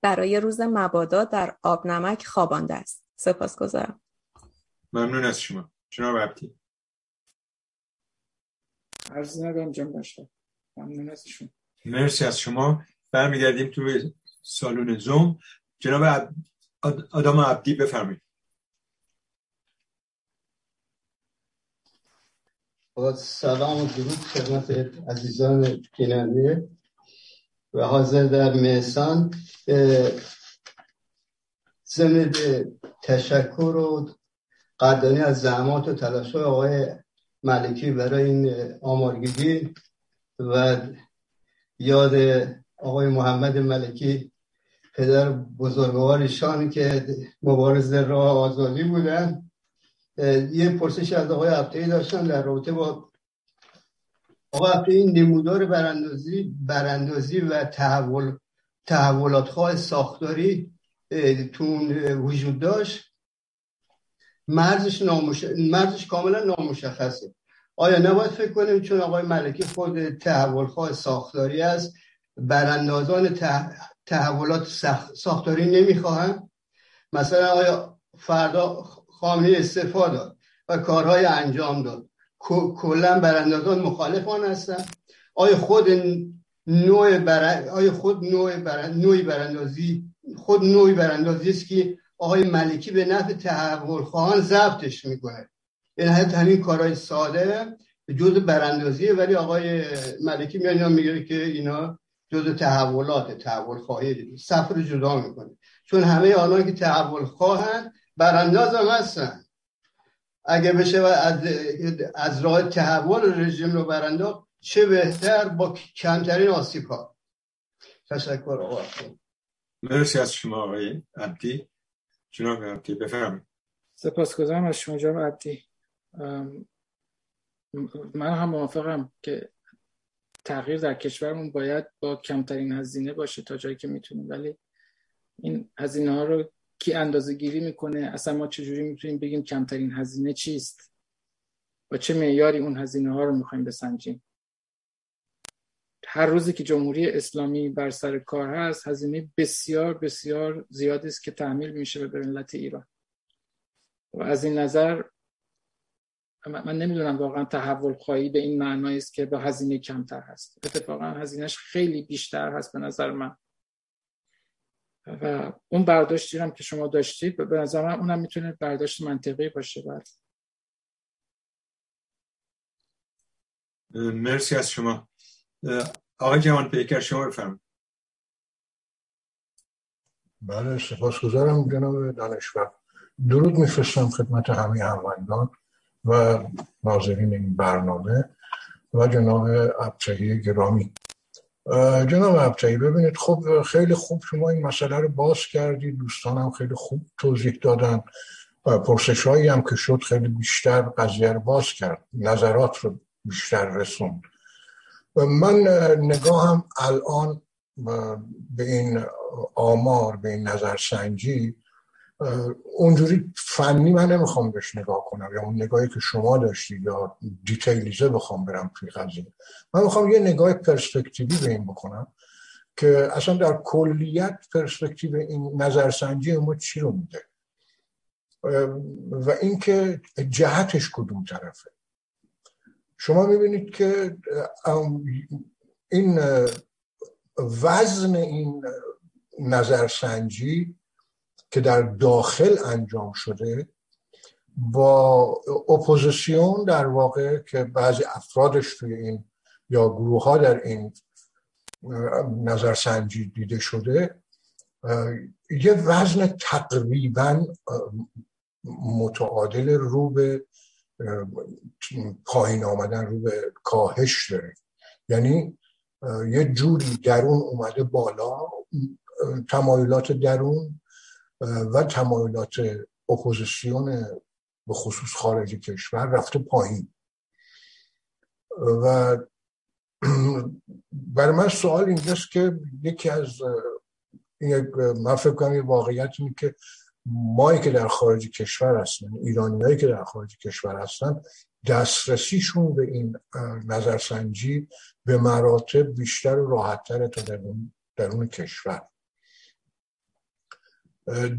برای روز مبادا در آب نمک خوابانده است. سپاس گذارم. ممنون از شما. جناب عبدی. عرض ندارم جنب ممنون از شما. مرسی از شما برمیگردیم توی سالون زوم جناب آدم عبدی بفرمایید با سلام و درود خدمت عزیزان کیننده و حاضر در میسان ضمن تشکر و قدردانی از زحمات و تلاش آقای ملکی برای این آمارگیری و یاد آقای محمد ملکی پدر بزرگوارشان که مبارز راه آزادی بودن. یه پرسش از آقای عبدی داشتن در رابطه با عبدی این نمودار براندازی براندازی و تحول تحولات خواه ساختاری تون وجود داشت مرزش, نامش... مرزش کاملا نامشخصه. آیا نباید فکر کنیم چون آقای ملکی خود تحول خواه ساختاری است براندازان تحولات ساختاری نمی‌خواهند؟ مثلا آیا فردا خامنه استفاده داد و کارهای انجام داد. کلا براندازان مخالفان هستند آیا خود نوع بر... آیا خود نوع بر... نوعی براندازی خود نوعی براندازی است که آقای ملکی به نفع تحول خواهان ضبطش می‌کنه. این حتی همین کارهای ساده جز براندازیه ولی آقای ملکی میاد میگه که اینا جز تحولات تحول خواهی سفر جدا می‌کنه. چون همه آنها که تحول خواهند برانداز هم هستن. اگه بشه از, از راه تحول رژیم رو برانداز چه بهتر با کمترین آسیب ها تشکر. آقا مرسی از شما آقای عبدی. جناب عبدی بفرمایید. سپاسگزارم از شما جناب عبدی. من هم موافقم که تغییر در کشورمون باید با کمترین هزینه باشه تا جایی که می‌تونیم. ولی این هزینه ها رو کی اندازه گیری می‌کنه؟ اصلا ما چجوری می‌تونیم بگیم کمترین هزینه چیست؟ با چه معیاری اون هزینه ها رو می‌خوایم بسنجیم؟ هر روزی که جمهوری اسلامی بر سر کار هست هزینه بسیار بسیار زیادی است که تحمیل میشه به ملت ایران. و از این نظر من نمی‌دونم واقعا تحول خواهی به این معنایی است که با هزینه کمتر هست. اتفاقا هزینهش خیلی بیشتر هست به نظر من. و اون برداشتی هم که شما داشتید به نظر من اونم می‌تونه برداشت منطقی باشه. بعد مرسی از شما. آقای جوان پیکر شما بفرمایید. بله سپاسگزارم جناب دانشور. درود میفرستم خدمت همه هموندان و ناظرین این برنامه و جناب ابتهی گرامی. جناب ابتهی ببینید خب خیلی خوب شما این مسئله رو باز کردید دوستانم خیلی خوب توضیح دادن پرسش هایی هم که شد خیلی بیشتر قضیه رو باز کرد. نظرات رو بیشتر رسوند. من نگاهم الان به این آمار به این نظرسنجی اونجوری فنی من نمی‌خوام بهش نگاه کنم یا اون نگاهی که شما داشتید یا دیتیلیزه بخوام برم توی قضیه من می‌خوام یه نگاه پرسپکتیوی به این بکنم که اصلا در کلیت پرسپکتیو این نظرسنجی ما چی رو میده؟ و اینکه جهتش کدوم طرفه. شما می‌بینید که این وزن این نظرسنجی که در داخل انجام شده با اپوزیسیون در واقع که بعضی افرادش توی این یا گروه ها در این نظرسنجی دیده شده یه وزن تقریبا متعادل رو به پایین آمدن رو به کاهش داره. یعنی یه جوری درون اومده بالا تمایلات درون و تمایلات اپوزیسیون به خصوص خارج کشور رفته پایین. و برای من سوال اینجاست که یکی از من فکر کنم واقعیت اینه که مایی که در خارج کشور هستن ایرانی که در خارج کشور هستن دسترسیشون به این نظرسنجی به مراتب بیشتر و راحتتر تا درون, درون کشور.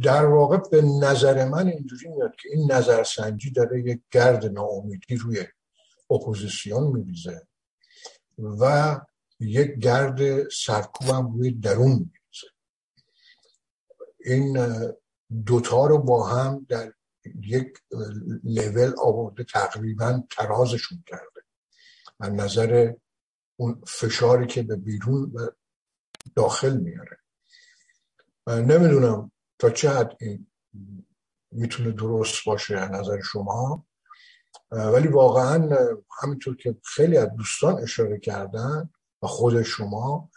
در واقع به نظر من اینجوری میاد که این نظرسنجی داره یک گرد ناامیدی روی اپوزیسیون میریزه و یک گرد سرکوب هم روی درون میریزه. این دوتا رو با هم در یک لول آورده تقریبا ترازشون کرده. از نظر اون فشاری که به بیرون و داخل میاره. نمی‌دونم تا چه حد این می‌تونه درست باشه از نظر شما؟ ولی واقعا همینطور که خیلی از دوستان اشاره کردن و خود شما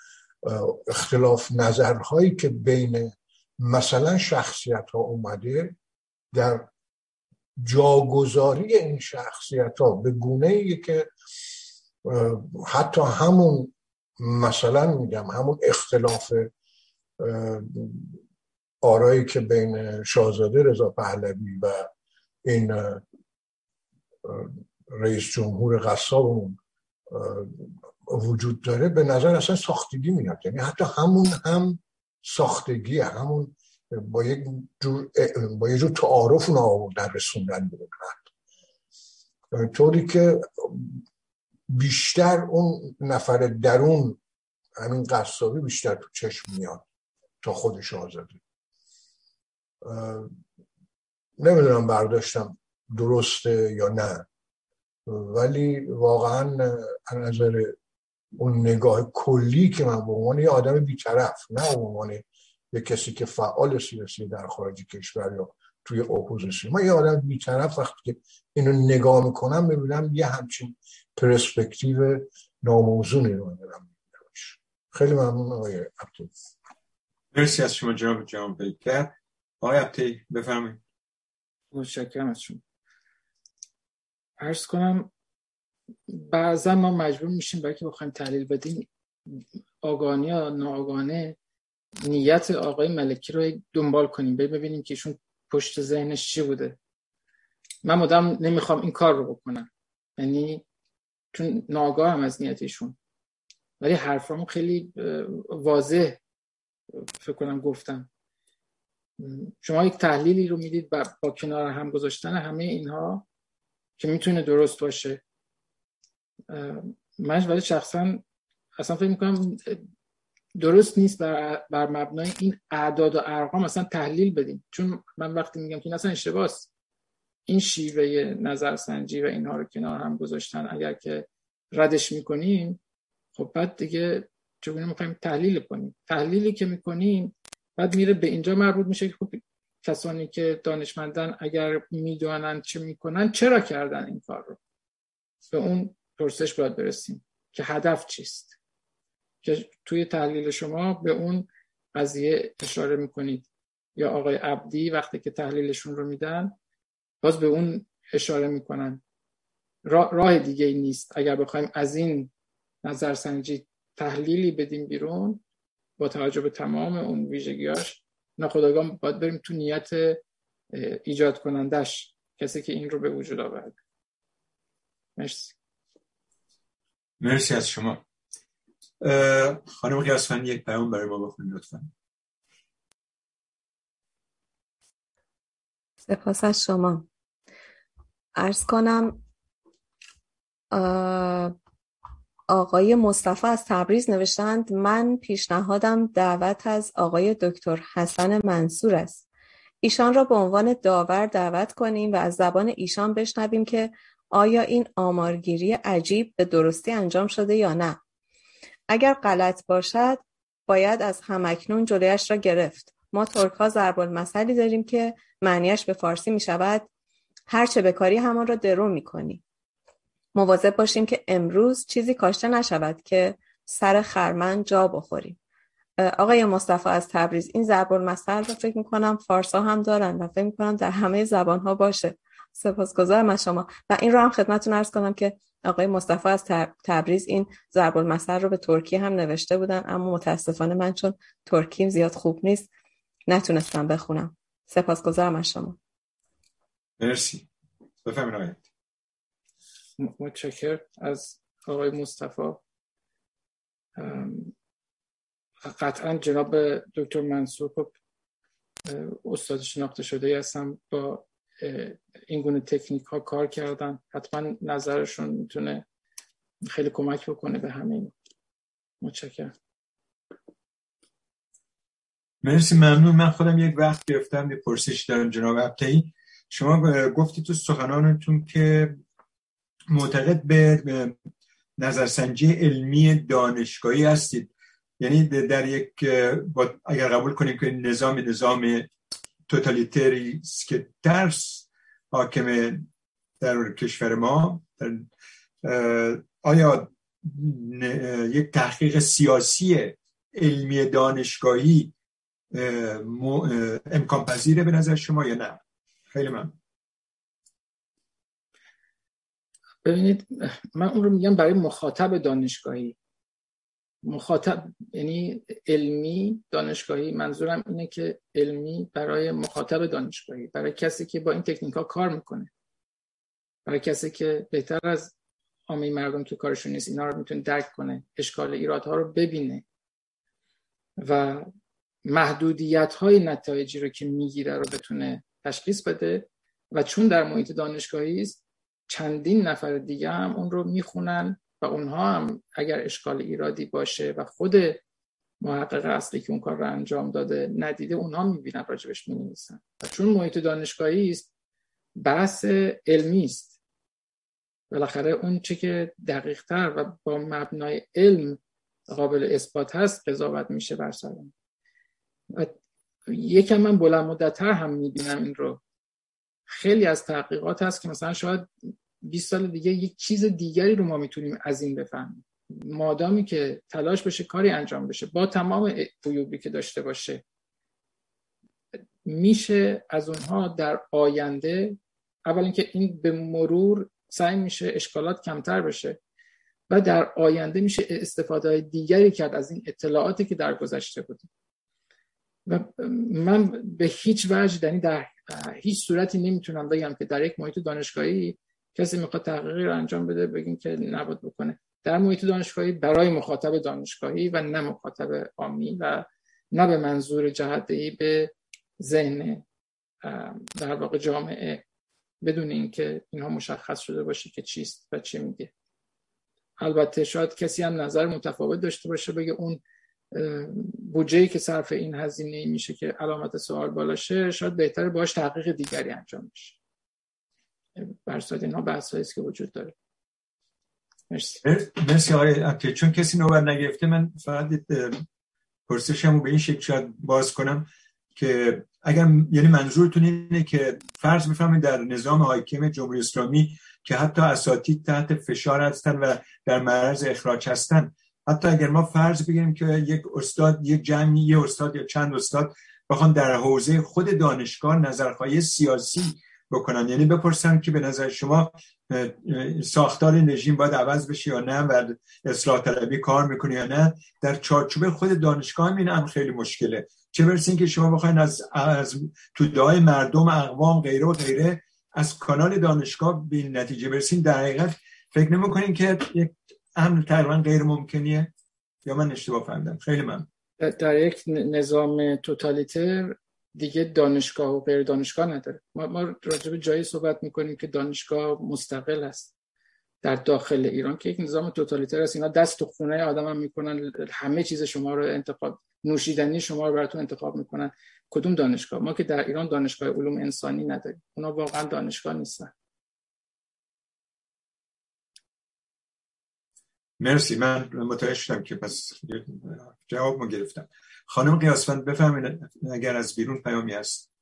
اختلاف نظرهایی که بین مثلا شخصیت ها اومده در جاگذاری این شخصیت ها به گونه ای که حتی همون مثلا میگم همون اختلاف آرایی که بین شاهزاده رضا پهلوی و این رئیس جمهور قصابمون وجود داره به نظر اصلا ساختگی میاد. یعنی حتی همون هم ساختگی همون با یک جور با یک جور تعارف اون آوردن رسوندن به طوری که بیشتر اون نفر درون همین قصابی بیشتر تو چشم میاد تا خودش آزاده نمی‌دونم برداشتم درسته یا نه. ولی واقعا از نظر اون نگاه کلی که من به عنوان یه آدم بیطرف نه به عنوان یه کسی که فعال سیاسی در خارج کشور یا توی اپوزیسیون. من یه آدم بیطرف وقتی که اینو نگاه می‌کنم ببینم یه همچین پرسپکتیو ناموزونی رو می‌بینم خیلی ممنون آقای عبدالله مرسی از شما جناب جان بیکر آقای عبدالله بفرمایید. متشکرم از شما. عرض کنم بعضا ما مجبور میشیم برای که بخوایم تحلیل بدیم آگانی یا ناآگانه نیت آقای ملکی رو دنبال کنیم ببینیم که ایشون پشت ذهنش چی بوده. من مدام نمی‌خوام این کار رو بکنم. یعنی چون ناگاه هم از نیت ایشون. ولی حرفامو خیلی واضح فکر کنم گفتم. شما یک تحلیلی رو می‌دید با کنار هم گذاشتن همه اینها که می‌تونه درست باشه. من ولی شخصا اصلا فکر می‌کنم درست نیست بر, بر مبنای این اعداد و ارقام اصلا تحلیل بدیم. چون من وقتی میگم که این اصلا اشتباس این شیوه نظرسنجی و اینها رو کنار هم گذاشتن اگر که ردش می‌کنیم خب بعد دیگه چگونه می‌خوایم تحلیل کنیم؟ تحلیلی که می‌کنیم بعد میره به اینجا مربوط میشه که خب کسانی که دانشمندان اگر می‌دونن چه می‌کنن چرا کردن این کار رو؟ به اون پرسش باید برسیم که هدف چیست؟ که توی تحلیل شما به اون قضیه اشاره می‌کنید. یا آقای عبدی وقتی که تحلیلشون رو میدن باز به اون اشاره می‌کنن. راه دیگه ای نیست. اگر بخوایم از این نظرسنجی تحلیلی بدیم بیرون با توجه به تمام اون ویژگیاش ناخداگاه باید بریم تو نیت ایجاد کنندش کسی که این رو به وجود آورد. مرسی. مرسی از شما. خانم قیاسفند یک پیام برای ما بخونید لطفا. سپاس از شما. ارز کنم آقای مصطفی از تبریز نوشتند من پیشنهادم دعوت از آقای دکتر حسن منصور است. ایشان را به عنوان داور دعوت کنیم و از زبان ایشان بشنویم که آیا این آمارگیری عجیب به درستی انجام شده یا نه. اگر غلط باشد باید از همکنون جلویش را گرفت. ما ترک ها ضرب المثلی داریم که معنیش به فارسی می شود هرچه بکاری همان را درو می کنی مواظب باشیم که امروز چیزی کاشته نشود که سر خرمن جا بخوریم. آقای مصطفی از تبریز. این ضرب المثل رو فکر می‌کنم فارسا هم دارن و فکر می‌کنم در همه زبان ها باشه. سپاسگزارم از شما. و این رو هم خدمتتون ارز کنم که آقای مصطفی از تبریز این ضرب المثل رو به ترکی هم نوشته بودن اما متاسفانه من چون ترکیم زیاد خوب نیست نتونستم بخونم. سپاسگزارم از شما. مرسی. بفهمین متشکر از آقای مصطفی قطعا جناب دکتر منصور خب استاد شناخته شده هستم با این گونه تکنیک ها کار کردن. حتما نظرشون می‌تونه خیلی کمک بکنه به همین متشکرم. مرسی ممنون. من خودم یک وقت گرفتم به پرسش دارم جناب ابتایی شما گفتی تو سخنانتون که معتقد به نظرسنجی علمی دانشگاهی هستید. یعنی در یک اگر قبول کنیم که نظام نظام توتالیتری که ترس حاکم در کشور ما آیا یک تحقیق سیاسی علمی دانشگاهی امکان پذیره به نظر شما یا نه؟ خیلی من ببینید من اون رو میگم برای مخاطب دانشگاهی. مخاطب یعنی علمی دانشگاهی. منظورم اینه که علمی برای مخاطب دانشگاهی برای کسی که با این تکنیک ها کار می‌کنه. برای کسی که بهتر از عامه مردم که کارشون نیست اینا رو می‌تونه درک کنه اشکال ایرادها رو ببینه و محدودیت های نتایجی رو که می‌گیره رو بتونه تشخیص بده. و چون در محیط دانشگاهی است چندین نفر دیگه هم اون رو می‌خونن و اونها هم اگر اشکال ایرادی باشه و خود محقق اصلی که اون کار رو انجام داده ندیده اونها می‌بینن راجبش می‌نویسن. و چون محیط دانشگاهی است بحث علمی است. بالاخره اون چه که دقیق تر و با مبنای علم قابل اثبات هست قضاوت میشه بر سرم و یکم من بلند مدتتر هم می‌بینم این رو. خیلی از تحقیقات هست که مثلا شاید 20 سال دیگه یک چیز دیگری رو ما می‌تونیم از این بفهمیم. مادامی که تلاش بشه کاری انجام بشه با تمام عیوبی که داشته باشه میشه از اونها در آینده اول اینکه این به مرور سعی میشه اشکالات کمتر بشه و در آینده میشه استفاده دیگری کرد از این اطلاعاتی که در گذشته بودیم و من به هیچ وجه یعنی در هیچ صورتی نمی‌تونم بگم که در یک محیط دانشگاهی کسی می‌خواد تحقیقی رو انجام بده بگیم که نباید بکنه. در محیط دانشگاهی برای مخاطب دانشگاهی و نه مخاطب عامی و نه به منظور جهدهی به ذهن در واقع جامعه بدون اینکه اینها مشخص شده باشه که چیست و چی میگه. البته شاید کسی هم نظر متفاوت داشته باشه بگه اون بودجه که صرف این هزینه میشه که علامت سوال بالاشه شاید بهتره باش تحقیق دیگری انجام بشه. برساد اینها بحث که وجود داره. مرسی. مرسی. آقای چون کسی نوبت نگرفته من فقط پرسشمو به این شکل شاید باز کنم که اگر یعنی منظورتون اینه که فرض بفهمید در نظام حاکم جمهوری اسلامی که حتی اساتید تحت فشار هستن و در معرض اخراج هستن حتی اگر ما فرض بگیریم که یک استاد یک جمعی یه استاد یا چند استاد بخوان در حوزه خود دانشگاه نظرخواهی سیاسی بکنن یعنی بپرسن که به نظر شما ساختار رژیم باید عوض بشه یا نه و اصلاح طلبی کار می‌کنه یا نه؟ در چارچوب خود دانشگاه این هم خیلی مشکله. چه برسین که شما بخواین از, از توده مردم اقوام غیره و غیره از کانال دانشگاه به این نتیجه برسین. در حقیقت فکر نمی‌کنین که یک امر تقریبا غیر ممکنیه؟ یا من اشتباه فهمیدم؟ خیلی من در یک نظام توتالیتر دیگه دانشگاه و غیر دانشگاه نداره. ما, ما راجع به جایی صحبت می‌کنیم که دانشگاه مستقل است در داخل ایران که یک نظام توتالیتر است اینا دست تو خونه آدم هم می‌کنن. همه چیز شما رو انتخاب نوشیدنی شما رو براتون انتخاب می‌کنن. کدوم دانشگاه؟ ما که در ایران دانشگاه علوم انسانی نداریم. اونا واقعا دانشگاه نیستن. مرسی. من متوجه شدم که پس جواب ما گرفتم. خانم قیاسفند بفهمید اگر از بیرون پیامی هست.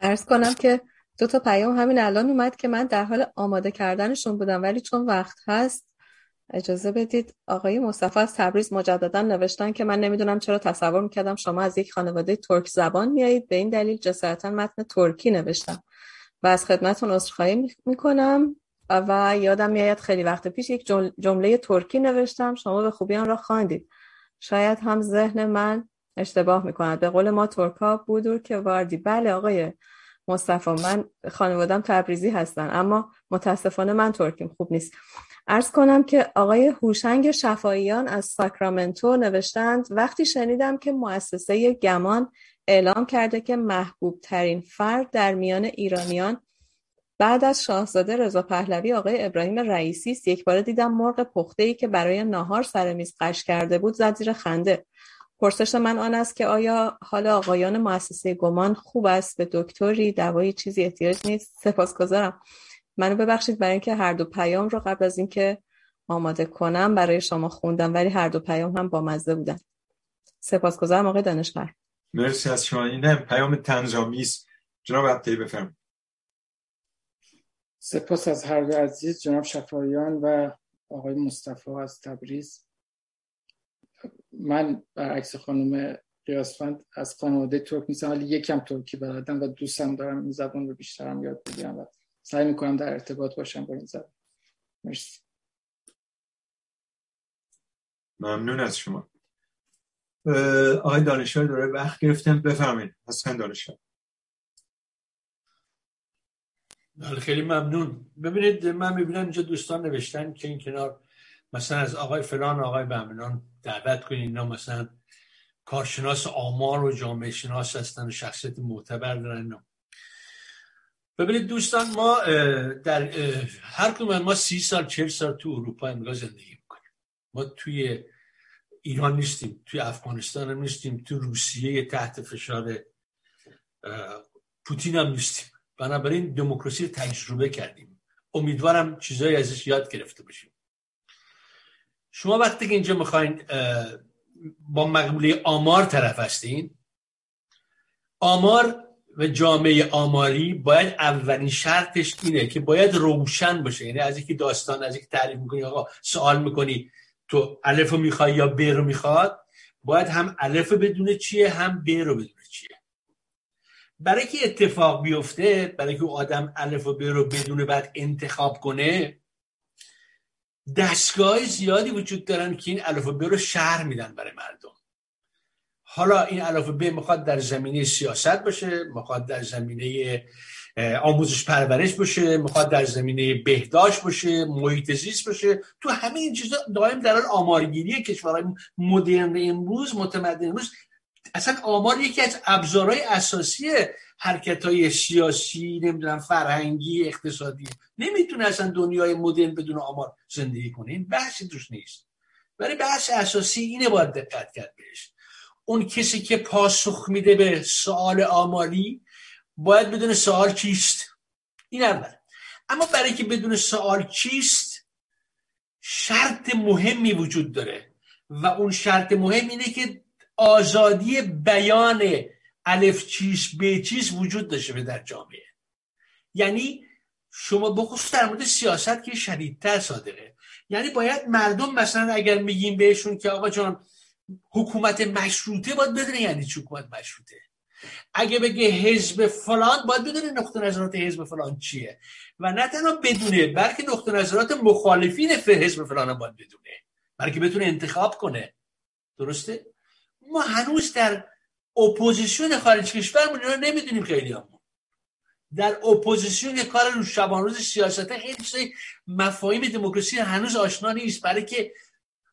ارز کنم که دو تا پیام همین الان اومد که من در حال آماده کردنشون بودم ولی چون وقت هست اجازه بدید. آقای مصطفی از تبریز مجددا نوشتن که من نمی‌دونم چرا تصور می‌کردم شما از یک خانواده ترک زبان میایید به این دلیل جسارتا متن ترکی نوشتم و از خدمتون عذرخواهی می‌کنم و یادم میآید خیلی وقت پیش یک جمله ترکی نوشتم. شما به خوبی آن را خواندید. شاید هم ذهن من اشتباه می‌کند. به قول ما ترکا بودور که واردی. بله آقای مصطفی من خانوادم تبریزی هستن اما متاسفانه من ترکیم. خوب نیست. ارز کنم که آقای هوشنگ شفاییان از ساکرامنتو نوشتند وقتی شنیدم که مؤسسه گمان اعلام کرده که محبوب ترین فرد در میان ایرانیان بعد از شاهزاده رضا پهلوی آقای ابراهیم رئیسی است یک بار دیدم مرغ پخته ای که برای ناهار سر میز قش کرده بود زد زیر خنده. پرسش من آن است که آیا حال آقایان مؤسسه گمان خوب است؟ به دکتری دوایی چیزی احتیاج نیست؟ سپاسگزارم. منو ببخشید برای اینکه هر دو پیام رو قبل از اینکه آماده کنم برای شما خوندم ولی هر دو پیام هم با مزه بودن. سپاسگزارم آقای دانشور. مرسی از شما. این پیام تنظامی جناب عبدی بفرم سپاس از هر دو عزیز جناب شفایان و آقای مصطفی از تبریز. من برعکس خانم قیاسفند از خانواده ترک نیستم ولی یکم ترکی بلدم و دوستم دارم این زبان رو بیشترم یاد بگیرم و سعی می‌کنم در ارتباط باشم با این زبان. مرسی. ممنون از شما. آقای دانشور دوره وقت گرفتم بفرمایید. حسن دانشور بله، خیلی ممنون. ببینید من می‌بینم اینجا دوستان نوشتن که این کنار مثلا از آقای فلان آقای بهمنان دعوت کنید اینا مثلا کارشناس آمار و جامعه شناس هستن و شخصیت معتبر دارن ببینید دوستان ما در هر کدوم ما سی سال چهل سال تو اروپا امریکا زندگی می‌کنیم. ما توی ایران نیستیم توی افغانستان هم نیستیم تو روسیه تحت فشار پوتین هم نیستیم. بنابراین دموکراسی تجربه کردیم. امیدوارم چیزایی ازش یاد گرفته باشیم. شما وقتی که اینجا می‌خواین با مقبوله آمار طرف هستین آمار و جامعه آماری باید اولین شرطش اینه که باید روشن باشه. یعنی از اینکه داستان از اینکه تعریف می‌کنی آقا سوال می‌کنی تو الف رو می‌خوای یا ب رو می‌خواد باید هم الف بدونه چیه هم ب رو بدونه. برای که اتفاق بیفته برای که آدم الف و ب رو بدونه بعد انتخاب کنه دستگاه زیادی وجود دارن که این الف و ب رو شهر میدن برای مردم. حالا این الف و ب می‌خواد در زمینه سیاست باشه می‌خواد در زمینه آموزش پرورش باشه می‌خواد در زمینه بهداشت باشه محیط زیست باشه. تو همه این چیزا دائم در آمارگیری کشورهای مدرن امروز متمدن امروز اصلا آمار یکی از ابزارهای اساسی حرکت های سیاسی نمی‌دونم فرهنگی اقتصادی. نمی‌تونه اصلا دنیای مدرن بدون آمار زندگی کنه. این بحثی توش نیست. ولی بحث اساسی اینه باید دقت کرد بهش. اون کسی که پاسخ میده به سوال آماری باید بدون سوال چیست این اول. اما برای که بدون سوال چیست شرط مهمی وجود داره. و اون شرط مهم اینه که آزادی بیان الف چیز به چیز وجود داشته در جامعه. یعنی شما بخصوص در مورد سیاست که شدیدتر صادقه. یعنی باید مردم مثلا اگر میگیم بهشون که آقا جان حکومت مشروطه باید بدونه یعنی چی حکومت مشروطه. اگه بگه حزب فلان باید بدونه نقطه نظرات حزب فلان چیه. و نه تنها بدونه بلکه نقطه نظرات مخالفین حزب فلان باید بدونه. بلکه بتونه انتخاب کنه. درسته؟ ما هنوز در اپوزیسیون خارج کشورمون رو نمی‌دونیم خیلی همون در اپوزیسیون کار رو شبان روز سیاست خیلی مفاهیم دموکراسی هنوز آشنا نیست برای که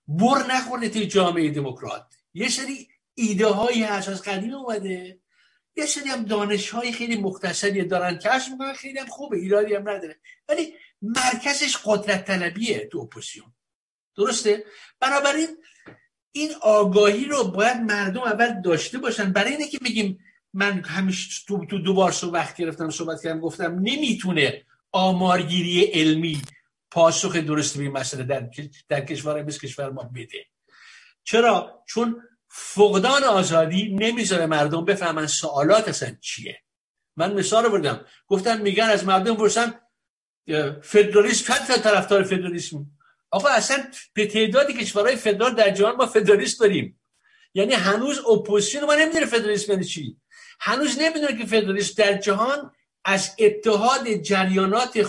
بر نخورده توی جامعه دموکرات. یه سری ایده هایی هست از قدیم اومده. یه سری هم دانش های خیلی مختصری دارن. کشف می‌کنن خیلی هم خوبه ایرادی هم نداره. ولی مرکزش قدرت طلبیه تو اپوزیسیون. درسته؟ بنابراین این آگاهی رو باید مردم اول داشته باشن. برای اینه که بگیم من همیشه تو, تو دوبار صحبت گرفتم صحبت کردم گفتم نمی‌تونه آمارگیری علمی پاسخ درست به این مسئله در, در کشور مثل کشور ما بده. چرا؟ چون فقدان آزادی نمی‌ذاره مردم بفهمن سوالات اصلا چیه. من مثال بردم. گفتم میگن از مردم پرسن فدرالیسم چند طرفدار فدرالیسم؟ آقا اصلا به تعدادی کشورهای فدرال در جهان ما فدرالیست داریم. یعنی هنوز اپوزیسیون ما نمی‌دونه فدرالیسم یعنی چی. هنوز نمی‌دونه که فدرالیسم در جهان از اتحاد جریانات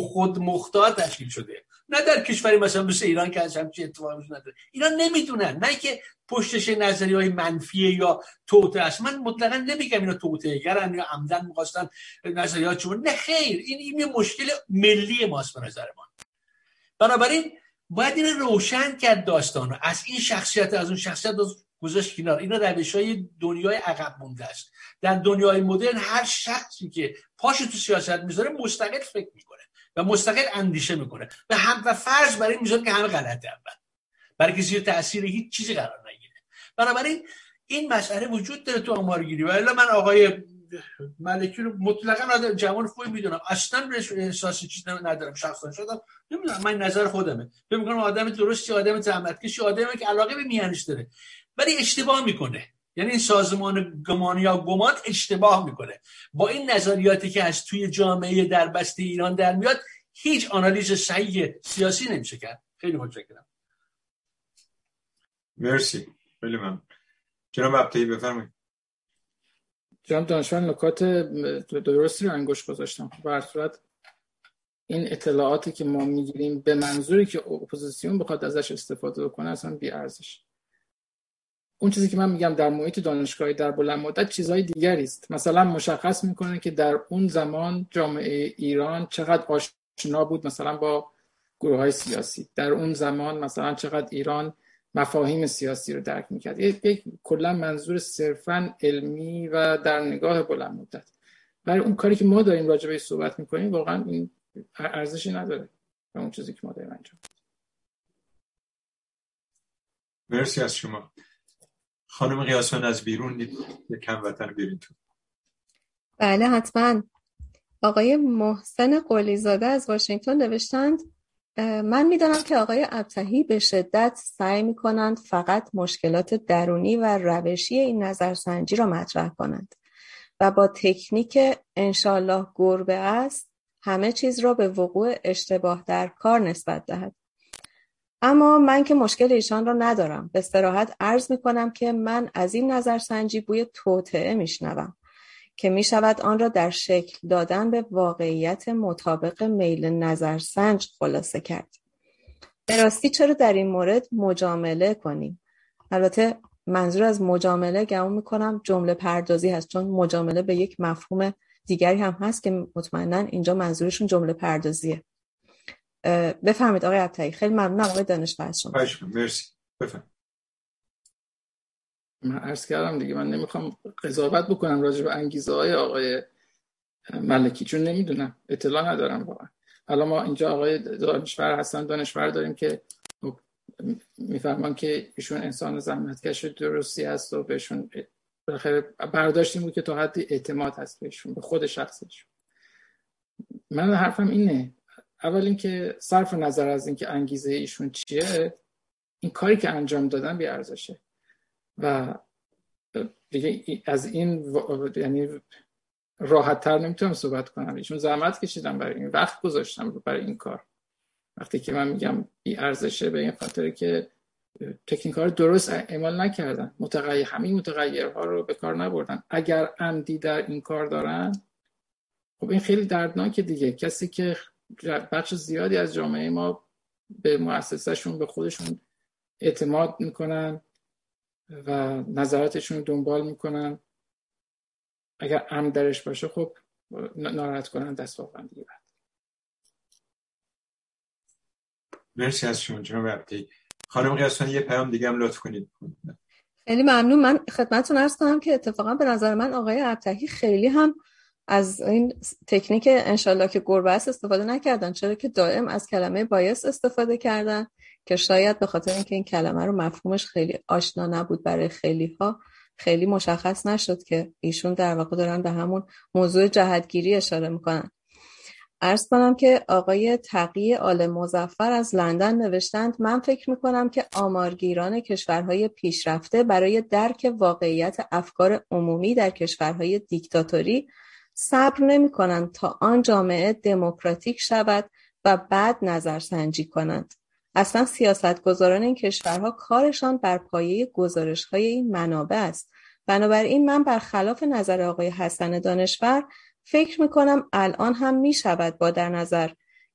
خود مختار تشکیل شده. نه در کشوری مثلا مثل ایران که از همچین اتفاقی نداره. ایران نمی‌دونن. نه که پشتش نظری های منفیه یا توته است. من مطلقا نمیگم اینا توته گرن یا عمدن می‌خواستن نظریات چون نه خیر. این این مشکل ملی ماست به نظر من بنابراین باید این روشن کرد داستان رو. از این شخصیت از اون شخصیت گذاشت کنار. اینا روش های دنیای عقب مونده است. در دنیای مدرن هر شخصی که پاش تو سیاست می‌ذاره مستقل فکر می‌کنه و مستقل اندیشه می‌کنه و هم و فرض برای این می‌ذاره که همه غلطه اول. برای که زیر هیچ چیزی قرار نگیره. بنابراین این مسئله وجود داره تو آمارگیری. و من آقای ملکی رو مطلقا جوان خوبی می‌دونم. اصلا احساس چیز ندارم شخصا. شدم نمی‌دونم من نظر خودمه. فکر می‌کنم آدم درستی آدم زحمتکشی آدمی که علاقه به میانش داره. ولی اشتباه می‌کنه. یعنی این سازمان گمان یا گمان اشتباه می‌کنه. با این نظریاتی که از توی جامعه در بسته ایران در میاد هیچ آنالیز صحیح سیاسی نمیشه کرد. خیلی متشکرم. مرسی. خیلی من جناب بفرمایید. جناب دانشمند نکات درستی رو انگشت گذاشتن. به هر صورت این اطلاعاتی که ما می‌گیریم به منظوری که اپوزیسیون بخواد ازش استفاده بکنه اصلا بی ارزش. اون چیزی که من میگم در محیط دانشگاهی در بلند مدت چیزهای دیگری است. مثلا مشخص می‌کنه که در اون زمان جامعه ایران چقدر آشنا بود مثلا با گروه های سیاسی. در اون زمان مثلا چقدر ایران مفاهیم سیاسی رو درک می‌کرد. یک کلا منظور صرفا علمی و در نگاه بلند مدت. برای اون کاری که ما داریم راجع به صحبت می‌کنیم واقعا این ارزشی نداره به اون چیزی که ما داریم انجام مرسی از شما. خانم قیاسان از بیرون کم وطن بیرین تو. بله حتما. آقای محسن قلیزاده از واشنگتن نوشتند من می‌دانم که آقای ابتهی به شدت سعی می کنند فقط مشکلات درونی و روشی این نظرسنجی را مطرح کنند و با تکنیک انشالله گربه است همه چیز را به وقوع اشتباه در کار نسبت دهد. اما من که مشکل ایشان را ندارم به استراحت عرض می کنم که من از این نظرسنجی بوی توطعه میشنوم. که می شود آن را در شکل دادن به واقعیت مطابق میل نظرسنج خلاصه کرد. به راستی چرا در این مورد مجامله کنیم؟ البته منظور از مجامله گمون می‌کنم جمله پردازی هست چون مجامله به یک مفهوم دیگری هم هست که مطمئنا اینجا منظورشون جمله پردازیه. بفهمید آقای عبتایی خیلی ممنون آقای دانشور شما. مرسی. بفهم من عرض کردم دیگه من نمی‌خوام قضاوت بکنم راجع به انگیزه های آقای ملکی چون نمی‌دونم اطلاع ندارم واقعا. حالا ما اینجا آقای دانشور هستن دانشور داریم که می‌فهمم که ایشون انسان زحمتکش درستی هست و بهشون بالاخره برداشتیم بود که تا حدی اعتماد هست بهشون به خود شخصشون من حرفم اینه اول اینکه صرف نظر از اینکه انگیزه ایشون چیه این کاری که انجام دادن بی ارزشه و دیگه از این یعنی راحت تر نمی‌تونم صحبت کنم. ایشون زحمت کشیدم برای این وقت گذاشتم برای این کار. وقتی که من میگم بی ارزشه به این خاطر که تکنیک ها درست اعمال نکردن. متغیر همین متغیرها رو به کار نبردن. اگر عمدی در این کار دارن خب این خیلی دردناکه دیگه. کسی که بخش زیادی از جامعه ما به مؤسسهشون به خودشون اعتماد می‌کنن. و نظراتشون رو دنبال می‌کنن. اگر عمد درش باشه خب ناراحت کنن دست واقعا دیگه بعد مرسی از شما جناب عبدی. خانم قیاسان یه پیام دیگه هم لطف کنید. خیلی ممنون. من خدمتتون ارز کنم که اتفاقا به نظر من آقای ابتهی خیلی هم از این تکنیک انشالله که گربه استفاده نکردن چرا که دائم از کلمه بایس استفاده کردن. که شاید به خاطر اینکه این کلمه رو مفهومش خیلی آشنا نبود برای خیلی ها خیلی مشخص نشد که ایشون در واقع دارن به همون موضوع جهتگیری اشاره می‌کنن ارز کنم که آقای تقی آل مزفر از لندن نوشتند من فکر می‌کنم که آمارگیران کشورهای پیشرفته برای درک واقعیت افکار عمومی در کشورهای دیکتاتوری صبر نمی کنند تا آن جامعه دموکراتیک شود و بعد نظرسنجی کنند. اصلا سیاستگزاران این کشورها کارشان بر پایه گزارش های این منابع است. بنابراین من برخلاف نظر آقای حسن دانشور فکر می کنم الان هم می شود با در نظر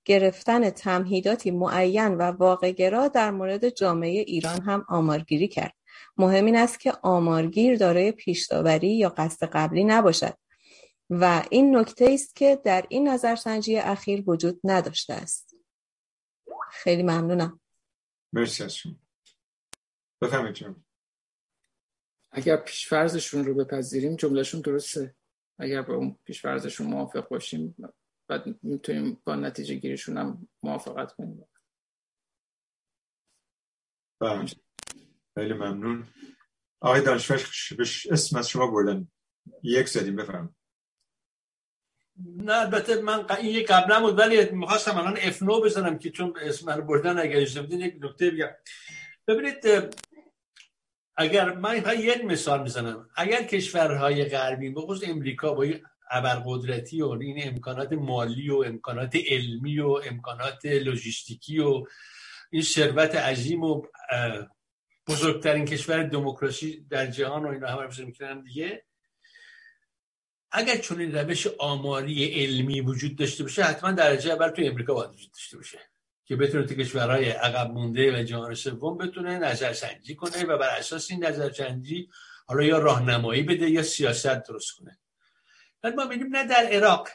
گرفتن تمهیداتی معین و واقعگرا در مورد جامعه ایران هم آمارگیری کرد. مهم این است که آمارگیر دارای پیشداوری یا قصد قبلی نباشد و این نکته است که در این نظرسنجی اخیر وجود نداشته است خیلی ممنونم. مرسی از شما. بفهمید اگر پیشفرزشون رو بپذیریم جملهشون درسته. اگر با اون پیشفرزشون موافق باشیم بعد می‌تونیم با نتیجه گیریشون هم موافقت کنیم. بله. خیلی ممنون. آقای دانشور اسم از شما بردن. یک زدیم بفرم نه البته من این یه قبلا بود ولی می‌خواستم الان افنو بزنم که چون اسم رو بردن اگر اجازه بدین یک نکته بگم. ببینید اگر من یک مثال می‌زنم اگر کشورهای غربی بخصوص امریکا با این ابرقدرتی و این امکانات مالی و امکانات علمی و امکانات لوجستیکی و این ثروت عظیم و بزرگترین کشور دموکراسی در جهان و اینا همه می‌کنن دیگه اگر چون این روش آماری علمی وجود داشته باشه حتما درجه اول تو امریکا باید وجود داشته باشه که بتونه تو کشورهای عقب مونده و جهان سوم بتونه نظرسنجی کنه و بر اساس این نظرسنجی حالا یا راهنمایی بده یا سیاست درست کنه. بعد ما ببینیم نه در عراق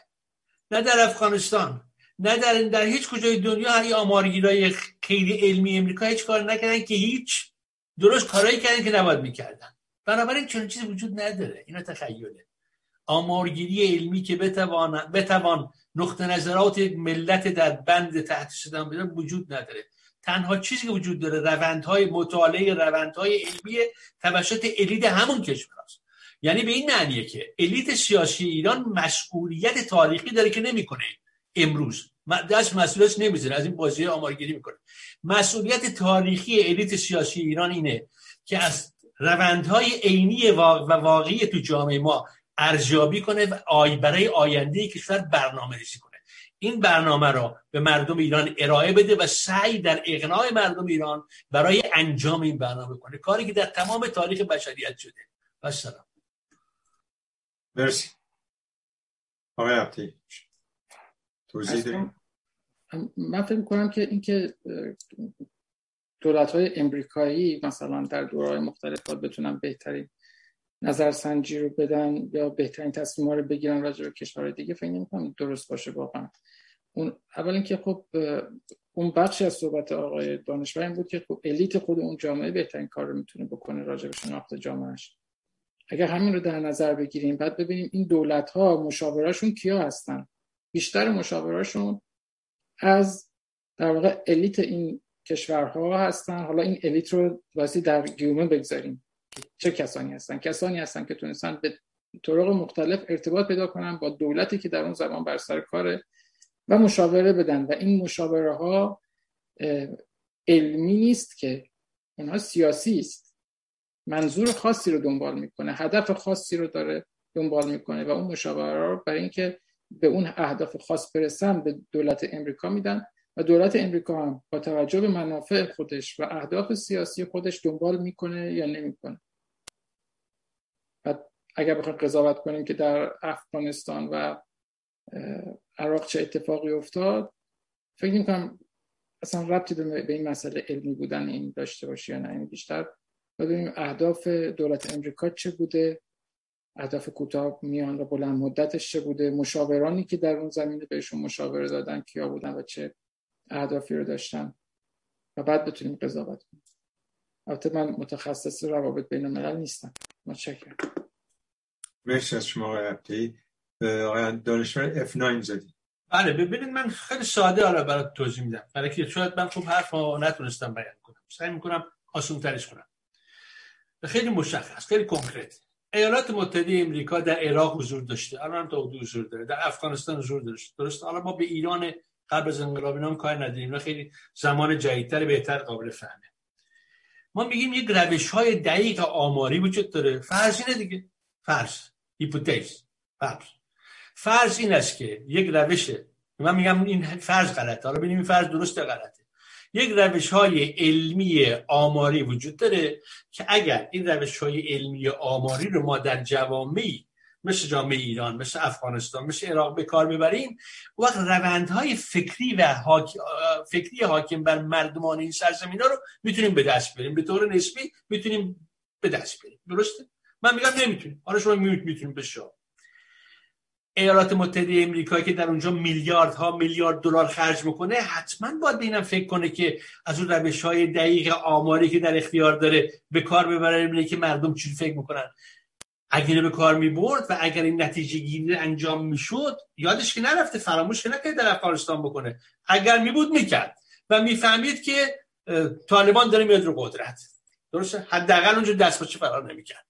نه در افغانستان نه در در هیچ کجای دنیا هی آمارگیرای خیلی علمی امریکا هیچ کار نکردن که هیچ درست کارایی کردن که نباید می‌کردن. بنابراین چون چیزی وجود نداره. اینا تخیله. آمارگیری علمی که بتوان, بتوان نقطه نظرات ملت در بند تحت شدن بده وجود نداره. تنها چیزی که وجود داره روندهای مطالعه روندهای علمی توسط الیت همون کشور است. یعنی به این معنیه که الیت سیاسی ایران مسئولیت تاریخی داره که نمی‌کنه. امروز. دست مسئولیت نمی‌زنه از این بازی آمارگیری می‌کنه. مسئولیت تاریخی الیت سیاسی ایران اینه که از روندهای عینی و واقعی تو جامعه ما ارزیابی کنه و آی برای آینده کشور برنامه ریزی کنه. این برنامه را به مردم ایران ارائه بده و سعی در اقناع مردم ایران برای انجام این برنامه کنه. کاری که در تمام تاریخ بشریت شده. و سلام. مرسی. آقای عبدی. توضیح من فکر کنم که اینکه دولت های امریکایی مثلا در دورهای مختلف بتونن بهترین نظرسنجی رو بدن یا بهترین تصمیم رو بگیرن راجع به کشور دیگه فکر نمی‌کنم درست باشه واقعا. اون اول اینکه خب اون بخشی از صحبت آقای دانشور این بود که خب الیت خود اون جامعه بهترین کار رو می‌تونه بکنه راجع به شناخت جامعهش اگر همین رو در نظر بگیریم بعد ببینیم این دولت ها مشاوراشون کیا هستن. بیشتر مشاوراشون از در واقع الیت این کشورها هستن. حالا این الیت رو واسه در گیومه بگذاریم. چه کسانی هستن؟ کسانی هستن که تونستن به طرق مختلف ارتباط پیدا کنن با دولتی که در اون زمان بر سر کاره و مشاوره بدن. و این مشاوره ها علمی نیست که اونها سیاسی است. منظور خاصی رو دنبال می‌کنه هدف خاصی رو داره دنبال می‌کنه و اون مشاوره رو برای اینکه به اون اهداف خاص برسن به دولت امریکا میدن. و دولت امریکا هم با توجه به منافع خودش و اهداف سیاسی خودش دنبال می‌کنه یا نمی‌کنه. و اگر بخوایم قضاوت کنیم که در افغانستان و عراق چه اتفاقی افتاد فکر می‌کنم اصلا ربطی به این مسئله علمی بودن این داشته باشه یا نه این بیشتر. ببینیم اهداف دولت امریکا چه بوده اهداف کوتاه میان و بلند مدتش چه بوده مشاورانی که در اون زمینه بهشون مشاوره دادن کیا بودن و چه اهدافی رو داشتن و بعد بتونیم قضاوت کنیم. البته من متخصص روابط بین الملل نیستم. متشکرم. مرسی از شما آقای عبدی. آقای دانشور F9 زدی. بله ببینید من خیلی ساده حالا برات توضیح میدم. برای که شاید من خوب حرف نتونستم بیان کنم. سعی می‌کنم آسون ترش کنم. خیلی مشخص خیلی کنکرت ایالات متحده امریکا در عراق حضور داشته. الان هم تا حضور داره. در افغانستان حضور داشته. درست حالا ما به ایران قبل از انقلاب نام کار نداریم. خیلی زمان جدیدتر بهتر قابل فهمه. ما میگیم یک روش های دقیق آماری وجود داره. فرض اینه دیگه. فرض. هیپوتز. فرض. فرض این است که یک روشه من میگم این فرض غلطه. حالا ببینیم این فرض درسته غلطه. یک روش های علمی آماری وجود داره که اگر این روش های علمی آماری رو ما در جوامعی مثل جامعه ایران مثل افغانستان مثل عراق به کار ببریم وقت روندهای فکری و فکری حاکم بر مردمان این سرزمین ها رو می‌تونیم به دست بریم به طور نسبی می‌تونیم به دست بریم درسته؟ من میگم نمی‌تونیم. حالا شما می‌تونیم به ایالات متحده امریکا که در اونجا میلیاردها میلیارد دلار خرج می‌کنه حتما باید به اینم فکر کنه که از اون روش های دقیق آماری که در اختیار داره به کار ببره که مردم چی فکر می‌کنن. اگر به کار می‌برد و اگر این نتیجه گیری انجام می‌شد یادش که نرفته فراموش که نکرد در افغانستان بکنه. اگر میبود می‌کرد. و می‌فهمید که طالبان داره میاد رو قدرت. درسته؟ حداقل اونجا دست چه فرار نمی‌کرد.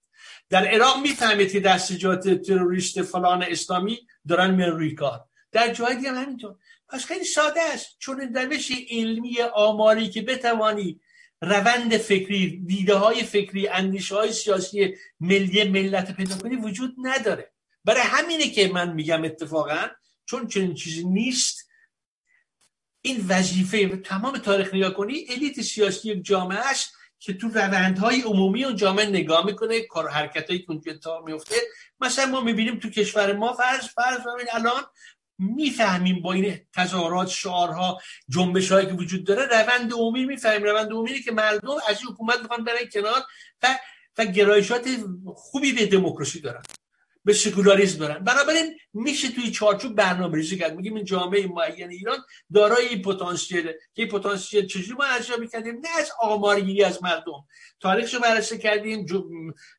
در عراق می‌فهمید که دستجات تروریست فلان اسلامی دارن میان روی کار. در جای دیگه همینطور. پس خیلی ساده است. چون روش علمی آماری که بتوانی روند فکری دیده های فکری اندیشه های سیاسی ملی ملت پیدا کنی وجود نداره. برای همینه که من میگم اتفاقا چون چنین چیزی نیست این وظیفه تمام تاریخ نگاه کنی الیت سیاسی یک جامعه است که تو روندهای عمومی اون جامعه نگاه می‌کنه کار حرکتایی که اونجا تا میفته مثلا ما می‌بینیم تو کشور ما فرض فرض الان می‌فهمیم با این تظاهرات شعارها جنبش هایی که وجود داره روند عمومی می‌فهمیم. روند عمومی که مردم از این حکومت می‌خوان برن کنار و و گرایشات خوبی به دموکراسی دارن به سکولاریسم دارن. بنابراین میشه توی چارچوب برنامه ریزی کرد. میگیم این جامعه معین ایران دارای این پتانسیل. که پتانسیل چجوری ما ارزیابی کردیم نه از آمارگیری از مردم. تاریخشو بررسی کردیم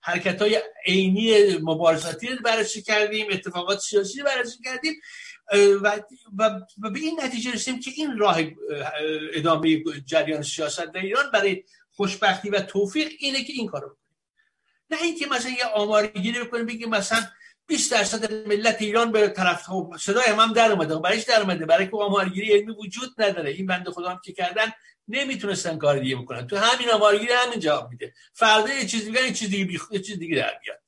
حرکت های عینی مبارزاتی بررسی کردیم اتفاقات سیاسی بررسی کردیم. و, و, به این نتیجه رسیدیم که این راه ادامه جریان سیاست در ایران برای خوشبختی و توفیق اینه که این کارو نه اینکه مثلا یه آمارگیری بکنیم بگیم مثلا 20 درصد ملت ایران به طرف خب صدای هم در اومده برایش در اومده برای که آمارگیری علمی وجود نداره. این بنده خدا هم که کردن نمی‌تونستن کار دیگه بکنن. تو همین آمارگیری همین جواب میده. فردا یه چیز دیگه یه چیز دیگه یه چیز دیگه در بیاد.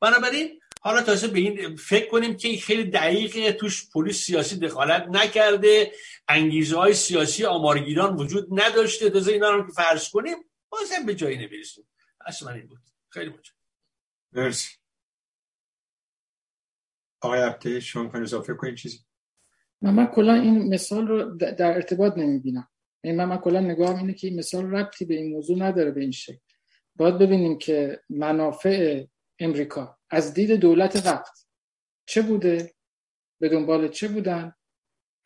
بنابراین حالا تازه به این فکر کنیم که خیلی دقیقه توش پلیس سیاسی دخالت نکرده انگیزه های سیاسی آمارگیران وجود نداشته تازه اینا رو که فرض کنیم بازم به جایی نمی‌رسیم. اصلا این بود. خیلی متشکرم. مرسی. آقای عبده شما کنید اضافه کنید چیزی؟ من, من کلا این مثال رو در ارتباط نمی‌بینم. این من, من کلا نگاهم اینه که این مثال ربطی به این موضوع نداره به این شکل. باید ببینیم که منافع امریکا از دید دولت وقت چه بوده؟ به دنبال چه بودن؟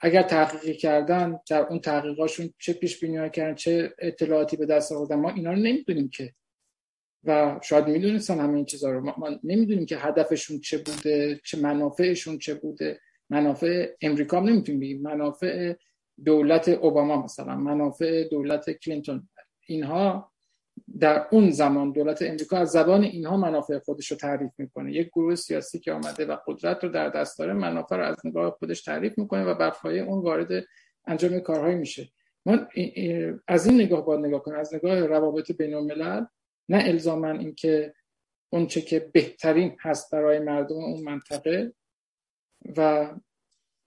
اگر تحقیقی کردن در اون تحقیقاشون چه پیش بینی کردن چه اطلاعاتی به دست آوردن ما اینا رو نمی‌دونیم که. و شاید می‌دونستن همه این چیزها رو. ما نمی‌دونیم که هدفشون چه بوده چه منافعشون چه بوده. منافع امریکا هم نمی‌تونیم بگیم. منافع دولت اوباما مثلا. منافع دولت کلینتون. اینها در اون زمان دولت امریکا از زبان اینها منافع خودش رو تعریف می‌کنه. یک گروه سیاسی که آمده و قدرت رو در دست داره منافع رو از نگاه خودش تعریف می‌کنه و بر اون وارد انجام کارهایی میشه. ما از این نگاه باید نگاه کنیم از نگاه روابط بین الملل نه الزاما اینکه اونچه که بهترین هست برای مردم اون منطقه و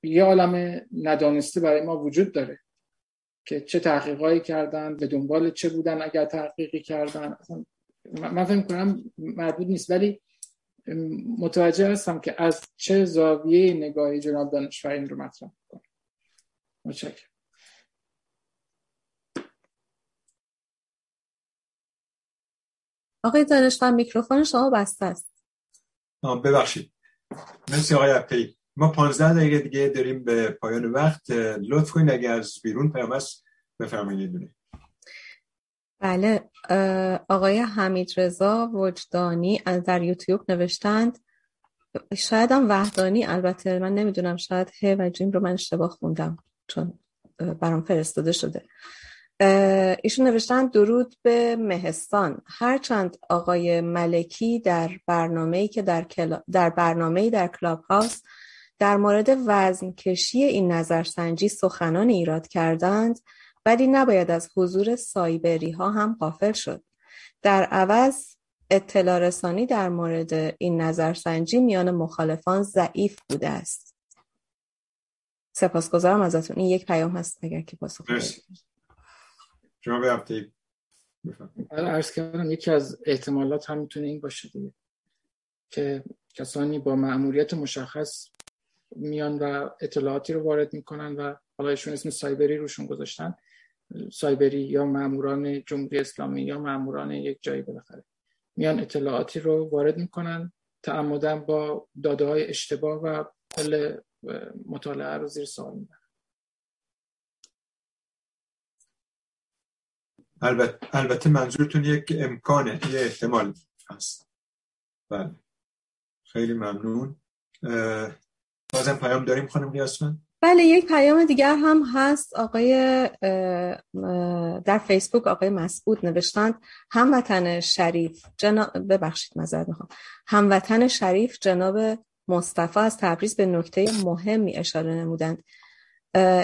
یه عالم ندانسته برای ما وجود داره. که چه تحقیقایی کردن به دنبال چه بودن اگر تحقیقی کردن. من فکر کنم مربوط نیست ولی متوجه هستم که از چه زاویه نگاهی جناب دانشور این رو مطرح کنم متشکرم. آقای دانشور میکروفون شما بسته است. ببخشید. مرسی آقای ابتایی ما 15 دقیقه دیگه داریم به پایان وقت. لطف کنید اگر از بیرون پیام است بفرمایید بله آقای حمید رضا وجدانی در یوتیوب نوشتند. شاید هم وحدانی البته من نمی‌دونم شاید ه و جیم رو من اشتباه خوندم چون برام فرستاده شده. ایشون نوشتن درود به مهستان. هرچند آقای ملکی در برنامه‌ای که در, کلا... در برنامه‌ای در کلاب هاوس در مورد وزن کشی این نظرسنجی سخنان ایراد کردند ولی نباید از حضور سایبری ها هم قافل شد. در عوض اطلاع رسانی در مورد این نظرسنجی میان مخالفان ضعیف بوده است. سپاسگزارم ازتون. این یک پیام هست اگر که پاسخ شما به عرض کردم یکی از احتمالات هم می‌تونه این باشه دیگه که کسانی با معمولیت مشخص میان و اطلاعاتی رو وارد می‌کنن و حالا ایشون اسم سایبری روشون گذاشتن. سایبری یا ماموران جمهوری اسلامی یا ماموران یک جایی بالاخره. میان اطلاعاتی رو وارد می‌کنن تعمدن با داده های اشتباه و کل مطالعه رو زیر سوال می‌برن. البته, البته منظورتون یک امکانه یه احتمال هست. بله. خیلی ممنون. بازم پیام داریم خانم ریاسمن بله یک پیام دیگر هم هست. آقای در فیسبوک آقای مسعود نوشتند هموطن شریف جناب ببخشید مذارت می‌خوام. هموطن شریف جناب مصطفی از تبریز به نکته مهمی اشاره نمودند.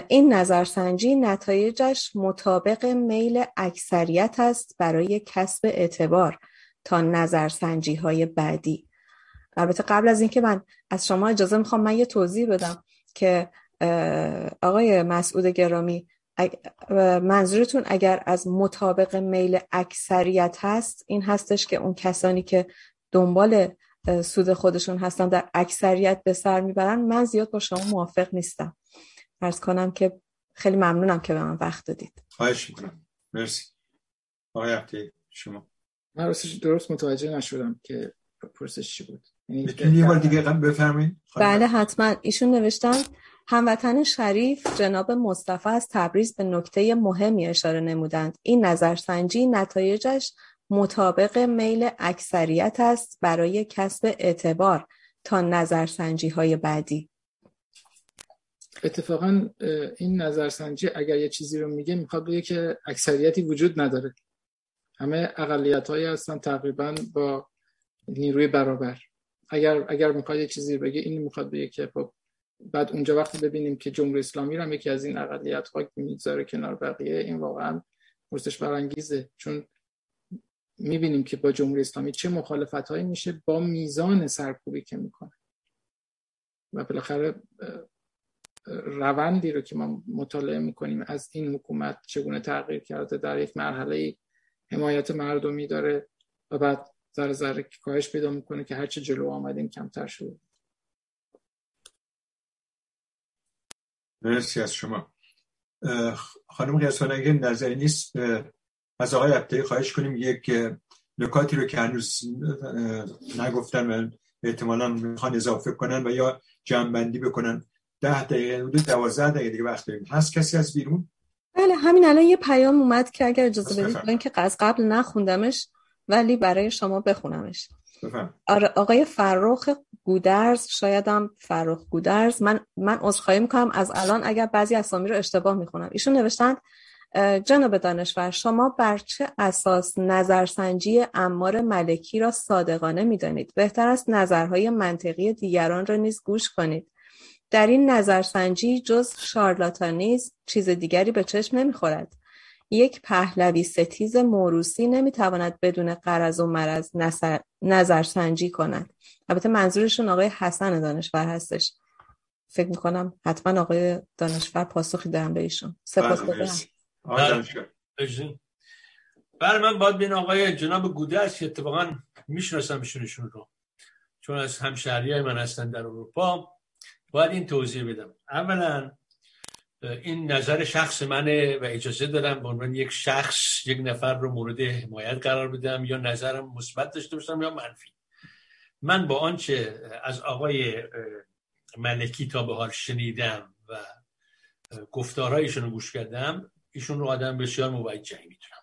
این نظرسنجی نتایجش مطابق میل اکثریت است برای کسب اعتبار تا نظرسنجی های بعدی. البته قبل از اینکه من از شما اجازه می‌خوام من یه توضیح بدم که آقای مسعود گرامی منظورتون اگر از مطابق میل اکثریت هست این هستش که اون کسانی که دنبال سود خودشون هستن در اکثریت به سر می‌برن من زیاد با شما موافق نیستم. ارز کنم که خیلی ممنونم که به من وقت دادید. خواهش می‌کنم. مرسی. آقای شما. من درست متوجه نشدم که پرسش چی بود. می‌تونی یه بار دیگه بفرمایید. بله حتما. ایشون نوشتن هموطن شریف جناب مصطفی از تبریز به نکته مهمی اشاره نمودند. این نظرسنجی نتایجش مطابق میل اکثریت است برای کسب اعتبار تا نظرسنجی های بعدی. اتفاقا این نظرسنجی اگر یه چیزی رو میگه می‌خواد بگه که اکثریتی وجود نداره. همه اقلیت هایی هستن تقریبا با نیروی برابر. اگر اگر می‌خواد یه چیزی بگه این می‌خواد بگه که خب بعد اونجا وقتی ببینیم که جمهوری اسلامی رو یکی از این اقلیت ها می‌ذاره کنار بقیه این واقعا پرسش برانگیزه. چون می‌بینیم که با جمهوری اسلامی چه مخالفت هایی میشه با میزان سرکوبی که می‌کنه. و بالاخره روندی رو که ما مطالعه می‌کنیم از این حکومت چگونه تغییر کرده در یک مرحله حمایت مردمی داره و بعد ذره ذره کاهش پیدا می‌کنه که هرچه جلو آمدیم کمتر شده. مرسی از شما. خانم قیاسان اگه نظری نیست از آقای ابتایی خواهش کنیم یک نکاتی رو که هنوز نگفتن و احتمالا می‌خوان اضافه کنن و یا جمعبندی بکنن. ده دقیقه حدود دوازده دقیقه دیگه وقت داریم. هست کسی از بیرون؟ بله همین الان یه پیام اومد که اگر اجازه بدید که از قبل نخوندمش ولی برای شما بخونمش. آره آقای فرخ گودرز شاید هم فرخ گودرز. من من عذرخواهی می‌کنم. از الان اگر بعضی اسامی رو اشتباه می‌خونم. ایشون نوشتن جناب دانشور شما بر چه اساس نظرسنجی امار ملکی را صادقانه می‌دانید؟ بهتر است نظرهای منطقی دیگران را نیز گوش کنید. در این نظرسنجی جز شارلاتانیز چیز دیگری به چشم نمی‌خورد. یک پهلوی ستیز موروسی نمی‌تواند بدون قرض و مرض نظرسنجی کند. البته منظورشون آقای حسن دانشور هستش. فکر می‌کنم حتما آقای دانشور پاسخی دارم به ایشون. سپاس برای من باید بین آقای جناب گوده است که اتفاقا می‌شناسم ایشون رو. چون از همشهری های من هستن در اروپا. باید این توضیح بدم. اولا این نظر شخص منه و اجازه دارم به عنوان یک شخص یک نفر رو مورد حمایت قرار بدم یا نظرم مثبت داشته باشم یا منفی. من با آنچه از آقای ملکی تا به حال شنیدم و گفتارهایشون رو گوش کردم ایشون رو آدم بسیار موجهی می‌تونم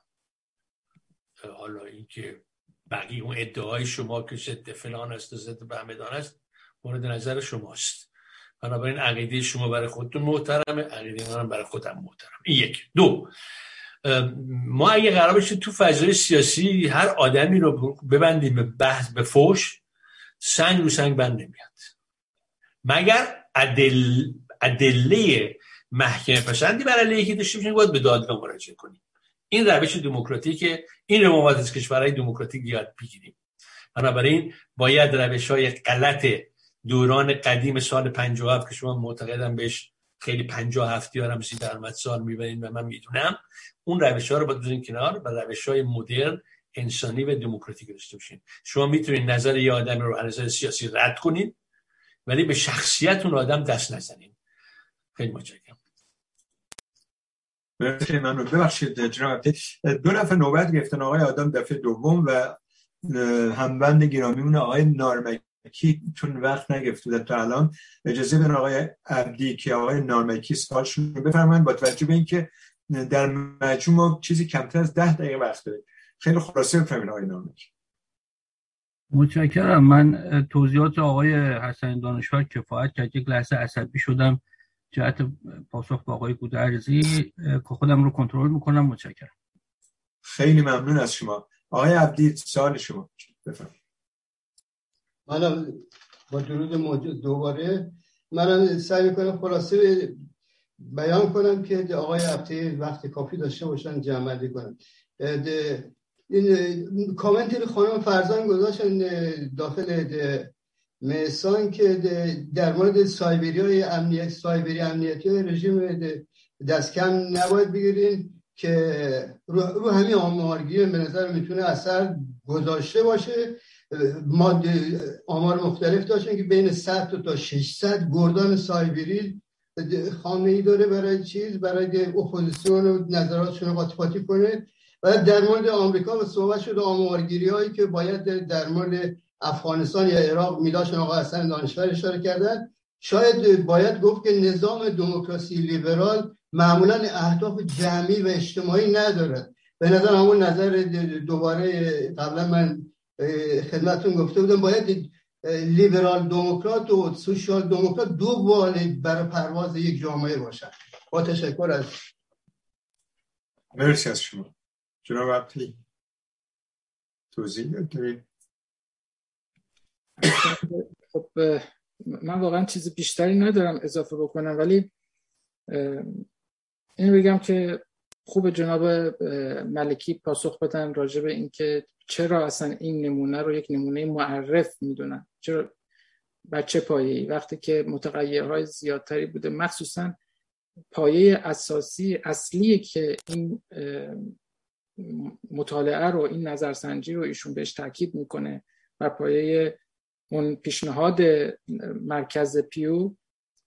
حالا اینکه بقیه اون ادعای شما که ضد فلان است و ضد بهمدان است مورد نظر شماست. بنابراین عقیده شما برای خودتون محترمه عقیده من برای خودم محترم این یک. دو ما اگه قرار باشه تو فضای سیاسی هر آدمی رو ببندیم به بحث به فوش سنگ رو سنگ بند نمیاد. مگر عدل ادله محکمه پسندی برای علیه داشته باشیم باید به دادگاه مراجعه کنیم؟ این روش دموکراتیک این رو از کشورهای دموکراتیک یاد بگیریم. بنابراین باید روش های غلط دوران قدیم سال 57 که شما معتقدم بهش خیلی 57 هم سی درمت سال می‌برین و من می‌دونم. اون روش ها رو باید کنار و روش های مدرن انسانی و دموکراتیک داشته باشین. شما می‌تونید نظر یه آدم رو از نظر سیاسی رد کنین ولی به شخصیت اون آدم دست نزنین. خیلی متشکرم. من رو ببخشید جناب دو نفر نوبت گرفتن آقای آدم دفعه دوم و همبند گرامیمون آقای نارمکی. چون وقت نگرفت بودن تا الان اجازه بدن آقای عبدی که آقای نارمکی سوالشون رو بفرمایید با توجه به اینکه در مجموع چیزی کمتر از ده دقیقه وقت داریم. خیلی خلاصه بفرمایید آقای نارمکی. متشکرم. من توضیحات آقای حسن دانشور کفایت کرد. یک لحظه عصبی شدم. جهت پاسخ به آقای گودرزی که خودم رو کنترل می‌کنم. متشکرم. خیلی ممنون از شما. آقای عبدی سال شما. بفرمایید. من با درود موجود دوباره من سعی می‌کنم خلاصه بیان کنم که آقای عبدی وقت کافی داشته باشن جمع کنم. این کامنتی رو خانم فرزان گذاشتن داخل میسان که در مورد سایبری های امنیت سایبری امنیتی های رژیم دست کم نباید بگیرین که رو, همین آمارگیری به نظر می‌تونه اثر گذاشته باشه. آمار مختلف داشتن که بین 100 تا 600 گردان سایبری خانه ای داره برای چیز برای اپوزیسیون و نظراتشون رو قاطی کنه. و در مورد آمریکا و صحبت شده آمارگیری هایی که باید در مورد افغانستان یا عراق میداشن آقا حسن دانشور اشاره کردن. شاید باید گفت که نظام دموکراسی لیبرال معمولا اهداف جمعی و اجتماعی ندارد. به نظر همون نظر دوباره قبلا من خدمتون گفته بودم باید لیبرال دموکرات و سوشال دموکرات دو بال برای پرواز یک جامعه باشن. با تشکر از مرسی از شما. جناب عبدی توضیح دارید خب من واقعا چیز بیشتری ندارم اضافه بکنم ولی این بگم که خوب جناب ملکی پاسخ بدن راجع به اینکه چرا اصلا این نمونه رو یک نمونه معرف می‌دونن؟ چرا بچه پایه‌ای؟ وقتی که متغیرهای زیادتری بوده مخصوصا پایه اساسی اصلی که این مطالعه رو این نظرسنجی رو ایشون بهش تاکید می‌کنه و پایه اون پیشنهاد مرکز پیو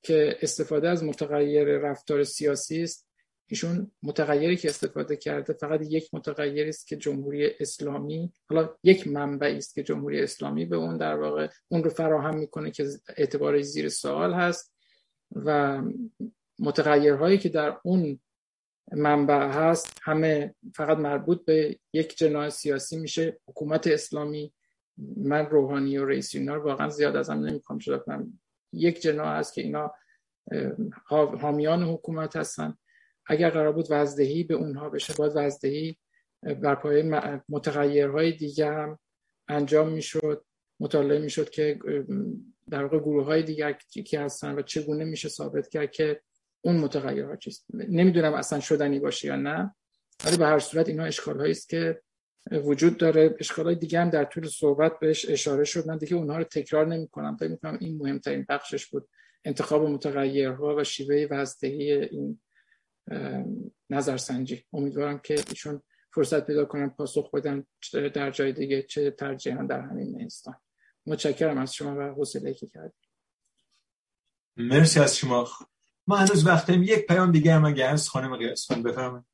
که استفاده از متغیر رفتار سیاسی است ایشون متغیری که استفاده کرده فقط یک متغیری است که جمهوری اسلامی حالا یک منبعی است که جمهوری اسلامی به اون در واقع اون رو فراهم می‌کنه که اعتبار زیر سوال هست و متغیرهایی که در اون منبع هست همه فقط مربوط به یک جناح سیاسی میشه. حکومت اسلامی من روحانی و رئیسی اینا رو واقعا زیاد از هم نمی‌خوام شده کنم یک جناح هست که اینا حامیان حکومت هستن. اگر قرار بود وزدهی به اونها بشه باید وزدهی بر پایه متغیرهای دیگه هم انجام می‌شد مطالعه می‌شد که در واقع گروه های دیگر که هستن و چگونه میشه ثابت کرد که اون متغیرها چیست. نمی‌دونم اصلا شدنی باشه یا نه ولی به هر صورت اینا اشکال است که وجود داره. اشکال های دیگه هم در طول صحبت بهش اشاره شد. من دیگه اونها رو تکرار نمی کنم فکر می‌کنم این مهمترین بخشش بود انتخاب متغیرها و شیوه وزدهی این نظرسنجی. امیدوارم که ایشون فرصت پیدا کنن پاسخ بدن در جای دیگه چه ترجیحاً در همین مهستان متشکرم از شما و حوصله که کردید. مرسی از شما. ما هنوز وقتیم. یک پیام دیگه هم اگه هست خانم قیاسفند بفرمایید.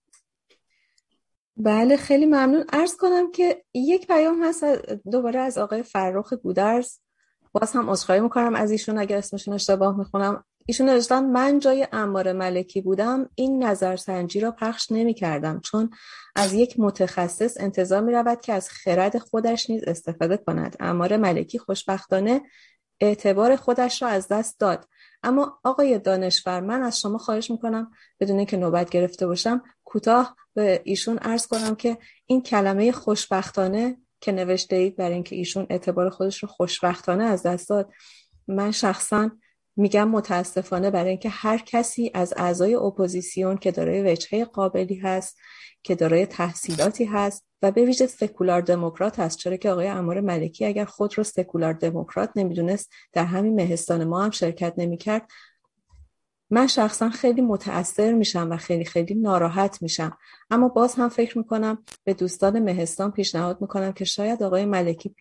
بله خیلی ممنون. ارز کنم که یک پیام هست دوباره از آقای فرخ گودرز. باز هم عذرخواهی می‌کنم. از ایشون اگر اسمشون اشتباه می‌خونم ایشون نوشتن من جای انبار ملکی بودم این نظرسنجی را پخش نمی کردم چون از یک متخصص انتظار می رود که از خرد خودش نیز استفاده کند. انبار ملکی خوشبختانه اعتبار خودش را از دست داد. اما آقای دانشور من از شما خواهش می‌کنم بدون اینکه نوبت گرفته باشم کوتاه به ایشون عرض کنم که این کلمه خوشبختانه که نوشته اید برای اینکه ایشون اعتبار خودش رو خوشبختانه از دست داد من شخصا میگم متاسفانه برای اینکه هر کسی از اعضای اپوزیسیون که دارای وجهه قابلی هست که دارای تحصیلاتی هست و به ویژه سکولار دموکرات هست. چرا که آقای امار ملکی اگر خود رو سکولار دموکرات نمی‌دونست در همین مهستان ما هم شرکت نمی‌کرد. من شخصا خیلی متاثر میشم و خیلی خیلی ناراحت میشم. اما باز هم فکر می‌کنم به دوستان مهستان پیشنهاد می‌کنم که شاید آقای ملکی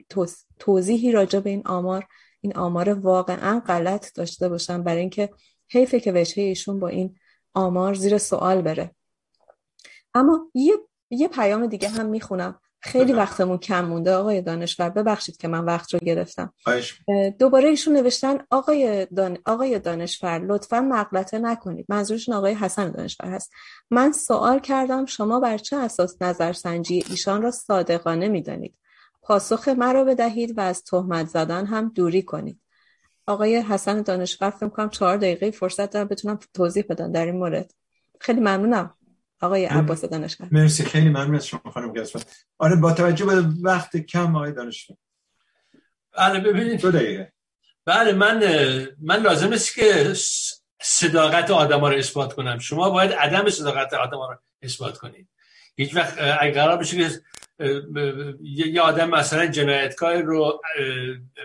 توضیحی راجع به این آمار این آمار واقعا غلط داشته باشن برای اینکه حیفه که وجهه ایشون با این آمار زیر سوال بره. اما یه, یه پیام دیگه هم می‌خونم. خیلی وقتمون کم مونده آقای دانشور. ببخشید که من وقت رو گرفتم. دوباره ایشون نوشتن آقای, دان... آقای دانشور لطفا مغلطه نکنید. منظورشون آقای حسن دانشور هست. من سوال کردم شما بر چه اساس نظرسنجی ایشان را صادقانه می‌دانید؟ پاسخ مرا بدهید و از تهمت زدن هم دوری کنید. آقای حسن دانشور فکر کنم چهار دقیقه فرصت دارم بتونم توضیح بدم در این مورد. خیلی ممنونم آقای عباس دانشور. مرسی خیلی ممنون از شما خانم گزفر آره با توجه به وقت کم آقای دانشور. بله ببینید. دو دقیقه. بله من من لازم است که صداقت آدم ها رو اثبات کنم. شما باید عدم صداقت آدم ها رو اثبات کنید. هیچ وقت اگر قرار بشه که یه آدم مثلا جنایتکار رو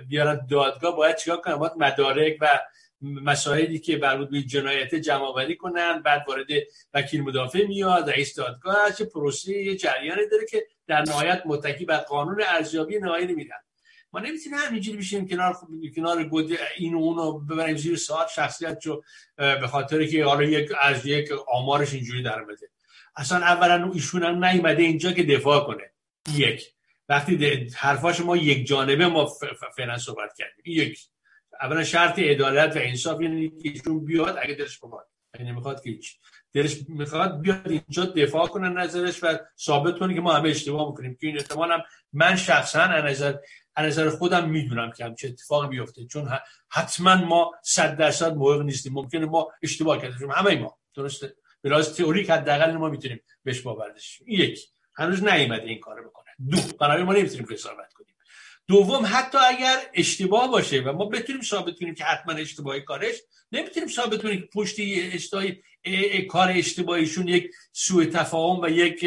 بیارن دادگاه باید چیکار کنن؟ باید مدارک و مسائلی که مربوط به جنایت جمع آوری کنن بعد وارد وکیل مدافع میاد رئیس دادگاه چه پروسه یه جریانی داره که در نهایت متکی بر قانون ارزیابی نهایی نمیدن ما نمی‌تونیم همینجوری بشیم کنار کنار گود این و اونو ببریم زیر ساعت شخصیت رو به خاطر که حالا یک از یک آمارش اینجوری در بده اصلا اولا ایشون هم نیومده اینجا که دفاع کنه. یک. وقتی حرفاش ما یک جانبه ما فعلا صحبت کردیم. یک. اولا شرط عدالت و انصاف اینه که ایشون بیاد اگه دلش بخواد. اگه نمی‌خواد که هیچ. دلش می‌خواد بیاد اینجا دفاع کنه نظرش و ثابت کنه که ما همه اشتباه می‌کنیم. که این احتمالم من شخصا نظر نظر خودم می‌دونم که چه اتفاقی بیفته. چون حتما ما صد درصد موقع نیستیم. ممکنه ما اشتباه کردیم. همه ما. درسته؟ به لحاظ تئوریک حداقل ما می‌تونیم بهش باور یک. هنوز نیومده این کارو بکنه. دو برای ما نمی‌تونیم قضاوت کنیم. دوم حتی اگر اشتباه باشه و ما بتونیم ثابت کنیم که حتما اشتباهی کارش نمی‌تونیم ثابت کنیم که پشت اشتباهی کار اشتباهیشون یک سوء تفاهم و یک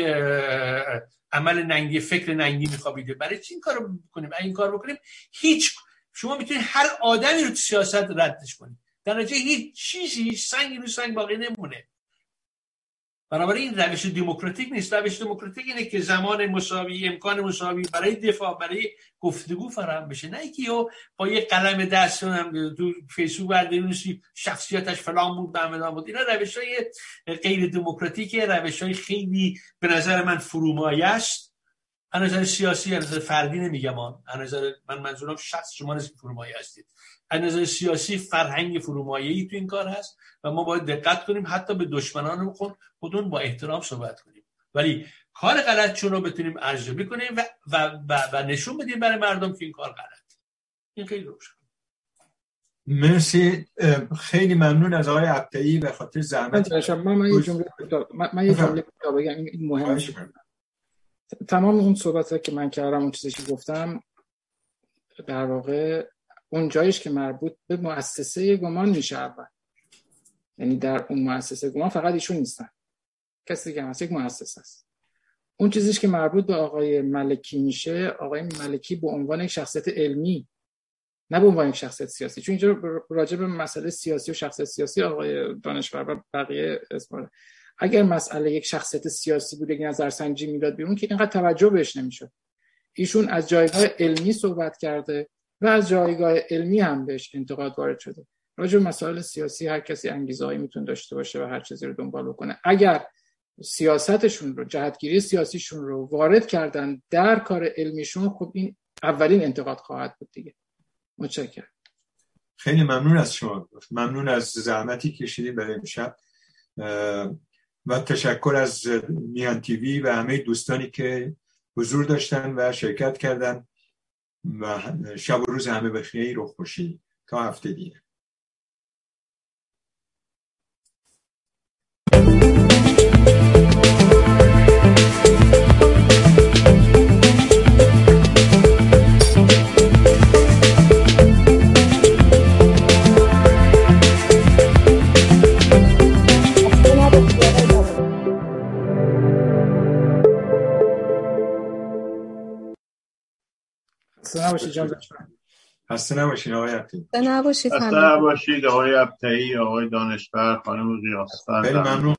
عمل ننگی فکر ننگی میخوابیده. برای چی این کارو بکنیم؟ این کار بکنیم هیچ شما می‌تونید هر آدمی رو تو سیاست ردش کنید. در نتیجه هیچ چیزی هیچ سنگی رو سنگ باقی نمونه. بنابراین این روش دموکراتیک نیست. روش دموکراتیک اینه که زمان مساوی امکان مساوی برای دفاع برای گفتگو فراهم بشه. نه اینکه با یه قلم دست تو فیسبوک برداریم شخصیتش فلان بود به بود. اینا روش های غیر دموکراتیک روش های خیلی به نظر من فرومایه است. از نظر سیاسی از نظر فردی نمیگم. آن از من منظورم شخص شما نیست فرومایه هستید. از نظر سیاسی فرهنگ فرومایه‌ای تو این کار هست و ما باید دقت کنیم حتی به دشمنان خود خودمون با احترام صحبت کنیم. ولی کار غلط چون رو بتونیم ارزیابی کنیم و, و, و, و نشون بدیم برای مردم که این کار غلط این خیلی روشن مرسی. خیلی ممنون از آقای عبدی به خاطر زحمت. من یه جمله من یه جمله بگم. این مهمه. تمام اون صحبت که من کردم اون چیزی که گفتم در واقع اون جایش که مربوط به مؤسسه گمان میشه اول. یعنی در اون مؤسسه گمان فقط ایشون نیستن. کسی که هست یک مؤسسه است. اون چیزیش که مربوط به آقای ملکی میشه آقای ملکی به عنوان یک شخصیت علمی نه به عنوان یک شخصیت سیاسی. چون اینجا راجع به مسئله سیاسی و شخصیت سیاسی آقای دانشور و بقیه اسم اگر مسئله یک شخصیت سیاسی بود یک نظرسنجی می‌داد بیرون که اینقدر توجه بهش نمی‌شد. ایشون از جایگاه علمی صحبت کرده. و از جایگاه علمی هم بهش انتقاد وارد شده. راجع به مسائل سیاسی هر کسی انگیزهایی می‌تونه داشته باشه و هر چیزی رو دنبال بکنه. اگر سیاستشون رو جهتگیری سیاسیشون رو وارد کردن در کار علمیشون خب این اولین انتقاد خواهد بود دیگه. متشکرم. خیلی ممنون از شما. ممنون از زحمتی کشیدیم برای امشب. و تشکر از میان تیوی و همه دوستانی که حضور داشتن و شرکت کردن. و شب و روز همه بخیر و خوشی تا هفته دیگه. خسته نباشید جان خسته نباشید آقای نباشید خسته نباشید آقای ابتایی آقای دانشور خانم قیاسفر خیلی ممنون.